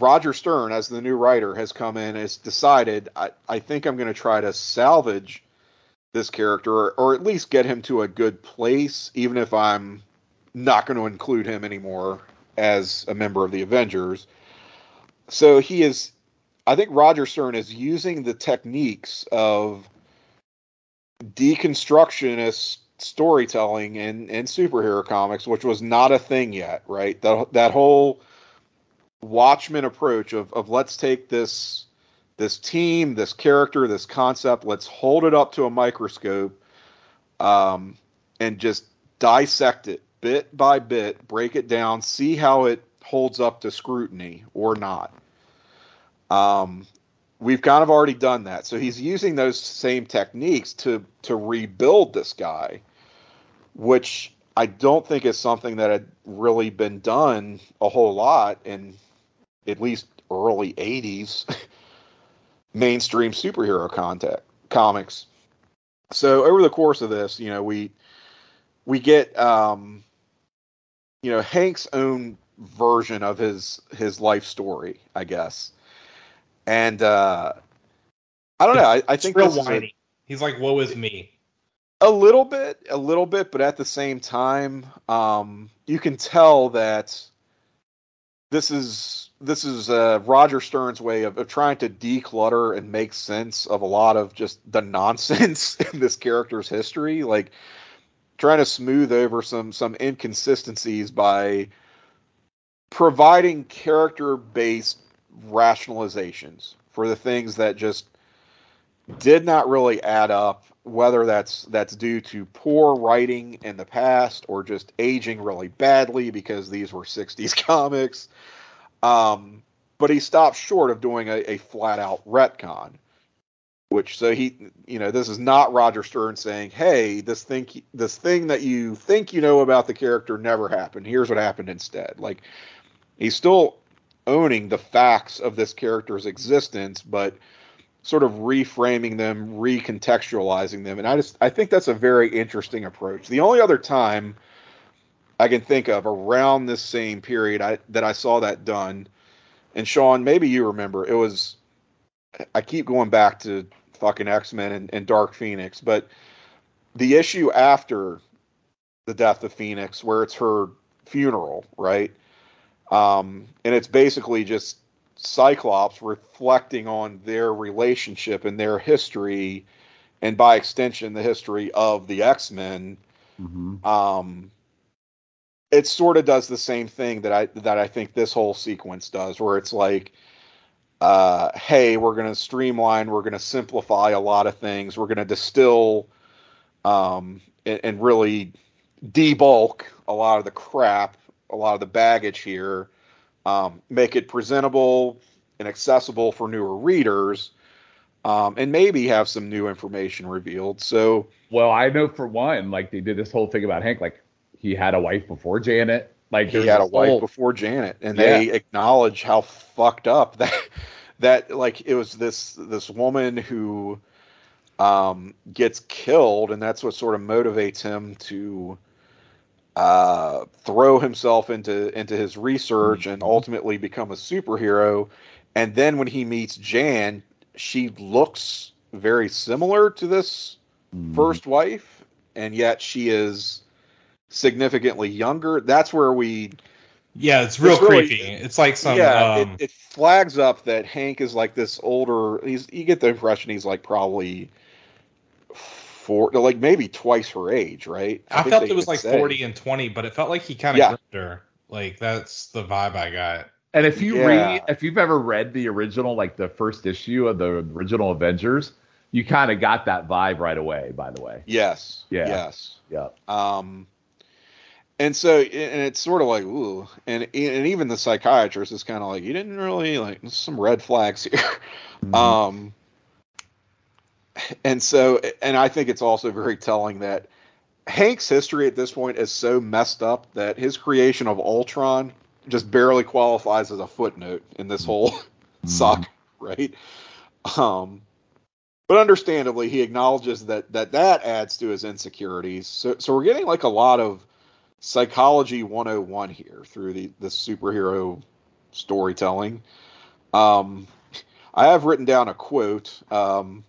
Roger Stern, as the new writer, has come in has decided I, I think I'm going to try to salvage this character or, or, at least get him to a good place, even if I'm not going to include him anymore as a member of the Avengers. So he is, I think Roger Stern is using the techniques of deconstructionist storytelling in, in superhero comics, which was not a thing yet, right? That that whole Watchmen approach of, of let's take this this team, this character, this concept, let's hold it up to a microscope, um, and just dissect it bit by bit, break it down, see how it holds up to scrutiny or not. Um, we've kind of already done that. So he's using those same techniques to to rebuild this guy, which I don't think is something that had really been done a whole lot in at least early 80s mainstream superhero content comics. So over the course of this, you know, we we get um you know Hank's own version of his his life story, I guess. And uh I don't know. I, I think real whiny. A, He's like, "Woe is me." A little bit, a little bit, but at the same time, um, you can tell that this is this is uh, Roger Stern's way of, of trying to declutter and make sense of a lot of just the nonsense in this character's history, like trying to smooth over some some inconsistencies by providing character based rationalizations for the things that just did not really add up whether that's that's due to poor writing in the past or just aging really badly because these were 60s comics. Um, but he stopped short of doing a, a flat out retcon which so he you know this is not roger stern saying hey this thing this thing that you think you know about the character never happened. Here's what happened instead. Like he's still owning the facts of this character's existence, but sort of reframing them, recontextualizing them. And I just I think that's a very interesting approach. The only other time I can think of around this same period I, that I saw that done, and Sean, maybe you remember, it was I keep going back to fucking X Men and, and Dark Phoenix, but the issue after the death of Phoenix, where it's her funeral, right? Um, and it's basically just Cyclops reflecting on their relationship and their history, and by extension, the history of the X Men. Mm-hmm. Um, it sort of does the same thing that I that I think this whole sequence does, where it's like, uh, hey, we're going to streamline, we're going to simplify a lot of things, we're going to distill, um, and, and really debulk a lot of the crap a lot of the baggage here, um, make it presentable and accessible for newer readers, um, and maybe have some new information revealed. So, well, I know for one, like they did this whole thing about Hank, like he had a wife before Janet. Like he had a wife whole... before Janet, and yeah. they acknowledge how fucked up that that like it was this this woman who um, gets killed, and that's what sort of motivates him to uh, throw himself into into his research mm-hmm. and ultimately become a superhero. And then when he meets Jan, she looks very similar to this mm-hmm. first wife, and yet she is significantly younger. That's where we. Yeah, it's real it's really, creepy. It's like some. Yeah, um, it, it, flags up that Hank is like this older. He's you get the impression he's like probably four, like maybe twice her age, right? I, I felt it was like say. forty and twenty, but it felt like he kind of yeah. gripped her. Like that's the vibe I got. And if you yeah. read, if you've ever read the original, like the first issue of the original Avengers, you kind of got that vibe right away. By the way. Yes. Yeah. Yes. Yeah. Um. And so, and it's sort of like, ooh, and and even the psychiatrist is kind of like, you didn't really like some red flags here. Mm-hmm. Um and so, and I think it's also very telling that Hank's history at this point is so messed up that his creation of Ultron just barely qualifies as a footnote in this whole mm-hmm. saga, right? Um, but understandably, he acknowledges that that that adds to his insecurities. So, so we're getting like a lot of psychology 101 here through the the superhero storytelling. Um, I have written down a quote. Um,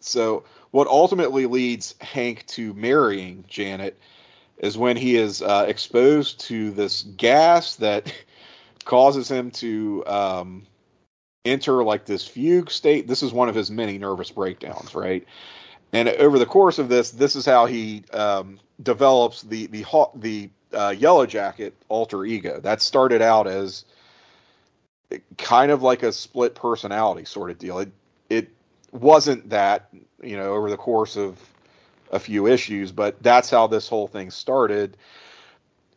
so what ultimately leads Hank to marrying Janet is when he is uh, exposed to this gas that causes him to um, enter like this fugue state. This is one of his many nervous breakdowns, right? And over the course of this, this is how he um, develops the the the uh, Yellow Jacket alter ego. That started out as kind of like a split personality sort of deal. It wasn't that, you know, over the course of a few issues, but that's how this whole thing started.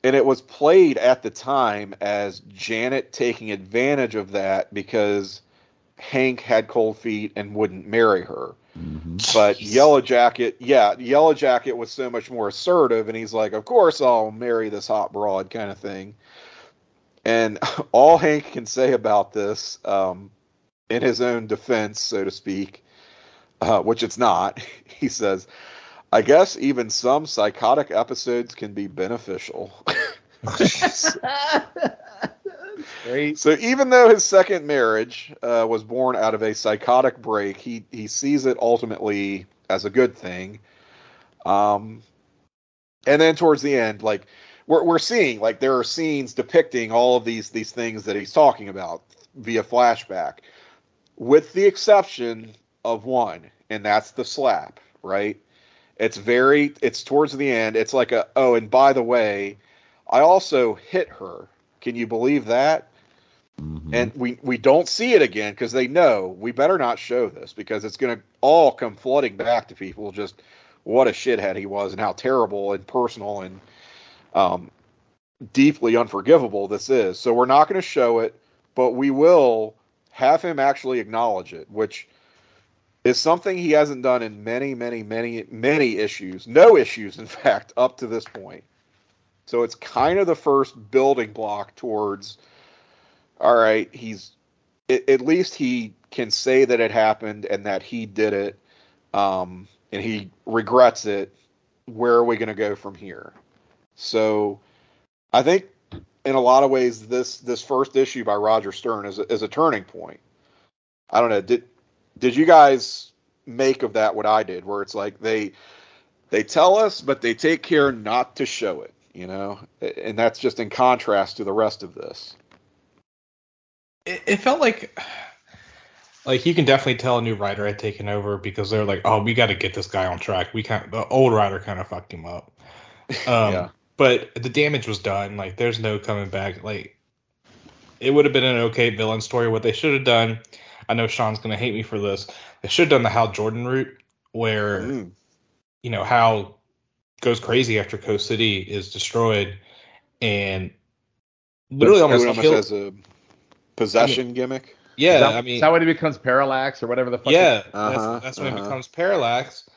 And it was played at the time as Janet taking advantage of that because Hank had cold feet and wouldn't marry her. Mm-hmm. But Yellow Jacket, yeah, Yellow Jacket was so much more assertive, and he's like, "Of course I'll marry this hot broad," kind of thing. And all Hank can say about this, um, in his own defense, so to speak, uh, which it's not, he says, "I guess even some psychotic episodes can be beneficial." Great. So even though his second marriage uh, was born out of a psychotic break, he he sees it ultimately as a good thing. Um, and then towards the end, like we're we're seeing like there are scenes depicting all of these these things that he's talking about via flashback, with the exception of one, and that's the slap. Right? It's very it's towards the end. It's like a oh, and by the way, I also hit her can you believe that? Mm-hmm. And we we don't see it again because they know we better not show this because it's going to all come flooding back to people. Just what a shithead he was and how terrible and personal and um, deeply unforgivable this is. So we're not going to show it, but we will have him actually acknowledge it, which is something he hasn't done in many, many, many, many issues. No issues, in fact, up to this point. So it's kind of the first building block towards, all right, he's at least he can say that it happened and that he did it, um, and he regrets it. Where are we going to go from here? So I think in a lot of ways this this first issue by Roger Stern is a, is a turning point. I don't know. Did did you guys make of that what I did, where it's like they they tell us, but they take care not to show it you know, and that's just in contrast to the rest of this. It, it felt like, like you can definitely tell a new writer had taken over because they're like, oh, we got to get this guy on track. We kind the old writer kind of fucked him up. Um, yeah. But the damage was done. Like, there's no coming back. Like, it would have been an okay villain story. What they should have done, I know Sean's gonna hate me for this. They should have done the Hal Jordan route, where mm. you know Hal goes crazy after Coast City is destroyed, and literally almost, almost kill- as a possession I mean, gimmick. Yeah, that, I mean, is that when he becomes Parallax or whatever the fuck? Yeah, uh-huh, that's, that's uh-huh. when he uh-huh. becomes Parallax,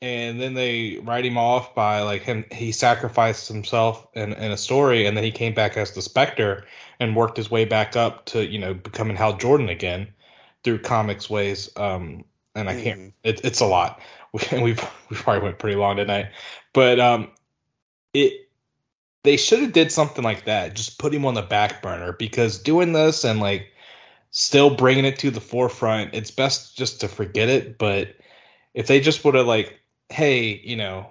and then they write him off by like him. He sacrificed himself in, in a story, and then he came back as the Spectre and worked his way back up to you know becoming Hal Jordan again through comics ways. Um, and I can't. Mm. It, it's a lot. We, we've we probably went pretty long tonight, but um, it they should have did something like that. Just put him on the back burner because doing this and like still bringing it to the forefront, it's best just to forget it. But if they just would have like, hey, you know,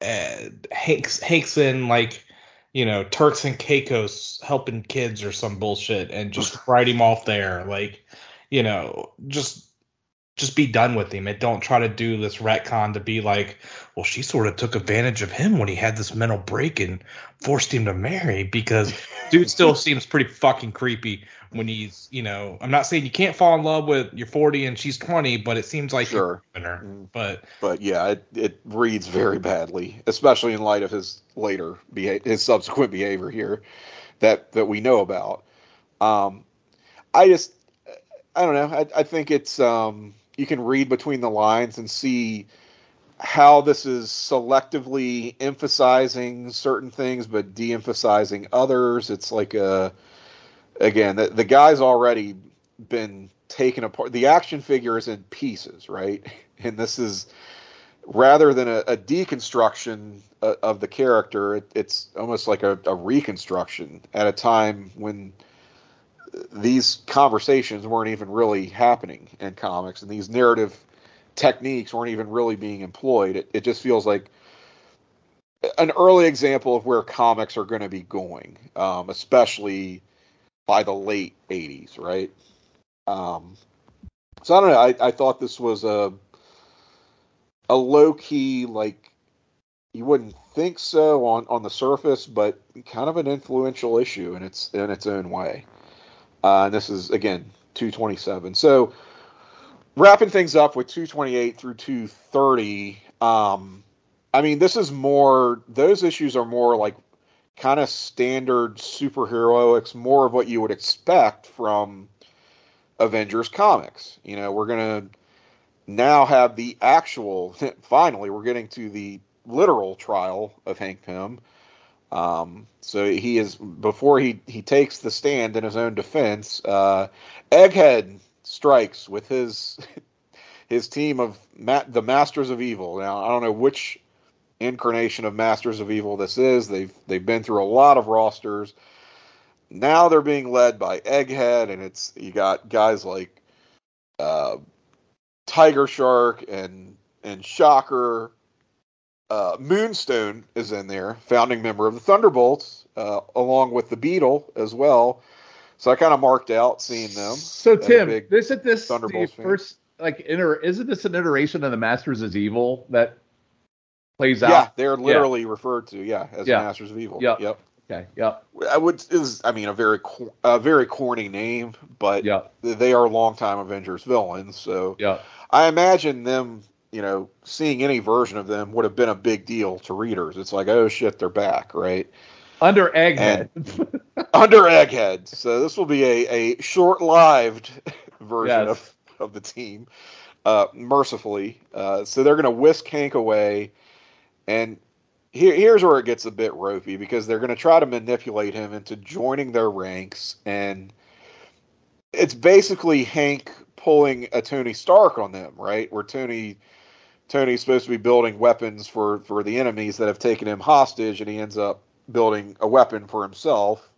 uh, Hank's Hank's in like you know Turks and Caicos helping kids or some bullshit and just write him off there, like you know, just just be done with him and don't try to do this retcon to be like, well, she sort of took advantage of him when he had this mental break and forced him to marry because dude still seems pretty fucking creepy when he's, you know, I'm not saying you can't fall in love with you're 40 and she's 20, but it seems like sure. her. Mm. But but yeah, it, it reads very badly, especially in light of his later behavior, his subsequent behavior here that that we know about. Um, I just I don't know. I, I think it's um you can read between the lines and see how this is selectively emphasizing certain things but de-emphasizing others. It's like a again the, the guy's already been taken apart. The action figure is in pieces, right? And this is rather than a, a deconstruction of, of the character, it, it's almost like a, a reconstruction at a time when these conversations weren't even really happening in comics, and these narrative techniques weren't even really being employed. It, it just feels like an early example of where comics are going to be going, um, especially by the late '80s, right? Um, so I don't know. I, I thought this was a a low key like you wouldn't think so on on the surface, but kind of an influential issue in its in its own way. Uh, and this is again 227. So wrapping things up with 228 through 230. Um, I mean, this is more; those issues are more like kind of standard superheroics, more of what you would expect from Avengers comics. You know, we're gonna now have the actual. Finally, we're getting to the literal trial of Hank Pym. Um, so he is before he he takes the stand in his own defense. Uh, Egghead strikes with his his team of ma- the Masters of Evil. Now I don't know which incarnation of Masters of Evil this is. They've they've been through a lot of rosters. Now they're being led by Egghead, and it's you got guys like uh, Tiger Shark and and Shocker. Uh, Moonstone is in there, founding member of the Thunderbolts, uh, along with the Beetle as well. So I kind of marked out seeing them. So Tim, isn't this the first like inter? Isn't this an iteration of the Masters of Evil that plays out? Yeah, they're literally yeah. referred to, yeah, as yeah. Masters of Evil. Yep. Yep. Okay. Yep. I would is I mean a very a very corny name, but yep. they are longtime Avengers villains. So yeah, I imagine them, you know, seeing any version of them would have been a big deal to readers. It's like, oh shit, they're back, right? Under Egghead. under Egghead. So this will be a, a short lived version yes. of, of the team, uh, mercifully. Uh, so they're going to whisk Hank away. And here, here's where it gets a bit ropey because they're going to try to manipulate him into joining their ranks. And it's basically Hank pulling a Tony Stark on them, right? Where Tony. Tony's supposed to be building weapons for, for the enemies that have taken him hostage, and he ends up building a weapon for himself,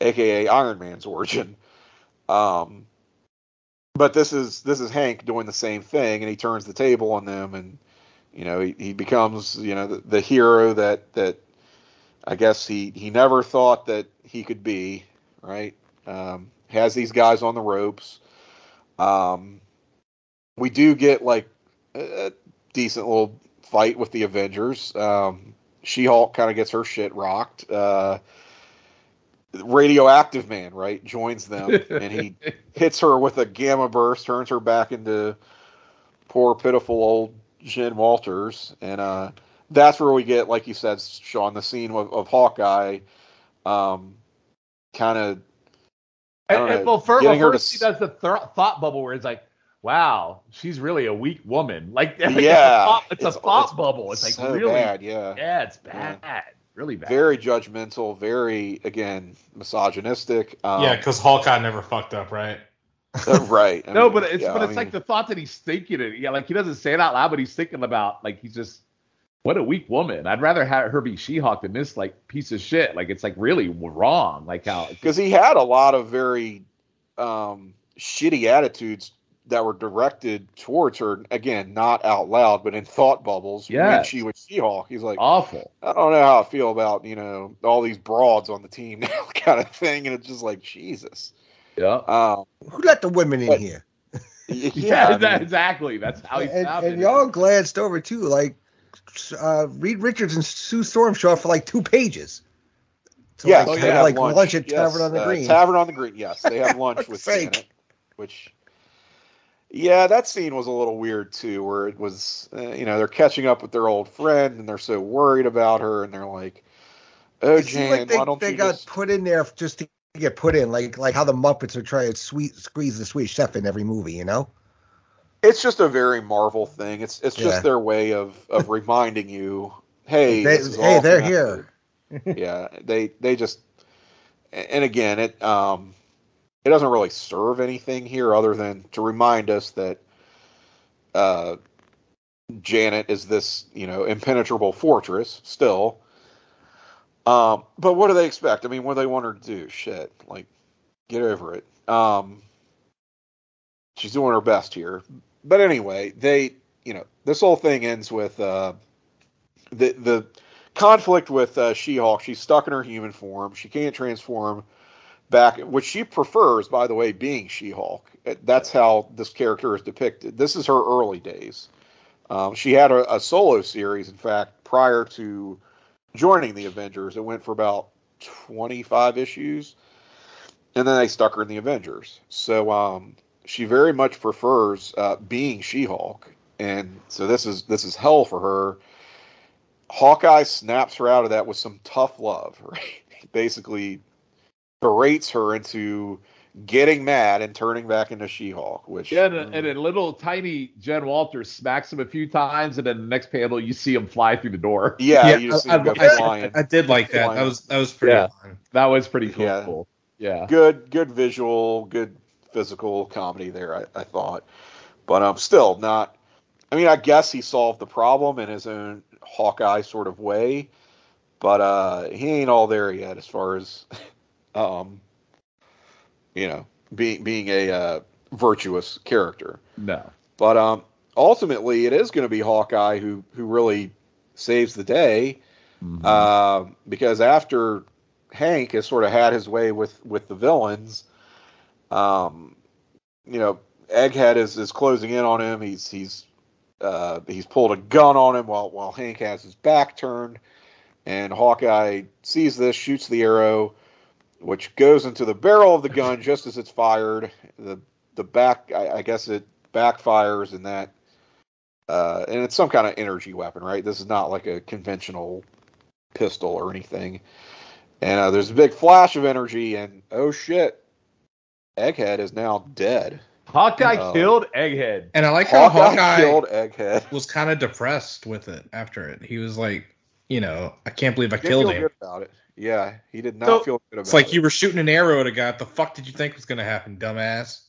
aka Iron Man's origin. Um, but this is this is Hank doing the same thing, and he turns the table on them, and you know he, he becomes you know the, the hero that that I guess he he never thought that he could be. Right? Um, has these guys on the ropes. Um, we do get like a decent little fight with the Avengers. Um, she Hulk kind of gets her shit rocked. Uh, radioactive man, right, joins them and he hits her with a gamma burst, turns her back into poor, pitiful old Jen Walters, and uh, that's where we get, like you said, Sean, the scene of, of Hawkeye, um, kind of. And, and, well, first, first he does the th- thought bubble where he's like, wow, she's really a weak woman. Like, yeah, it's a thought, it's it's, a thought it's bubble. It's like so really bad. Yeah, yeah, it's bad. Yeah. Really bad. Very judgmental. Very again misogynistic. Um, yeah, because Hawkeye never fucked up, right? right. I no, mean, but it's yeah, but it's mean, like the thought that he's thinking it. Yeah, like he doesn't say it out loud, but he's thinking about like he's just what a weak woman. I'd rather have her be She-Hulk than this like piece of shit. Like it's like really wrong. Like how because he had a lot of very um, shitty attitudes that were directed towards her again, not out loud, but in thought bubbles. Yeah, when she was She-Hulk. He's like, awful. I don't know how I feel about you know all these broads on the team now, kind of thing, and it's just like Jesus. Yeah. Um, Who let the women in but, here? yeah, yeah I mean, exactly. That's how he and, and y'all glanced over too, like uh, Reed Richards and Sue Storm show up for like two pages. So yeah, like, they have like lunch, lunch at yes, Tavern on the uh, Green. Tavern on the Green, yes, they have lunch with Janet, which yeah, that scene was a little weird too, where it was, uh, you know, they're catching up with their old friend and they're so worried about her, and they're like, "Oh, it Jan, like they, why don't they got just... put in there just to get put in, like like how the Muppets are trying to sweet squeeze the Swedish Chef in every movie, you know? It's just a very Marvel thing. It's it's just yeah. their way of of reminding you, hey, they, hey, they're here. yeah, they they just, and again, it um it doesn't really serve anything here other than to remind us that uh, Janet is this, you know, impenetrable fortress still. Um, but what do they expect? I mean, what do they want her to do? Shit, like, get over it. Um, she's doing her best here. But anyway, they, you know, this whole thing ends with uh, the the conflict with uh, She-Hulk. She's stuck in her human form. She can't transform back, which she prefers, by the way, being She-Hulk. That's how this character is depicted. This is her early days. Um, she had a, a, solo series, in fact, prior to joining the Avengers. It went for about 25 issues, and then they stuck her in the Avengers. So um, she very much prefers uh, being She-Hulk, and so this is this is hell for her. Hawkeye snaps her out of that with some tough love. Right? Basically, berates her into getting mad and turning back into She-Hulk. Which yeah, and a, and a little tiny Jen Walters smacks him a few times, and then the next panel you see him fly through the door. Yeah, yeah I, I, I, did like that. That was that was pretty. Yeah, fun. that was pretty cool. Yeah. yeah, good good visual, good physical comedy there. I, I thought, but um, still not. I mean, I guess he solved the problem in his own Hawkeye sort of way, but uh, he ain't all there yet as far as um, you know, being being a uh, virtuous character. No. But um, ultimately, it is going to be Hawkeye who who really saves the day, mm-hmm. uh, because after Hank has sort of had his way with with the villains, um, you know, Egghead is is closing in on him. He's he's uh, he's pulled a gun on him while while Hank has his back turned, and Hawkeye sees this, shoots the arrow which goes into the barrel of the gun just as it's fired. The the back, I, I guess it backfires, and that, uh, and it's some kind of energy weapon, right? This is not like a conventional pistol or anything. And uh, there's a big flash of energy, and oh shit, Egghead is now dead. Hawkeye uh, killed Egghead, and I like how Hawkeye, Hawkeye killed Egghead. Was kind of depressed with it after it. He was like, you know, I can't believe I killed him. about it. Yeah, he did not so, feel good about it. It's like it. you were shooting an arrow at a guy. What the fuck did you think was going to happen, dumbass?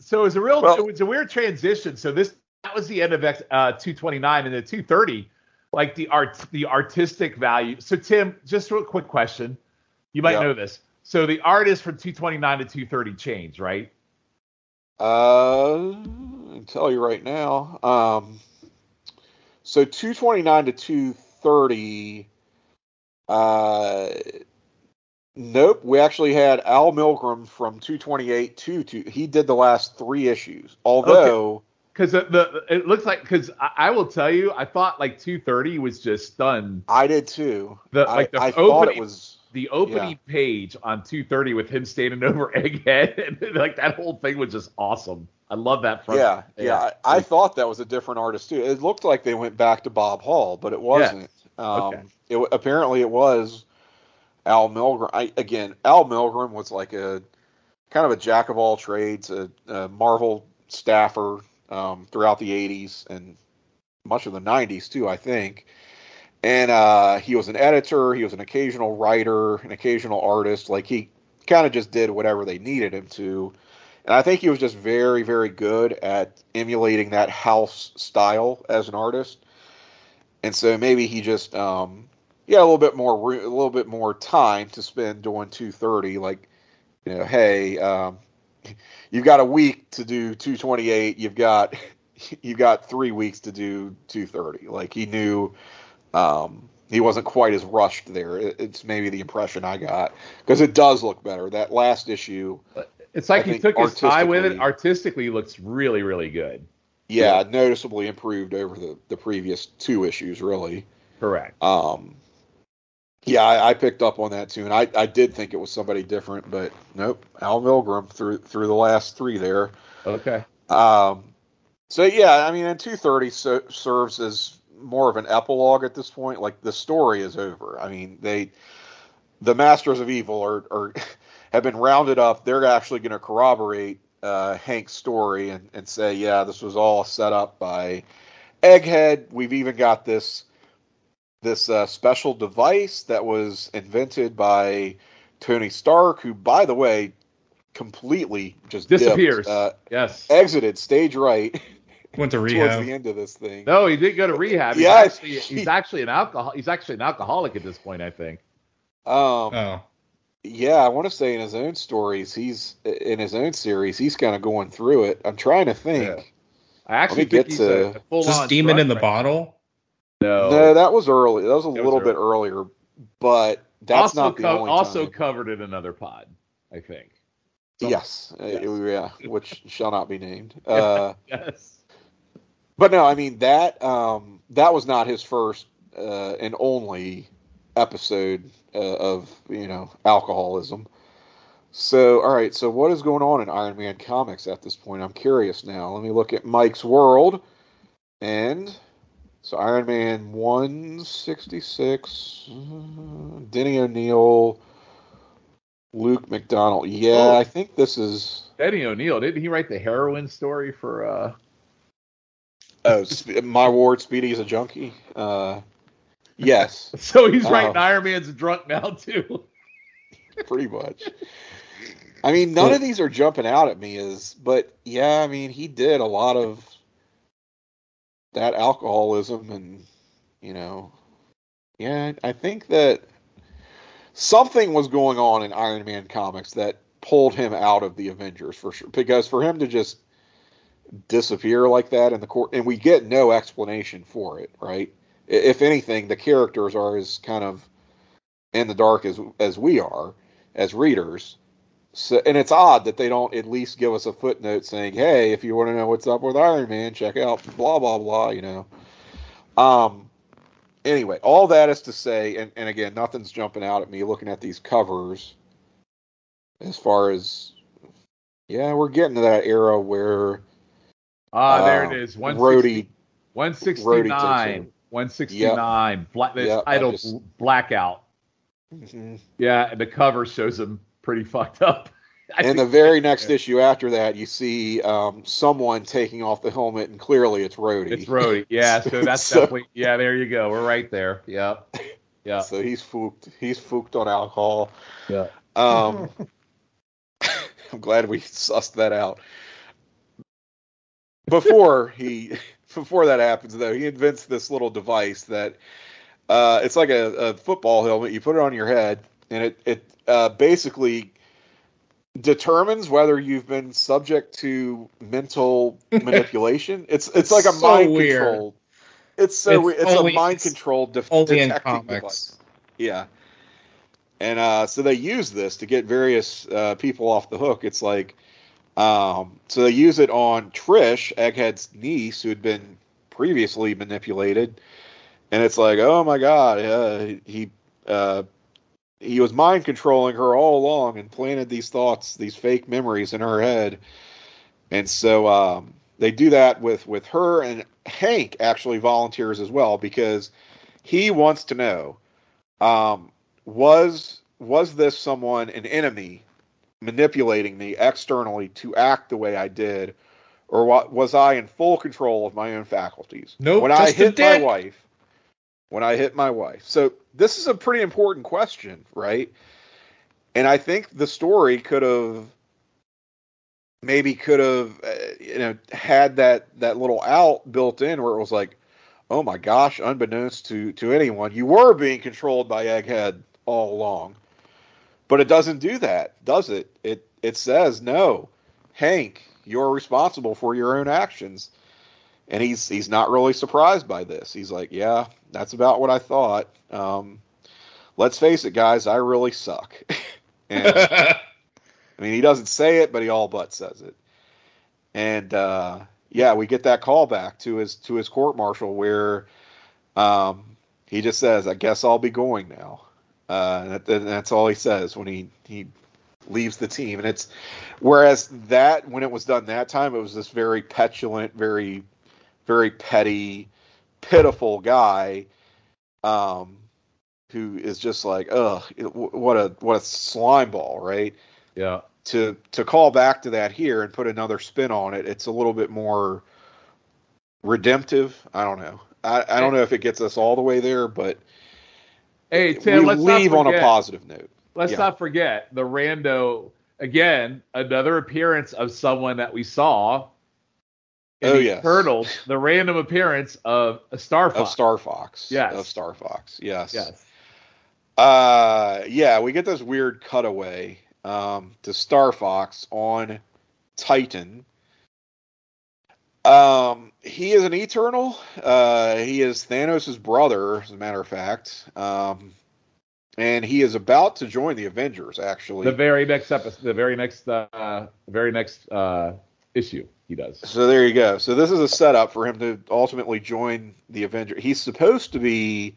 So it was a real, well, it was a weird transition. So this that was the end of uh, 229 and the 230, like the art, the artistic value. So Tim, just a quick question. You might yeah. know this. So the artist from 229 to 230 changed, right? Uh, I'll tell you right now. Um, so 229 to 230 uh, nope. We actually had Al Milgrom from 228 to, to he did the last three issues. Although because okay. the, the, it looks like because I, I, will tell you, I thought like 230 was just done. I did too. The like the I, I opening was the opening yeah. page on 230 with him standing over Egghead, and like that whole thing was just awesome. I love that front. Yeah, yeah. I, I, thought that was a different artist too. It looked like they went back to Bob Hall, but it wasn't. Um, okay. It, apparently, it was Al Milgrom. I, again, Al Milgrom was like a kind of a jack of all trades, a, a Marvel staffer um, throughout the '80s and much of the '90s too, I think. And uh, he was an editor. He was an occasional writer, an occasional artist. Like he kind of just did whatever they needed him to. And I think he was just very, very good at emulating that house style as an artist. And so maybe he just um, yeah, a little bit more a little bit more time to spend doing 230. Like, you know, hey, um, you've got a week to do 228. You've got you've got three weeks to do 230. Like he knew um, he wasn't quite as rushed there. It's maybe the impression I got because it does look better. That last issue, it's like I he took his time with it. Artistically, looks really really good. Yeah, yeah, noticeably improved over the the previous two issues. Really. Correct. Um, yeah, I, I, picked up on that too, and I, I did think it was somebody different, but nope, Al Milgrom through through the last three there. Okay. Um, so yeah, I mean, and two thirty so, serves as more of an epilogue at this point. Like the story is over. I mean, they the Masters of Evil are, are have been rounded up. They're actually going to corroborate uh, Hank's story and, and say, yeah, this was all set up by Egghead. We've even got this this uh, special device that was invented by Tony Stark, who, by the way, completely just disappears. Dipped, uh, yes, exited stage right. Went to rehab. Towards the end of this thing. No, he did go to rehab. He's, yes, actually, he's actually an alcohol. He's actually an alcoholic at this point, I think. Um, oh. Yeah, I want to say in his own stories, he's in his own series, he's kind of going through it. I'm trying to think. Yeah. I actually think he's to, a, a full Just demon in the bottle. No, no, that was early. That was a little bit earlier, but that's also not the co- only also time. covered in another pod, I think. yes, uh, Yes. yeah, which shall not be named. Uh, Yes. But no, I mean that um, that was not his first uh, and only episode uh, of you know alcoholism. So all right, so what is going on in Iron Man comics at this point? I'm curious now. Let me look at Mike's World, and so Iron Man 166, uh, Denny O'Neil, Luke McDonnell. Yeah, Oh. I think this is. Denny O'Neil didn't he write the heroin story for? uh Oh, my ward, Speedy is a junkie. Uh, yes. So he's writing Oh. Iron Man's drunk now too. pretty much. I mean, none of these are jumping out at me as, but yeah, I mean, he did a lot of that alcoholism, and you know, yeah, I think that something was going on in Iron Man comics that pulled him out of the Avengers for sure. Because for him to just disappear like that in the court, and we get no explanation for it, right? If anything, the characters are as kind of in the dark as as we are as readers. So, and it's odd that they don't at least give us a footnote saying, "Hey, if you want to know what's up with Iron Man, check out blah blah blah." You know. Um. Anyway, all that is to say, and, and again, nothing's jumping out at me looking at these covers. As far as, yeah, we're getting to that era where Ah, there uh, it is. 160 Rhodey 169. 169. Black, it's Yep, titled just- Blackout. Mhm. Yeah, and the cover shows him pretty fucked up. I And the very next issue after that, you see um, someone taking off the helmet, and clearly it's Rhodey. It's Rhodey. Yeah, so that's So- definitely. Yeah, there you go. We're right there. Yeah, Yeah. So he's fooked. He's fooked on alcohol. Yeah. Um, I'm glad we sussed that out. Before he, before that happens, though, he invents this little device that uh, it's like a, a football helmet. You put it on your head, and it it uh, basically determines whether you've been subject to mental manipulation. It's it's like a So mind weird. control. It's so It's weird. It's only- a mind it's control def- detecting device. Yeah. And uh, so they use this to get various uh, people off the hook. It's like, um, so they use it on Trish, Egghead's niece, who had been previously manipulated, and it's like, oh my god, uh, he uh, he was mind controlling her all along and planted these thoughts, these fake memories in her head, and so um, they do that with with her and Hank actually volunteers as well because he wants to know um, was was this someone an enemy manipulating me externally to act the way I did, or what, was I in full control of my own faculties? No, Nope, When I hit my wife, when I hit my wife. So this is a pretty important question, right? And I think the story could have maybe could have uh, you know had that that little out built in where it was like oh my gosh unbeknownst to to anyone you were being controlled by egghead all along but it doesn't do that does it? It it says no hank you're responsible for your own actions. And he's he's not really surprised by this. He's like yeah that's about what i thought. Um let's face it guys i really suck. And I mean, he doesn't say it, but he all but says it. And uh, yeah, we get that call back to his to his court martial where um, he just says, "I guess I'll be going now." Uh, and, that, and that's all he says when he he leaves the team. And it's whereas that when it was done that time, it was this very petulant, very very petty, pitiful guy. Um, who is just like, ugh, what a what a slime ball, right? Yeah. to to call back to that here and put another spin on it, it's a little bit more redemptive. I don't know. I, I don't know if it gets us all the way there, but Hey Tim, we let's leave not on a positive note. Let's yeah. not forget the rando again. Another appearance of someone that we saw. In Oh, the yes. Turtles, the random appearance of a Star Fox. Of Star Fox. Yes. Of Star Fox. Yes. Yes. Uh, yeah, we get this weird cutaway um, to Star Fox on Titan. Um, he is an Eternal. Uh, he is Thanos' brother, as a matter of fact. Um, and he is about to join the Avengers. Actually, the very next episode, the very next, uh, very next uh, issue, he does. So there you go. So this is a setup for him to ultimately join the Avengers. He's supposed to be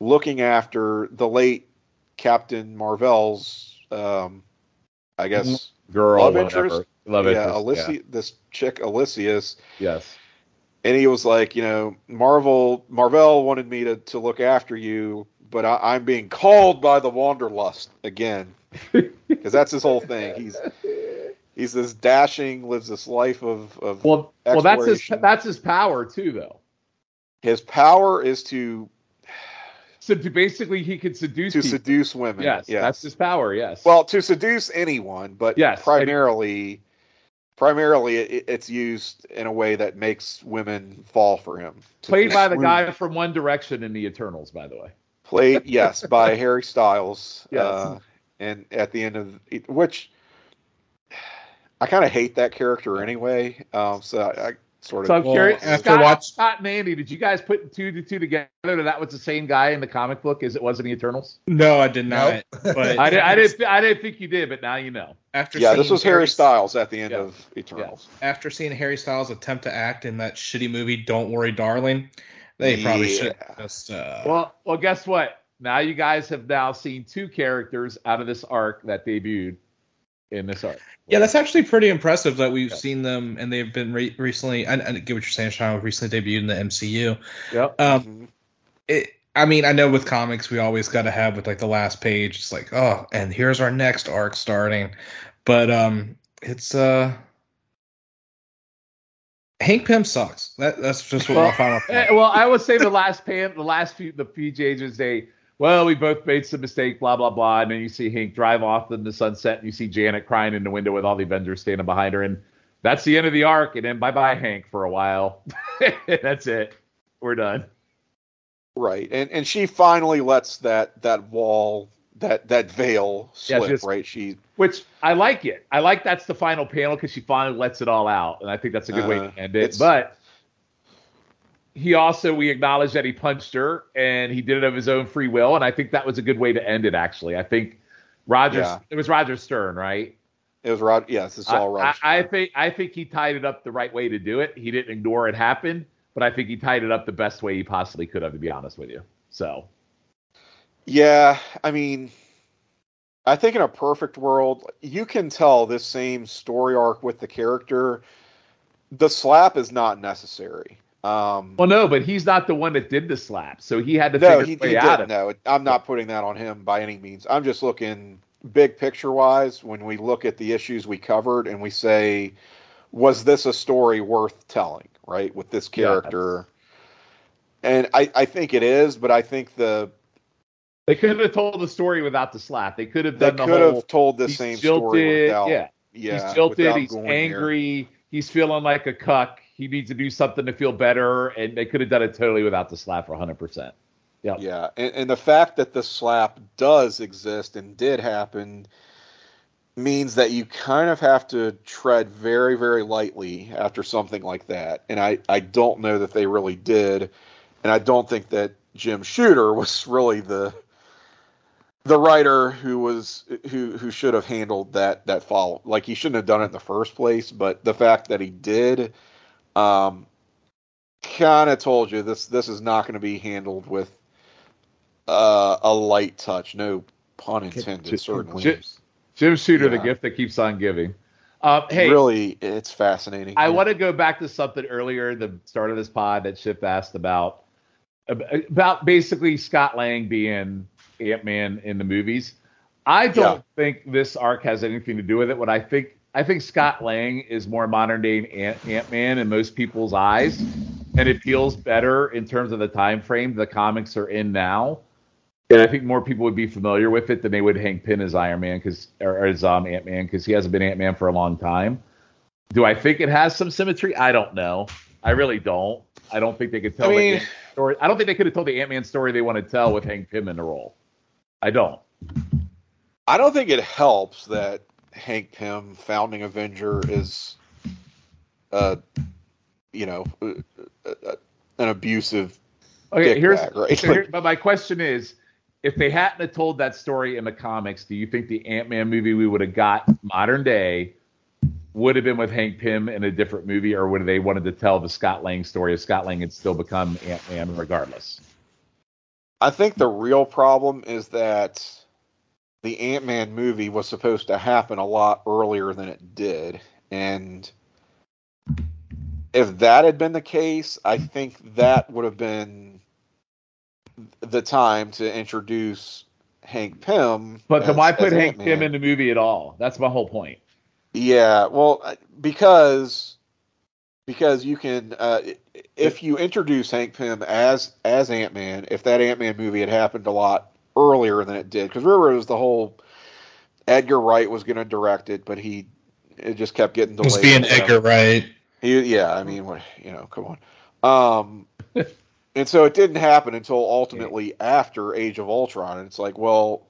looking after the late Captain Marvel's, um, I guess, girl, love whatever. interest. love yeah, interest. Alysi- this chick Elysius, Yes. and he was like, you know, Marvel, Marvel wanted me to to look after you, but I, I'm being called by the Wanderlust again, because that's his whole thing. He's he's this dashing, lives this life of of Well, well, that's his that's his power too, though. his power is to So basically, he could seduce to people. seduce women. Yes, that's his power. Yes. well to seduce anyone, but Yes, and- primarily primarily it, it's used in a way that makes women fall for him. Played by the swoon- guy from One Direction in the Eternals, by the way. played yes by Harry Styles. Yes. Uh, and at the end of which I kind of hate that character anyway. Um, so I sort of So I'm Well, curious, after Scott, watch- Scott and Andy, did you guys put two to two together that that was the same guy in the comic book as it was in the Eternals? No, I did not. Nope. But I, did, I didn't. I didn't think you did, but now you know. After yeah, this was Harry Styles at the end Yeah. of Eternals. After seeing Harry Styles attempt to act in that shitty movie, Don't Worry, Darling, they probably Yeah. should just. Uh, Well, well, guess what? Now you guys have now seen two characters out of this arc that debuted in this arc. yeah, that's actually pretty impressive that we've Yeah. seen them and they've been re- recently. I, I get what you're saying, Sean. Recently debuted in the MCU. Yep. Um, Mhm. it, I mean, I know with comics we always got to have with like the last page. It's like, oh, and here's our next arc starting, but um, it's uh, Hank Pym sucks. That that's just what Well, my final. Eh, Point. well, I would say the last pan, the last few, the PJs would say, well, we both made some mistake, blah blah blah, and then you see Hank drive off in the sunset, and you see Janet crying in the window with all the Avengers standing behind her, and that's the end of the arc, and then bye bye Hank for a while. that's it. We're done. Right, and and she finally lets that that wall that that veil Yeah, slip. just- right, she Which I like it. I like that's the final panel because she finally lets it all out, and I think that's a good way Uh, to end it. But he also we acknowledge that he punched her and he did it of his own free will, and I think that was a good way to end it. Actually, I think Roger Yeah. it was Roger Stern, right? it was Rod. Yes, it's all I, I, I think I think he tied it up the right way to do it. He didn't ignore it happened but I think he tied it up the best way he possibly could have. To be honest with you, so Yeah, I mean, I think in a perfect world, you can tell this same story arc with the character. The slap is not necessary. Um, well, no, but he's not the one that did the slap, so he had to no, figure he, he out didn't. of it. No, I'm not putting that on him by any means. I'm just looking big picture wise when we look at the issues we covered and we say, was this a story worth telling? Right with this Yeah. character, and I, I think it is, but I think the They could have told the story without the slap. They could have they done the could whole. have told the same jilted, story without. yeah. Yeah, he's jilted. He's there. angry. He's feeling like a cuck. He needs to do something to feel better, and they could have done it totally without the slap for 100. percent Yep. Yeah, and, and the fact that the slap does exist and did happen means that you kind of have to tread very, very lightly after something like that. And I, I don't know that they really did. And I don't think that Jim Shooter was really the the writer who was who who should have handled that that follow like he shouldn't have done it in the first place but the fact that he did um kind of told you this this is not going to be handled with uh, a light touch. No pun intended, Jim- certainly. Jim, Jim Shooter, the gift that keeps on giving. Um, hey, really, it's fascinating. I want to go back to something earlier, the start of this pod that Chip asked about about basically Scott Lang being Ant Man in the movies. I don't Yeah. think this arc has anything to do with it. What I think, I think Scott Lang is more modern day Ant Man in most people's eyes, and it feels better in terms of the time frame the comics are in now. And I think more people would be familiar with it than they would Hank Pym as Iron Man because or as um, Ant Man because he hasn't been Ant Man for a long time. Do I think it has some symmetry? I don't know. I really don't. I don't think they could tell I the mean- Ant- story. I don't think they could have told the Ant Man story they want to tell with Hank Pym in the role. I don't. I don't think it helps that Hank Pym, founding Avenger, is uh, you know, uh, uh, an abusive. Okay, here's bag, right? so here, but my question is, if they hadn't have told that story in the comics, do you think the Ant Man movie we would have got modern day would have been with Hank Pym in a different movie, or would they wanted to tell the Scott Lang story if Scott Lang had still become Ant Man regardless? I think the real problem is that the Ant Man movie was supposed to happen a lot earlier than it did. And if that had been the case, I think that would have been the time to introduce Hank Pym. But then why put Hank Ant-Man. Pym in the movie at all? That's my whole point. Yeah, well, because because you can uh, if you introduce Hank Pym as as Ant Man, if that Ant Man movie had happened a lot earlier than it did, because remember it was the whole Edgar Wright was going to direct it, but he it just kept getting delayed. was being Edgar Wright. He, yeah, I mean, what you know, come on. Um, and so it didn't happen until ultimately after Age of Ultron, and it's like, well,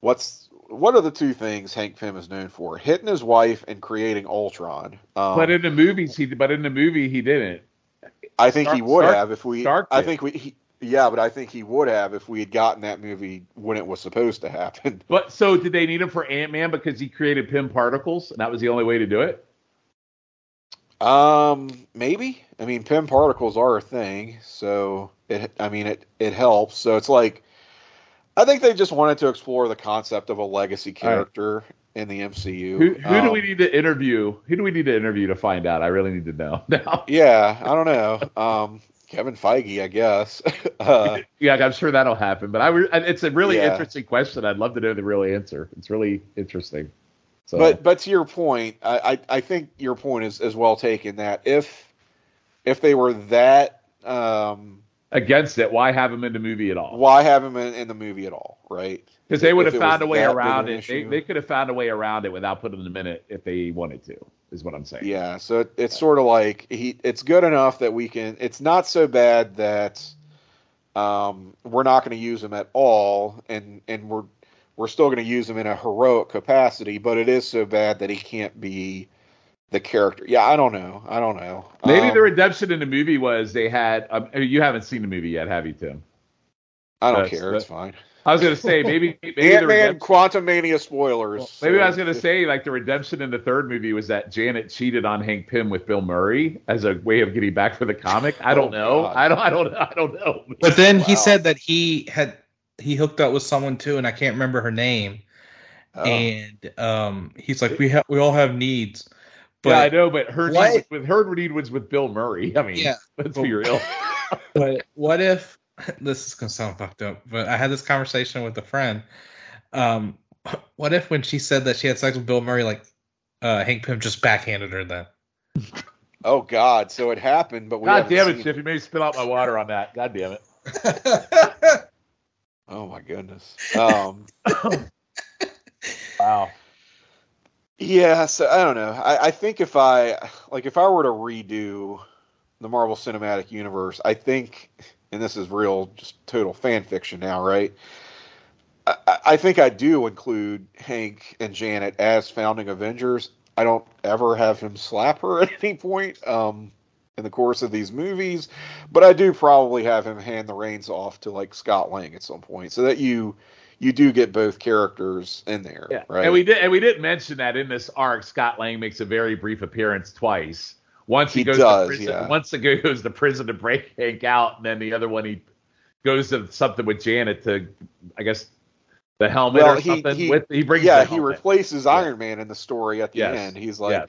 what's what are the two things Hank Pym is known for? Hitting his wife and creating Ultron. Um, but in the movies, he but in the movie he didn't. I think he would Stark- have if we. Stark I think we. He, yeah, but I think he would have if we had gotten that movie when it was supposed to happen. But so did they need him for Ant Man because he created Pym particles and that was the only way to do it? Um, maybe. I mean, Pym particles are a thing, so it. I mean, it it helps. So it's like, I think they just wanted to explore the concept of a legacy All right. character in the MCU. Who, who do Um, we need to interview? Who do we need to interview to find out? I really need to know now. Yeah, I don't know. Um, Kevin Feige, I guess. uh, Yeah, I'm sure that'll happen. But I, re- it's a really Yeah. interesting question. I'd love to know the real answer. It's really interesting. So, But but to your point, I, I, I think your point is, is well taken. That if if they were that, um, against it, why have him in the movie at all? why have him in, in the movie at all, right? Because they would have found a way around it. They, issue. they could have found a way around it without putting them in it if they wanted to. Is what I'm saying. Yeah, so it, it's sort of like he. It's good enough that we can. It's not so bad that um, we're not going to use him at all, and and we're we're still going to use him in a heroic capacity. But it is so bad that he can't be the character. Yeah, I don't know. I don't know. Maybe Um, the redemption in the movie was they had. Um, you haven't seen the movie yet, have you, Tim? I don't that's- care. It's fine. I was gonna say maybe maybe the Ant Man, Quantumania spoilers. maybe so I was gonna say like the redemption in the third movie was that Janet cheated on Hank Pym with Bill Murray as a way of getting back for the comic. I don't Oh, know. God. I don't. I don't. I don't know. But then he said that he had he hooked up with someone too, and I can't remember her name. Oh. And um, he's like, we have we all have needs. But yeah, I know, but her What? need with her need was with Bill Murray. I mean, Yeah. let's be real. but what if this is gonna sound fucked up? But I had this conversation with a friend. Um, what if when she said that she had sex with Bill Murray, like uh, Hank Pym just backhanded her then? oh God, so it happened, but we God damn it, seen Chip! You made me spill out my water on that. God damn it. Oh my goodness. Um, Wow. yeah, so I don't know. I, I think if I like if I were to redo the Marvel Cinematic Universe, I think, and this is real, just total fan fiction now, right? I, I- think I do include Hank and Janet as founding Avengers. I don't ever have him slap her at any point um, in the course of these movies, but I do probably have him hand the reins off to like Scott Lang at some point, so that you you do get both characters in there, Yeah, right? and we did, and we didn't mention that in this arc, Scott Lang makes a very brief appearance twice. Once he, He goes does, to prison, yeah. once he goes to prison to break Hank out, and then the other one he goes to something with Janet to, I guess, the helmet Well, or he- something. he- with he brings yeah, the he replaces Iron Man in the story at the Yes. end. He's like, Yes.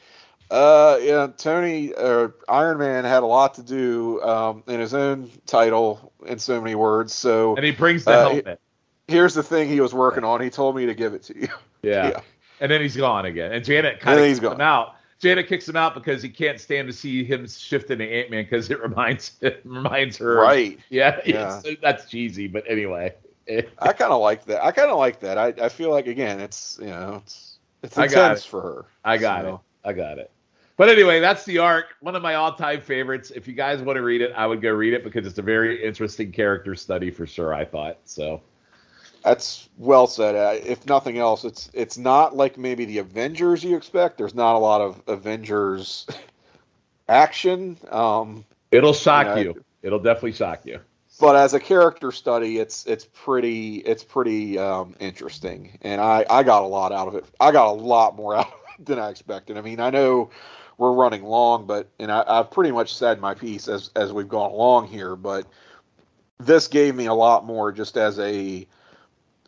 uh, yeah, Tony, uh, Iron Man had a lot to do um, in his own title in so many words. So and he brings the uh, helmet. here's the thing he was working on. He told me to give it to you. Yeah. yeah. and then he's gone again. And Janet kind of he's gone. out. Janet kicks him out because he can't stand to see him shift into Ant Man because it reminds it reminds her. Right. Yeah. Yeah. that's cheesy, but anyway. I kind of like that. I kind of like that. I, I feel like again, it's you know, it's it's I got intense it. for her. I got So, it. I got it. But anyway, that's the arc. One of my all-time favorites. If you guys want to read it, I would go read it because it's a very interesting character study for sure. I thought so. That's well said. Uh, If nothing else, it's it's not like maybe the Avengers you expect. There's not a lot of Avengers action. Um, It'll shock you, know, you. It'll definitely shock you. But as a character study, it's it's pretty it's pretty um, interesting, and I I got a lot out of it. I got a lot more out of it than I expected. I mean, I know we're running long, but and I, I've pretty much said my piece as as we've gone along here, but this gave me a lot more just as a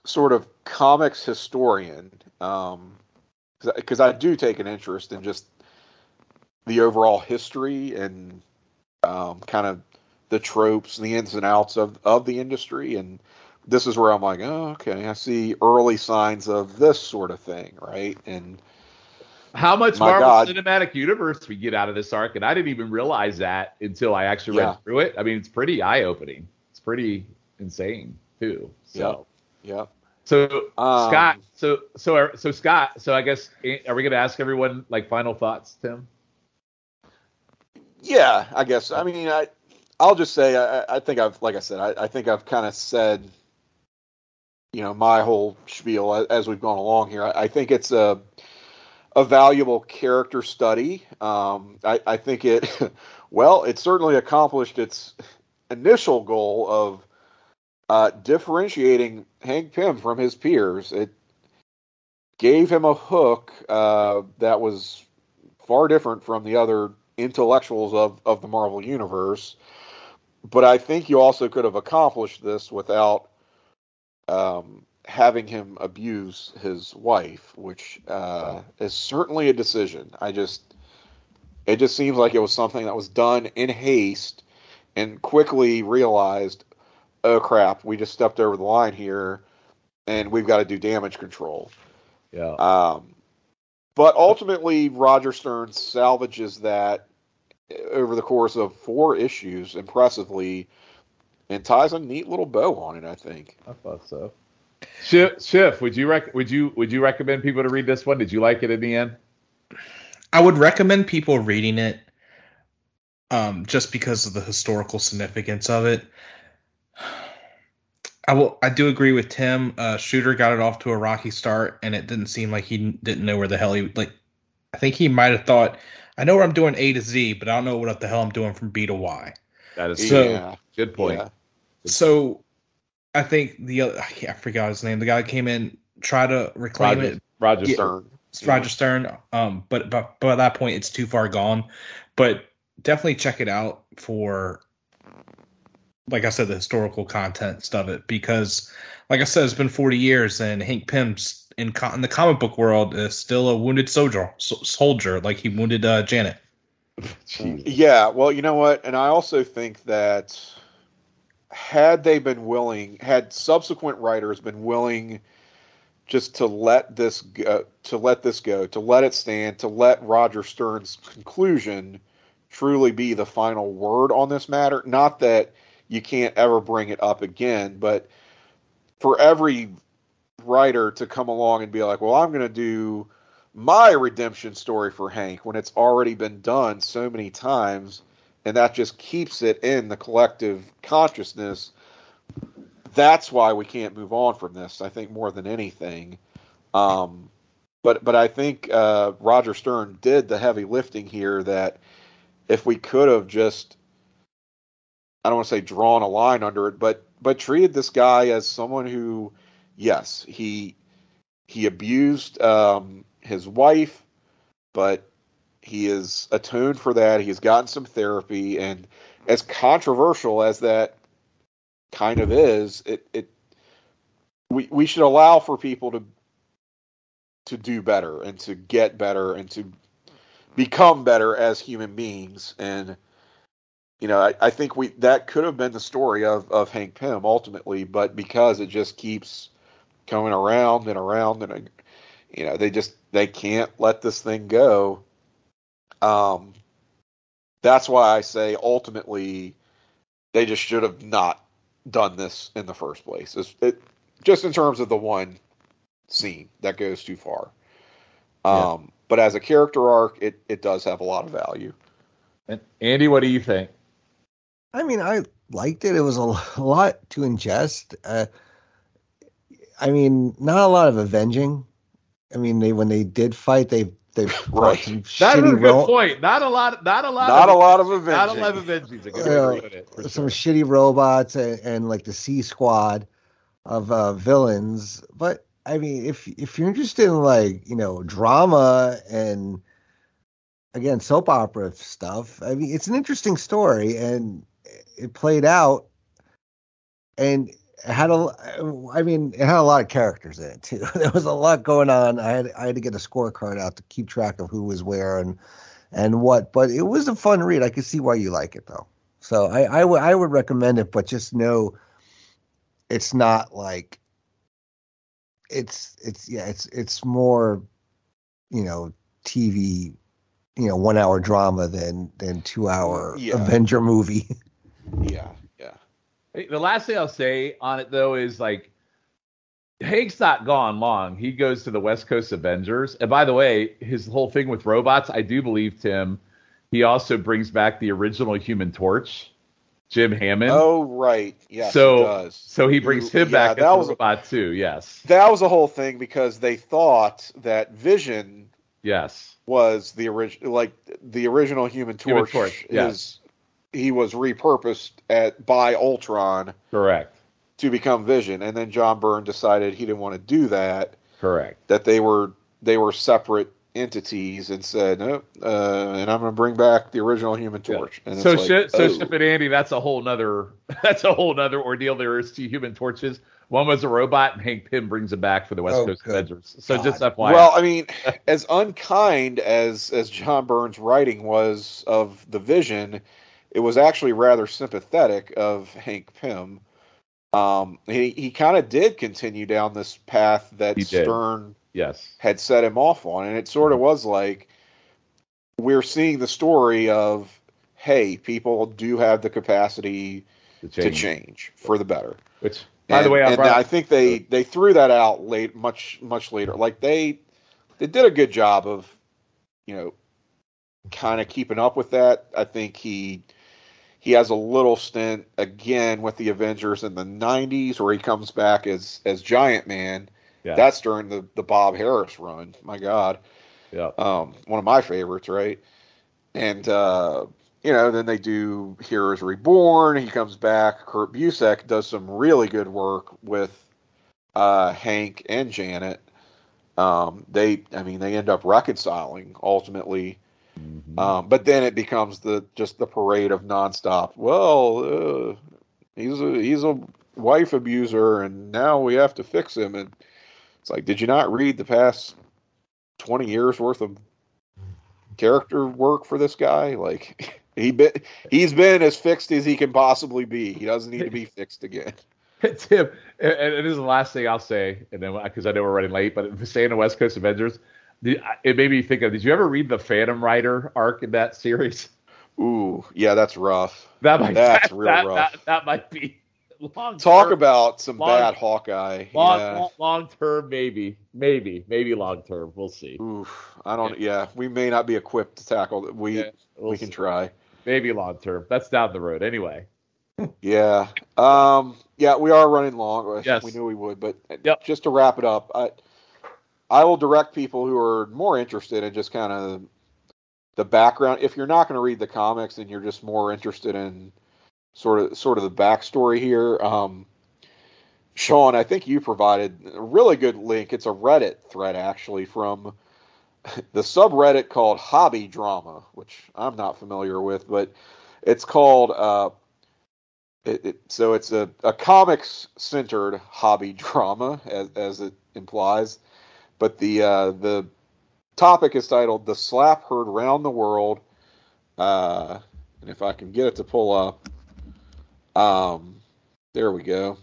sort of comics historian, because um, I do take an interest in just the overall history and um, kind of the tropes, and the ins and outs of of the industry, and this is where I'm like, oh, okay, I see early signs of this sort of thing, right? And how much Marvel God. Cinematic Universe we get out of this arc, and I didn't even realize that until I actually read through it. I mean, it's pretty eye opening. It's pretty insane too. So, yeah. So um, Scott, so so so Scott, so I guess eh, are we going to ask everyone like final thoughts, Tim? Yeah, I guess. I mean, I I'll just say I, I think I've like I said I, I think I've kind of said you know my whole spiel as, as we've gone along here. I, I, think it's a a valuable character study. Um, I, I think it well it certainly accomplished its initial goal of uh, differentiating Hank Pym from his peers. It gave him a hook uh, that was far different from the other intellectuals of, of the Marvel Universe. But I think you also could have accomplished this without um, having him abuse his wife, which uh, is certainly a decision. I just, it just seems like it was something that was done in haste and quickly realized, oh crap, we just stepped over the line here, and we've got to do damage control. Yeah. Um, but ultimately, Roger Stern salvages that over the course of four issues impressively and ties a neat little bow on it. I think. I thought so. Schiff, Schiff, would you rec- would you would you recommend people to read this one? Did you like it in the end? I would recommend people reading it, um, just because of the historical significance of it. I will. I do agree with Tim. Uh, Shooter got it off to a rocky start, and it didn't seem like he didn't know where the hell he like. I think he might have thought I know where I'm doing A to Z, but I don't know what the hell I'm doing from B to Y. That is so yeah. good point. Yeah. So I think the other, I forgot his name. The guy came in, tried to reclaim Roger, it. Roger Stern. Roger Stern. Um, but, but by that point, it's too far gone. But definitely check it out for, like I said, the historical context of it because, like I said, it's been 40 years and Hank Pym's in, co- in the comic book world is still a wounded soldier, so, soldier like he wounded uh, Janet. Yeah, well, you know what, and I also think that had they been willing, had subsequent writers been willing just to let this go, to let this go, to let it stand, to let Roger Stern's conclusion truly be the final word on this matter. Not that you can't ever bring it up again, but for every writer to come along and be like, well, I'm going to do my redemption story for Hank when it's already been done so many times, and that just keeps it in the collective consciousness. That's why we can't move on from this. I think more than anything, um, but but I think uh, Roger Stern did the heavy lifting here. That if we could have just, I don't want to say drawn a line under it, but but treated this guy as someone who yes, he he abused um, his wife, but he is atoned for that. He's gotten some therapy, and as controversial as that kind of is, it it we we should allow for people to to do better and to get better and to become better as human beings and you know I, I think we that could have been the story of of Hank Pym ultimately but because it just keeps coming around and around and you know they just they can't let this thing go. Um that's why i say ultimately they just should have not done this in the first place. It's, it, just in terms of the one scene that goes too far. Um yeah. but as a character arc it it does have a lot of value. And andy what do you think i mean i liked it it was a, lot to ingest uh, I mean, not a lot of avenging. I mean, they when they did fight, they They right. That's a good ro- point. Not a lot. Not a lot. Not of, a lot of Avengers. Not a lot of Avengers. Uh, some sure. shitty robots and, and, like the C Squad of uh, villains. But I mean, if if you're interested in like you know drama and again soap opera stuff, I mean, it's an interesting story and it played out and had a I mean it had a lot of characters in it too. there was a lot going on. I had I had to get a scorecard out to keep track of who was where and and what. But it was a fun read. I could see why you like it though. So I I, w- I would recommend it, but just know it's not like it's it's yeah it's it's more you know TV you know one hour drama than than two hour yeah. Avenger movie. yeah, yeah. the last thing I'll say on it though is like Hank's not gone long. He goes to the West Coast Avengers. And by the way, his whole thing with robots, I do believe Tim, he also brings back the original Human Torch, Jim Hammond. Oh right, yeah. So so he brings him yeah, back that was, a robot too. Yes, that was a whole thing because they thought that Vision. Yes. Was the original like the original Human Torch, Human Torch yes. is he was repurposed at by Ultron. Correct. To become Vision, and then John Byrne decided he didn't want to do that. Correct. That they were they were separate entities, and said, nope, uh, and I'm going to bring back the original Human Torch. Yeah. so, like, sh- so oh. Schiff and Andy, that's a whole nother that's a whole nother ordeal. There is two Human Torches. One was a robot, and Hank Pym brings him back for the West oh, Coast Avengers. So God. just FYI. Well, I mean, as unkind as as John Byrne's writing was of the Vision, it was actually rather sympathetic of Hank Pym. Um, he he kind of did continue down this path that Stern yes had set him off on, and it sort of was like we're seeing the story of hey, people do have the capacity to change, to change for the better. Which, by and, the way, I, and I think they they threw that out late, much much later. Like they they did a good job of you know kind of keeping up with that. I think he he has a little stint again with the Avengers in the 90s where he comes back as as Giant Man. Yeah. That's during the the Bob Harras run. My God. Yeah. Um, one of my favorites, right? And uh, you know, then they do Heroes Reborn. He comes back. Kurt Busiek does some really good work with uh, Hank and Janet. Um, they, I mean, they end up reconciling ultimately Mm-hmm. Um, but then it becomes the just the parade of nonstop. Well, uh, he's a he's a wife abuser, and now we have to fix him. And it's like, did you not read the past twenty years worth of character work for this guy? Like he been he's been as fixed as he can possibly be. He doesn't need to be fixed again. Tim, and, this is the last thing I'll say, and then because I know we're running late, but staying the West Coast Avengers, it made me think of. Did you ever read the Phantom Rider arc in that series? Ooh, yeah, that's rough. That might that's that, real that, rough. That, that, might be long. Talk term, about some long, bad Hawkeye. Long, yeah. long, long, term, maybe, maybe, maybe long term. We'll see. Oof, I don't. Yeah. yeah, we may not be equipped to tackle. We yeah, we'll we can see. try. Maybe long term. That's down the road anyway. yeah. Um. Yeah, we are running long. Yes. We knew we would, but yep. just to wrap it up, I I will direct people who are more interested in just kind of the background. If you're not going to read the comics and you're just more interested in sort of sort of the backstory here, um, Sean, I think you provided a really good link. It's a Reddit thread actually from the subreddit called Hobby Drama, which I'm not familiar with, but it's called. Uh, it, it, so it's a, a comics centered hobby drama, as, as it implies. But the uh, the topic is titled "The Slap Heard Round the World," uh, and if I can get it to pull up, um, there we go.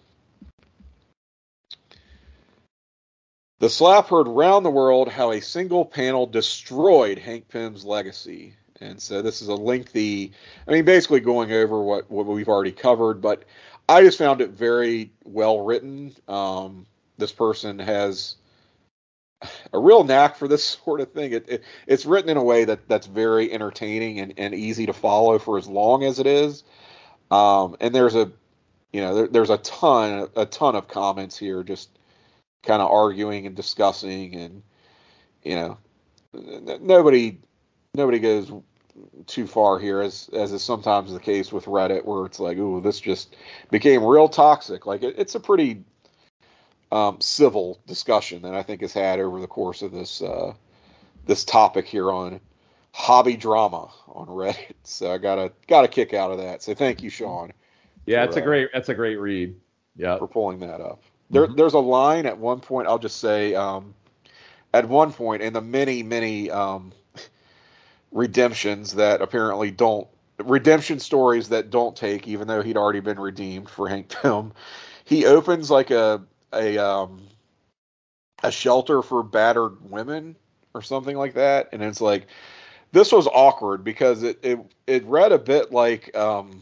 The slap heard round the world how a single panel destroyed Hank Pym's legacy. And so this is a lengthy, I mean, basically going over what, what we've already covered, but I just found it very well written. Um, this person has a real knack for this sort of thing. It, it, it's written in a way that that's very entertaining and, and easy to follow for as long as it is. Um, and there's a, you know, there, there's a ton, a ton of comments here, just kind of arguing and discussing, and you know, nobody nobody goes too far here, as as is sometimes the case with Reddit, where it's like, ooh, this just became real toxic. Like it, it's a pretty um, civil discussion that I think has had over the course of this uh, this topic here on hobby drama on Reddit. So I got a got a kick out of that. So thank you, Sean. Yeah, it's a uh, great that's a great read. Yeah, for pulling that up. There, mm-hmm. there's a line at one point. I'll just say, um, at one point in the many many um, redemptions that apparently don't redemption stories that don't take, even though he'd already been redeemed for Hank Pym. He opens like a a um a shelter for battered women or something like that, and it's like this was awkward because it it it read a bit like um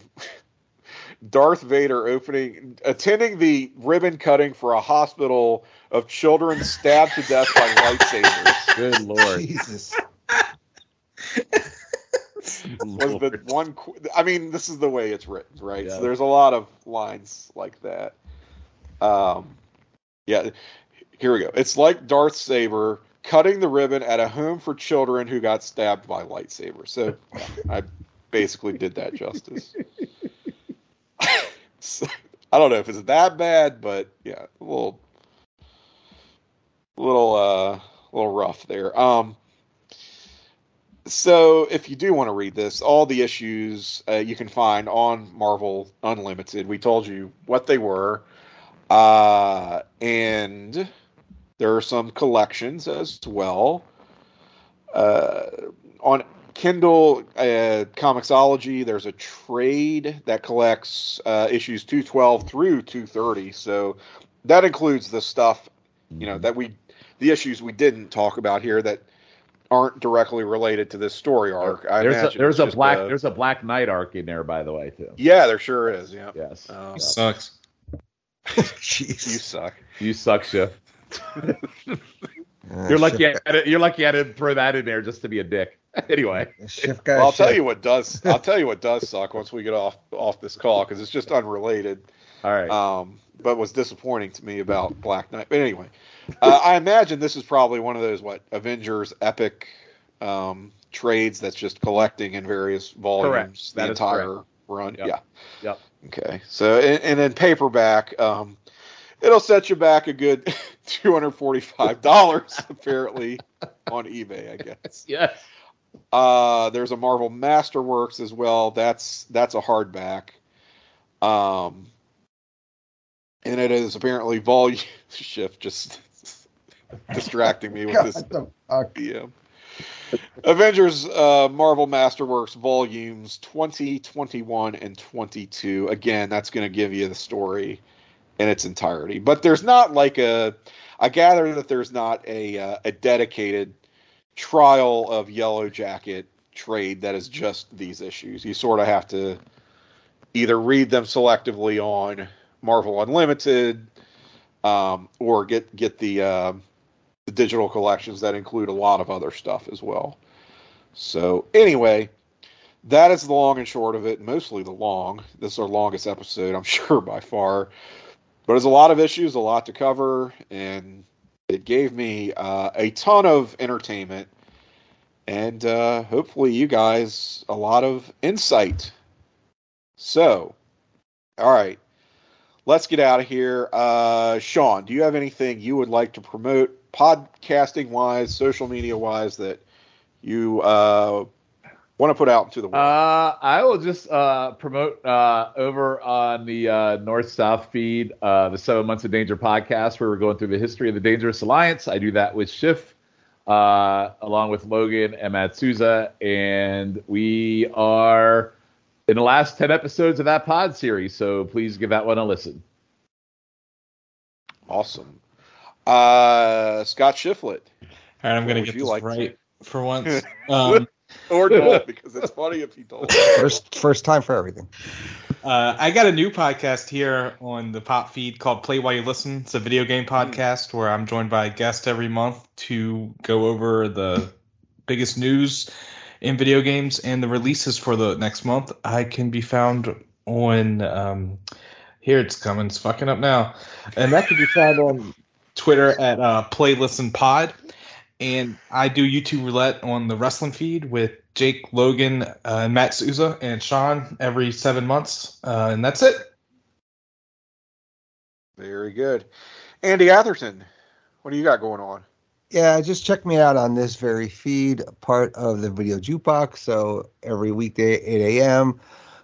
Darth Vader opening attending the ribbon cutting for a hospital of children stabbed to death by lightsabers. Good lord. Jesus. was the one I mean this is the way it's written, right? Yeah. So there's a lot of lines like that. Um yeah, here we go. It's like Darth Vader cutting the ribbon at a home for children who got stabbed by lightsaber. So I basically did that justice. I don't know if it's that bad, but yeah, a little, little, uh, little rough there. Um, so if you do want to read this, all the issues uh, you can find on Marvel Unlimited. We told you what they were, uh, and there are some collections as well. Uh, on Kindle uh, Comixology, there's a trade that collects uh, issues 212 through 230. So that includes the stuff, you know, that we, the issues we didn't talk about here that aren't directly related to this story arc. I there's a, there's a black a, there's a Black Knight arc in there, by the way, too. Yeah, there sure is. Yeah. Yes. Um. Sucks. Jeez. You suck. You suck, Chef. you're lucky. You to, you're lucky I didn't throw that in there just to be a dick. anyway, well, I'll tell you what does. I'll tell you what does suck once we get off off this call because it's just unrelated. All right. Um, but was disappointing to me about Black Knight. But anyway, uh, I imagine this is probably one of those what Avengers epic um, trades that's just collecting in various volumes correct. the that entire run. Yep. Yeah. Yep. Okay. So and, and then paperback. Um, it'll set you back a good two hundred forty-five dollars apparently on eBay, I guess. Yes. Uh, there's a Marvel Masterworks as well. That's that's a hardback. Um, and it is apparently volume Schiff just distracting me with this DM. Avengers uh, Marvel Masterworks volumes 20, 21, and 22. Again, that's going to give you the story in its entirety. But there's not like a. I gather that there's not a uh, a dedicated trial of Yellowjacket trade that is just these issues. You sort of have to either read them selectively on Marvel Unlimited, um, or get get the uh, the digital collections that include a lot of other stuff as well. So anyway, that is the long and short of it. Mostly the long. This is our longest episode, I'm sure by far. But there's a lot of issues, a lot to cover, and it gave me uh, a ton of entertainment and uh, hopefully you guys a lot of insight. So, all right, let's get out of here. Uh, Sean, do you have anything you would like to promote podcasting wise, social media wise that you uh, want to put out into the world? Uh, I will just uh, promote uh, over on the uh, North South feed, uh, the Seven Months of Danger podcast, where we're going through the history of the Dangerous Alliance. I do that with Schiff, uh, along with Logan and Matt Souza, and we are in the last 10 episodes of that pod series, so please give that one a listen. Awesome. Uh, Scott Shiflett. All right, I'm going to get this like right to? for once. Um, or don't because it's funny if you don't. First, first time for everything. Uh, I got a new podcast here on the Pop feed called Play While You Listen. It's a video game hmm. podcast where I'm joined by a guest every month to go over the biggest news in video games and the releases for the next month. I can be found on um, here. It's coming. It's fucking up now, and that can be found on Twitter at uh, Play Listen Pod and I do YouTube roulette on the wrestling feed with Jake Logan, uh, Matt Souza, and Sean every seven months, uh, and that's it. Very good, Andy Atherton. What do you got going on? Yeah, just check me out on this very feed, part of the Video Jukebox. So every weekday, 8 a.m.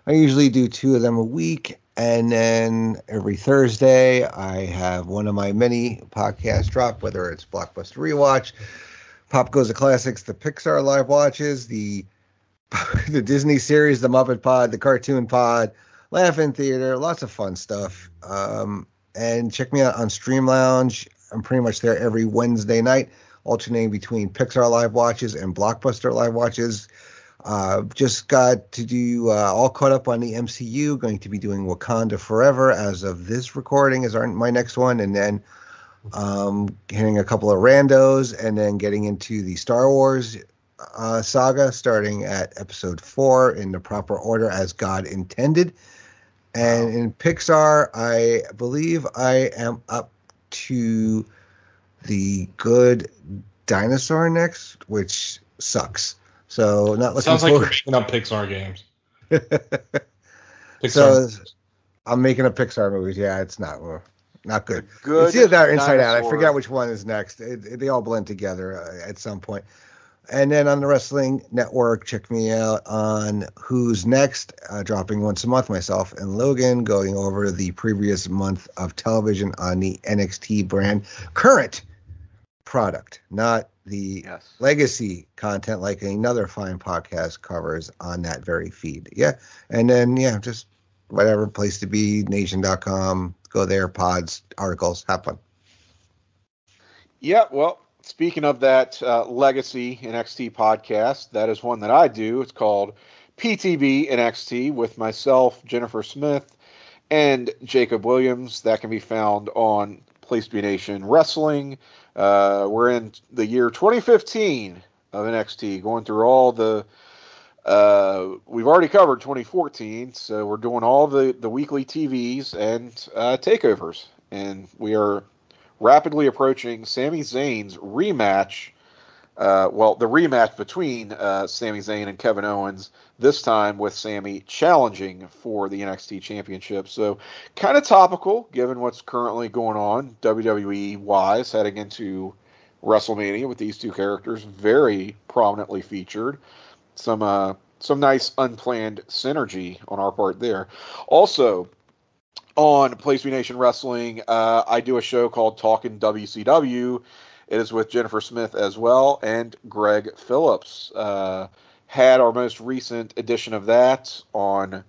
I usually do two of them a week. And then every Thursday, I have one of my many podcasts drop, whether it's Blockbuster Rewatch, Pop Goes the Classics, the Pixar Live Watches, the the Disney series, the Muppet Pod, the Cartoon Pod, Laugh-In Theater, lots of fun stuff. Um, and check me out on Stream Lounge. I'm pretty much there every Wednesday night, alternating between Pixar Live Watches and Blockbuster Live Watches. Uh, just got to do uh, all caught up on the MCU. Going to be doing Wakanda Forever as of this recording is our, my next one, and then um, hitting a couple of randos, and then getting into the Star Wars uh, saga, starting at Episode Four in the proper order as God intended. And in Pixar, I believe I am up to the good dinosaur next, which sucks. So not looking Sounds like forward. you're making up Pixar games. Pixar. so I'm making a Pixar movie. Yeah, it's not not good. Good it's either that or Inside Out. I dinosaur. forget which one is next. It, it- they all blend together uh, at some point. And then on the Wrestling Network, check me out on Who's Next, uh, dropping once a month. Myself and Logan going over the previous month of television on the NXT brand. Current product, not the Yes. legacy content like another fine podcast covers on that very feed. Yeah. And then, yeah, just whatever place to be, nation.com, go there, pods, articles, have fun. Yeah, well, speaking of that uh, legacy NXT podcast, that is one that I do. It's called PTB NXT with myself, Jennifer Smith, and Jacob Williams. That can be found on Place to Be Nation Wrestling. Uh, we're in the year 2015 of NXT, going through all the. Uh, we've already covered 2014, so we're doing all the, the weekly TVs and uh, takeovers. And we are rapidly approaching Sami Zayn's rematch. Uh, well, the rematch between uh, Sami Zayn and Kevin Owens, this time with Sami challenging for the NXT Championship. So, kind of topical given what's currently going on WWE wise heading into WrestleMania with these two characters very prominently featured. Some uh, some nice unplanned synergy on our part there. Also, on Place Be Nation Wrestling, uh, I do a show called Talking WCW. It is with Jennifer Smith as well and Greg Phillips. Uh, had our most recent edition of that on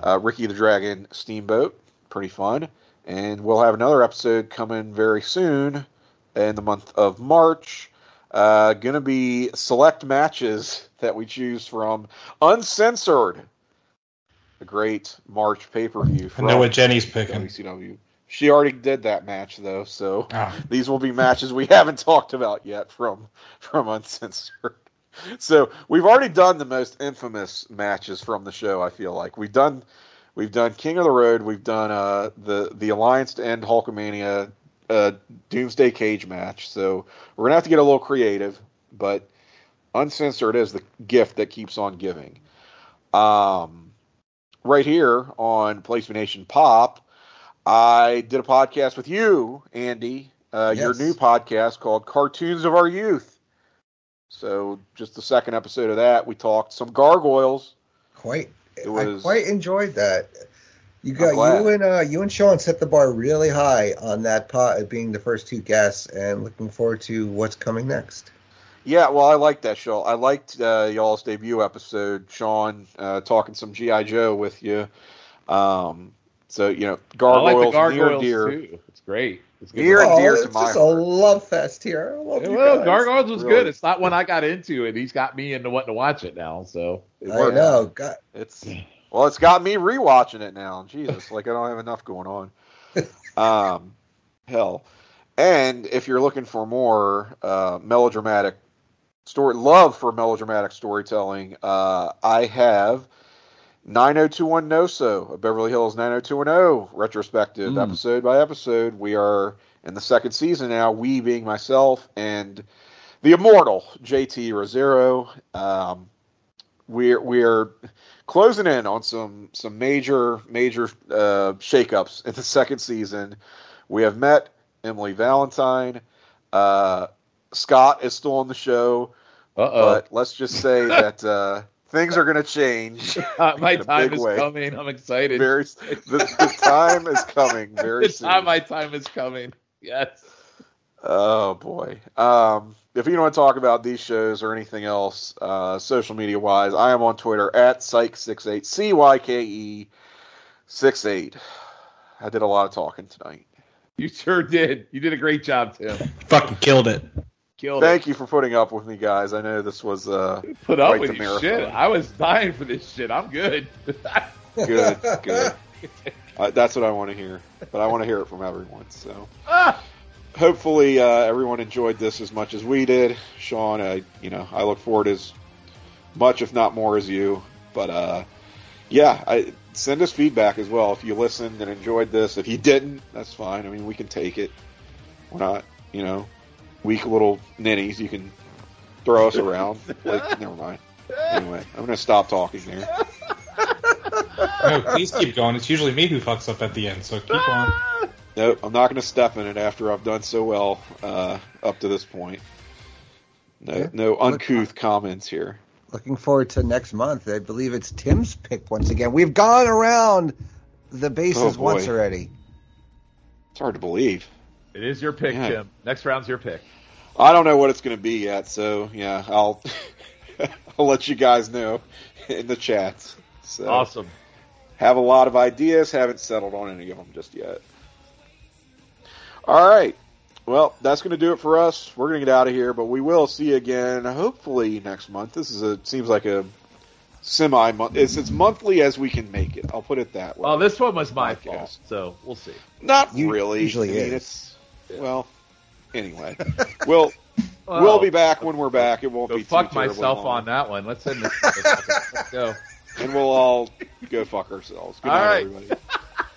uh, Ricky the Dragon Steamboat. Pretty fun. And we'll have another episode coming very soon in the month of March. Uh, gonna be select matches that we choose from Uncensored, the great March pay per view. I know what Jenny's picking. WCW. She already did that match though, so Ah. these will be matches we haven't talked about yet from from Uncensored. So we've already done the most infamous matches from the show. I feel like we've done we've done King of the Road, we've done uh, the the Alliance to End Hulkamania uh, Doomsday Cage match. So we're gonna have to get a little creative, but Uncensored is the gift that keeps on giving. Um, right here on Placement Nation Pop, I did a podcast with you, Andy, uh, your new podcast called Cartoons of Our Youth. So, just the second episode of that, we talked some gargoyles. Quite, It was- I quite enjoyed that. You got you and uh, you and Sean set the bar really high on that pot being the first two guests, and looking forward to what's coming next. Yeah, well, I liked that show. I liked uh, y'all's debut episode, Sean, uh, talking some GI Joe with you. Um, so you know, I gargoyles, like the gargoyles near and dear. too. It's great. It's good. Near and oh, dear it's to my just a love fest here. I love Yeah, you well, guys. Gargoyles was Really. good. It's not one I got into, and he's got me into wanting to watch it now. So It I worked. know. God, It's well, it's got me rewatching it now. Jesus, like I don't have enough going on. Um, hell, and if you're looking for more uh, melodramatic story, love for melodramatic storytelling, uh, I have 9021 NoSo, a Beverly Hills 90210 retrospective, Mm. episode by episode. We are in the second season now. We being myself and the immortal JT Rosero. Um, we're we're closing in on some some major major uh, shakeups in the second season. We have met Emily Valentine. Uh, Scott is still on the show, Uh-oh. but let's just say that uh, things are going to change. Uh, my time is way. coming. I'm excited. Very, the, the time is coming very the soon. time my time is coming. Yes. Oh boy. Um, if you want to talk about these shows or anything else, uh, social media wise, I am on Twitter at Cyke68, C Y K E 68. I did a lot of talking tonight. You sure did. You did a great job, Tim. Fucking killed it. Killed Thank you for putting up with me, guys. I know this was uh. Put up with the you. Shit. I was dying for this shit. I'm good. good. good. Uh, that's what I want to hear, but I want to hear it from everyone. So. Ah! hopefully uh, everyone enjoyed this as much as we did. Sean, I you know I look forward as much, if not more, as you. But uh, yeah, I, send us feedback as well if you listened and enjoyed this. If you didn't, that's fine. I mean, we can take it. We're not you know weak little ninnies. You can throw us around. Like, never mind. Anyway, I'm gonna stop talking there. No, please keep going. It's usually me who fucks up at the end, so keep on. Nope, I'm not gonna step in it after I've done so well uh, up to this point. No, Yeah. no uncouth comments here. Looking forward to next month. I believe it's Tim's pick once again. We've gone around the bases Oh, once already. It's hard to believe. It is your pick, Yeah. Tim. Next round's your pick. I don't know what it's going to be yet, so yeah, I'll I'll let you guys know in the chats. So Awesome. have a lot of ideas, haven't settled on any of them just yet. All right. Well, that's going to do it for us. We're going to get out of here, but we will see you again hopefully next month. This is a seems like a semi month. It's as monthly as we can make it. I'll put it that way. Well, this one was my Podcast. fault, so we'll see. Not You- really. usually I mean, is. It's well. Anyway, we'll Well, we'll be back when we're back. It won't Go be too fuck myself long. on that one. Let's end this. motherfucker. Let's go. and we'll all go fuck ourselves. Good All night, right. everybody.